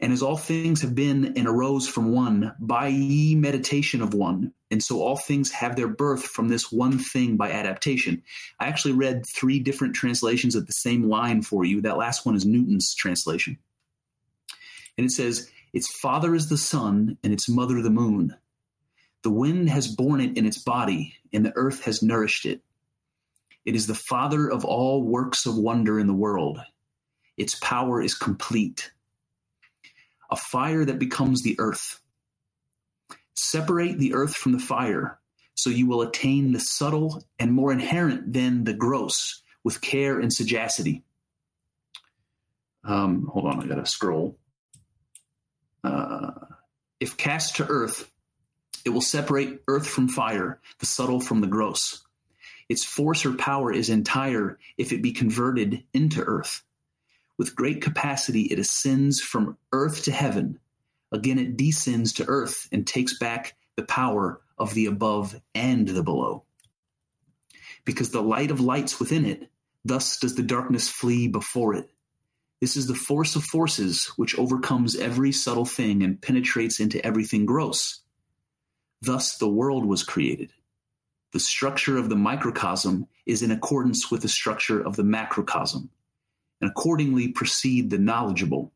And as all things have been and arose from one, by ye meditation of one, and so all things have their birth from this one thing by adaptation. I actually read three different translations of the same line for you. That last one is Newton's translation. And it says, Its father is the sun, and its mother the moon. The wind has borne it in its body, and the earth has nourished it. It is the father of all works of wonder in the world. Its power is complete. A fire that becomes the earth. Separate the earth from the fire, so you will attain the subtle and more inherent than the gross with care and sagacity. Um, hold on, I gotta scroll. Uh, if cast to earth, It will separate earth from fire, the subtle from the gross. Its force or power is entire if it be converted into earth. With great capacity, it ascends from earth to heaven. Again, it descends to earth and takes back the power of the above and the below. Because the light of lights within it, thus does the darkness flee before it. This is the force of forces which overcomes every subtle thing and penetrates into everything gross. Thus the world was created. The structure of the microcosm is in accordance with the structure of the macrocosm, and accordingly proceed the knowledgeable.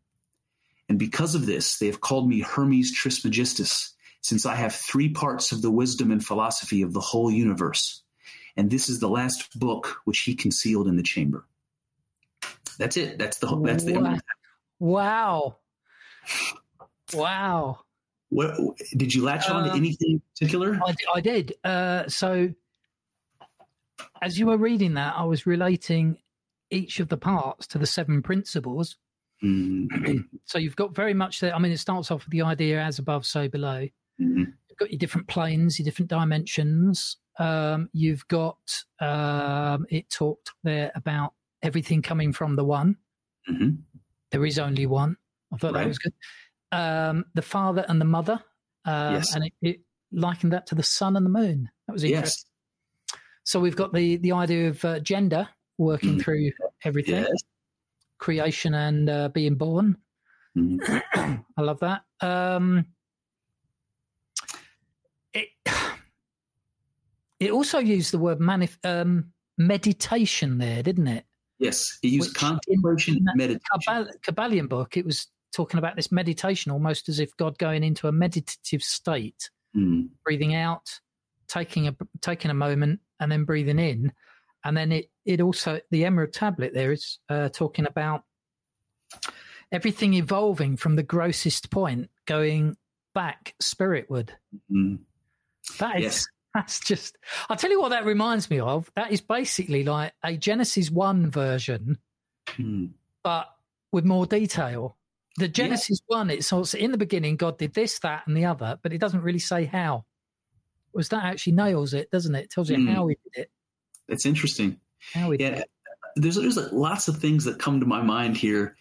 And because of this, they have called me Hermes Trismegistus, since I have three parts of the wisdom and philosophy of the whole universe. And this is the last book which he concealed in the chamber. That's it. That's the whole, that's the. Wow. Wow. wow. What did you latch on to Um, anything in particular? I, I did. Uh, so, as you were reading that, I was relating each of the parts to the seven principles. Mm, So you've got very much there. I mean, it starts off with the idea as above, so below. mhm, You've got your different planes, your different dimensions. Um, you've got um, it talked there about everything coming from the one. mhm. There is only one. I thought that was good. Um, the father and the mother, um, Yes. and it, it likened that to the sun and the moon. That was interesting. Yes. So we've got the the idea of uh, gender working Mhm. through everything, Yes. creation and uh, being born. Mhm. I love that. Um, it it also used the word manif- um, meditation there, didn't it? Yes. He used Which contemplation in meditation. Kabbal- Kybalion book, it was talking about this meditation, almost as if God going into a meditative state, Mm, breathing out, taking a taking a moment, and then breathing in, and then it it also the Emerald Tablet there is uh, talking about everything evolving from the grossest point, going back spiritward. mm. That is Yes. that's just. I'll tell you what that reminds me of. That is basically like a Genesis one version Mm. but with more detail. The Genesis one, it's also in the beginning, God did this, that, and the other, but it doesn't really say how. Was that actually nails it, doesn't it? It tells you Mm. how he did it. That's interesting. Yeah, there's there's lots of things that come to my mind here.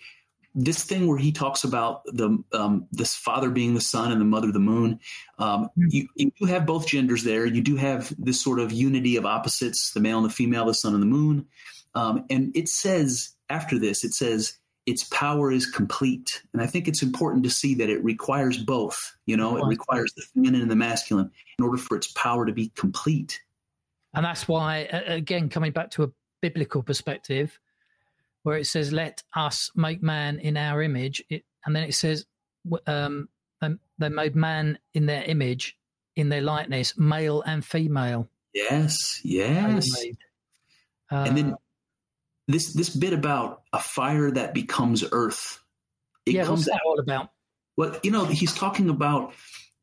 This thing where he talks about the um, this father being the sun and the mother the moon. Um, Hmm. you, you do have both genders there. You do have this sort of unity of opposites: the male and the female, the sun and the moon. Um, and it says after this, it says its power is complete. And I think it's important to see that it requires both. You know, it requires the feminine and the masculine in order for its power to be complete. And that's why, again, coming back to a biblical perspective, where it says, "Let us make man in our image," it, and then it says, um, they- "They made man in their image, in their likeness, male and female." Yes, yes. made. and then Uh, this this bit about a fire that becomes earth it yeah, comes what's that all about? well you know he's talking about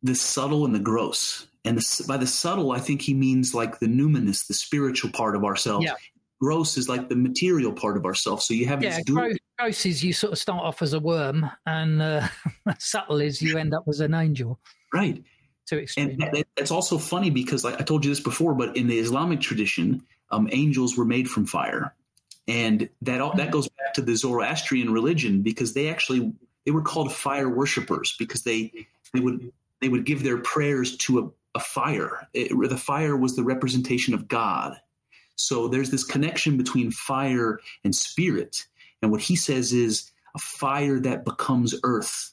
the subtle and the gross and the, by the subtle i think he means like the numinous the spiritual part of ourselves Yeah. gross is like the material part of ourselves so you have Yeah, this dual, gross, gross is you sort of start off as a worm, and uh, subtle is you end up as an angel. right Too extreme. and that, that's also funny because like i told you this before but in the islamic tradition um, angels were made from fire and that all, that goes back to the zoroastrian religion because they actually they were called fire worshippers because they they would they would give their prayers to a, a fire. It- the fire was the representation of god. So there's this connection between fire and spirit. And what he says is a fire that becomes earth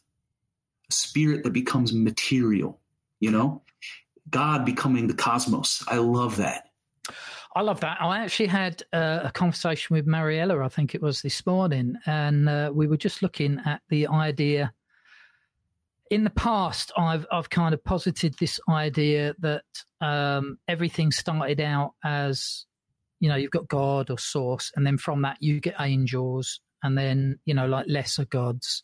a spirit that becomes material you know? God becoming the cosmos. I love that. I love that. I actually had uh, a conversation with Mariella, I think it was this morning, and uh, we were just looking at the idea. In the past, I've I've kind of posited this idea that um, everything started out as, you know, you've got God or Source, and then from that you get angels, and then you know like lesser gods,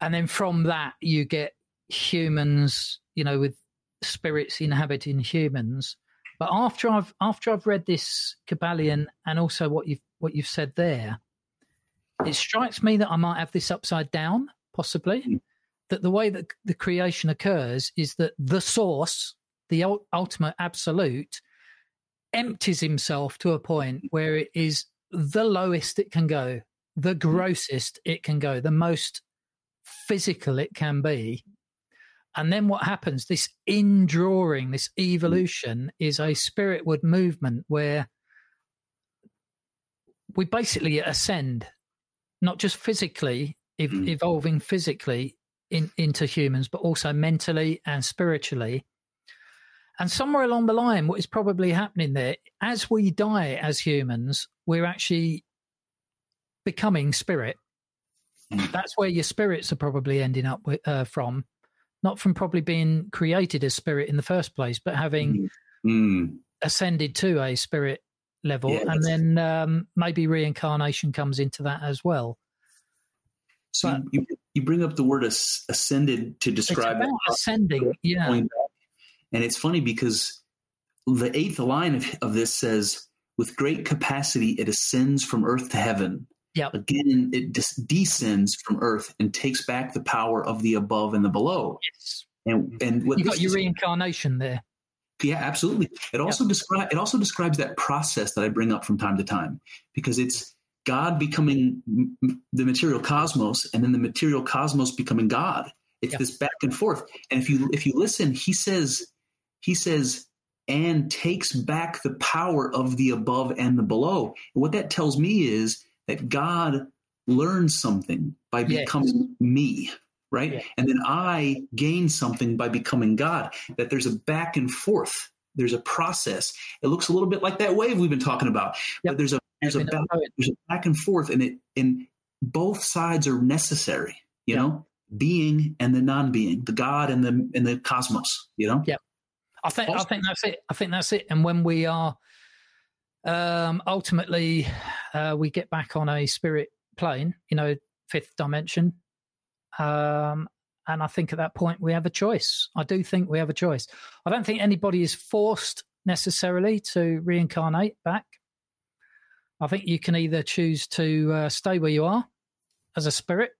and then from that you get humans, you know, with spirits inhabiting humans. But after I've after I've read this Kybalion and also what you've what you've said there, it strikes me that I might have this upside down, possibly. That the way that the creation occurs is that the source, the ultimate absolute, empties himself to a point where it is the lowest it can go, the grossest it can go, the most physical it can be. And then what happens? This indrawing, this evolution is a spiritward movement where we basically ascend, not just physically, ev- Mm. evolving physically in, into humans, but also mentally and spiritually. And somewhere along the line, what is probably happening there, as we die as humans, we're actually becoming spirit. Mm. That's where your spirits are probably ending up with, uh, from, not from probably being created as spirit in the first place, but having Mm. ascended to a spirit level, Yes. and then um, maybe reincarnation comes into that as well. So But- you, you bring up the word as, ascended to describe ascending, yeah. And it's funny because the eighth line of, of this says, with great capacity, it ascends from earth to heaven. Yep. Again, it des- descends from earth and takes back the power of the above and the below. yes. And and what You got your reincarnation there. yeah, absolutely. It also describe it also describes that process that I bring up from time to time because it's God becoming the material cosmos and then the material cosmos becoming God. It's Yeah. this back and forth. And if you if you listen, he says he says and takes back the power of the above and the below. And what that tells me is that God learns something by Yes. becoming me, right? And then I gain something by becoming God. That there's a back and forth. There's a process. It looks a little bit like that wave we've been talking about. Yep. But there's a there's a back, there's a back and forth, and it and both sides are necessary. You Yeah. know, being and the non-being, the God and the and the cosmos. You know. Yeah. I think I think that's it. I think that's it. And when we are um, ultimately uh, we get back on a spirit plane, you know, fifth dimension. Um, and I think at that point we have a choice. I do think we have a choice. I don't think anybody is forced necessarily to reincarnate back. I think you can either choose to uh, stay where you are as a spirit,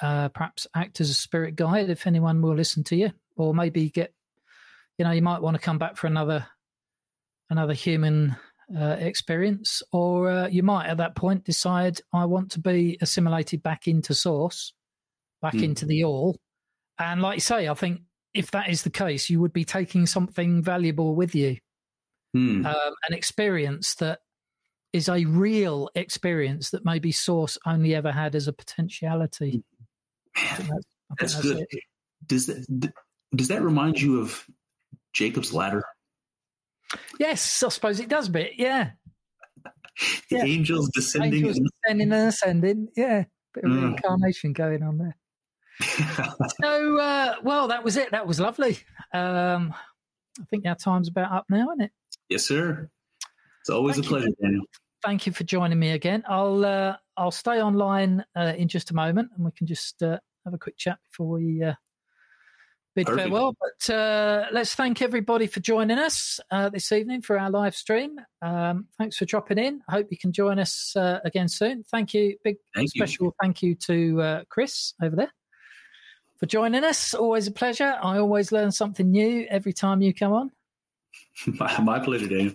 uh, perhaps act as a spirit guide if anyone will listen to you, or maybe get you know you might want to come back for another another human uh, experience or uh, you might at that point decide i want to be assimilated back into source back Hmm. into the all and like you say i think if that is the case you would be taking something valuable with you Hmm. um, an experience that is a real experience that maybe source only ever had as a potentiality I think that's, That's good. Does that does that remind you of Jacob's ladder? yes i suppose it does a bit yeah The Yeah. angels descending. Angels ascending and ascending. Yeah, bit of Mm. reincarnation going on there. So, uh, well, that was it. That was lovely. Um, I think our time's about up now, isn't it? yes, sir. It's always Thank a you. pleasure, Daniel. Thank you for joining me again. I'll uh, I'll stay online uh, in just a moment, and we can just uh, have a quick chat before we uh, bid Perfect. farewell. But uh, let's thank everybody for joining us uh, this evening for our live stream. Um, thanks for dropping in. I hope you can join us uh, again soon. Thank you. Big Thank you. special thank you to uh, Chris over there for joining us. Always a pleasure. I always learn something new every time you come on. my, my pleasure, Daniel.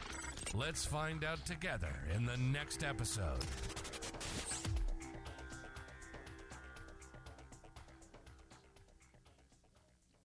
Let's find out together in the next episode.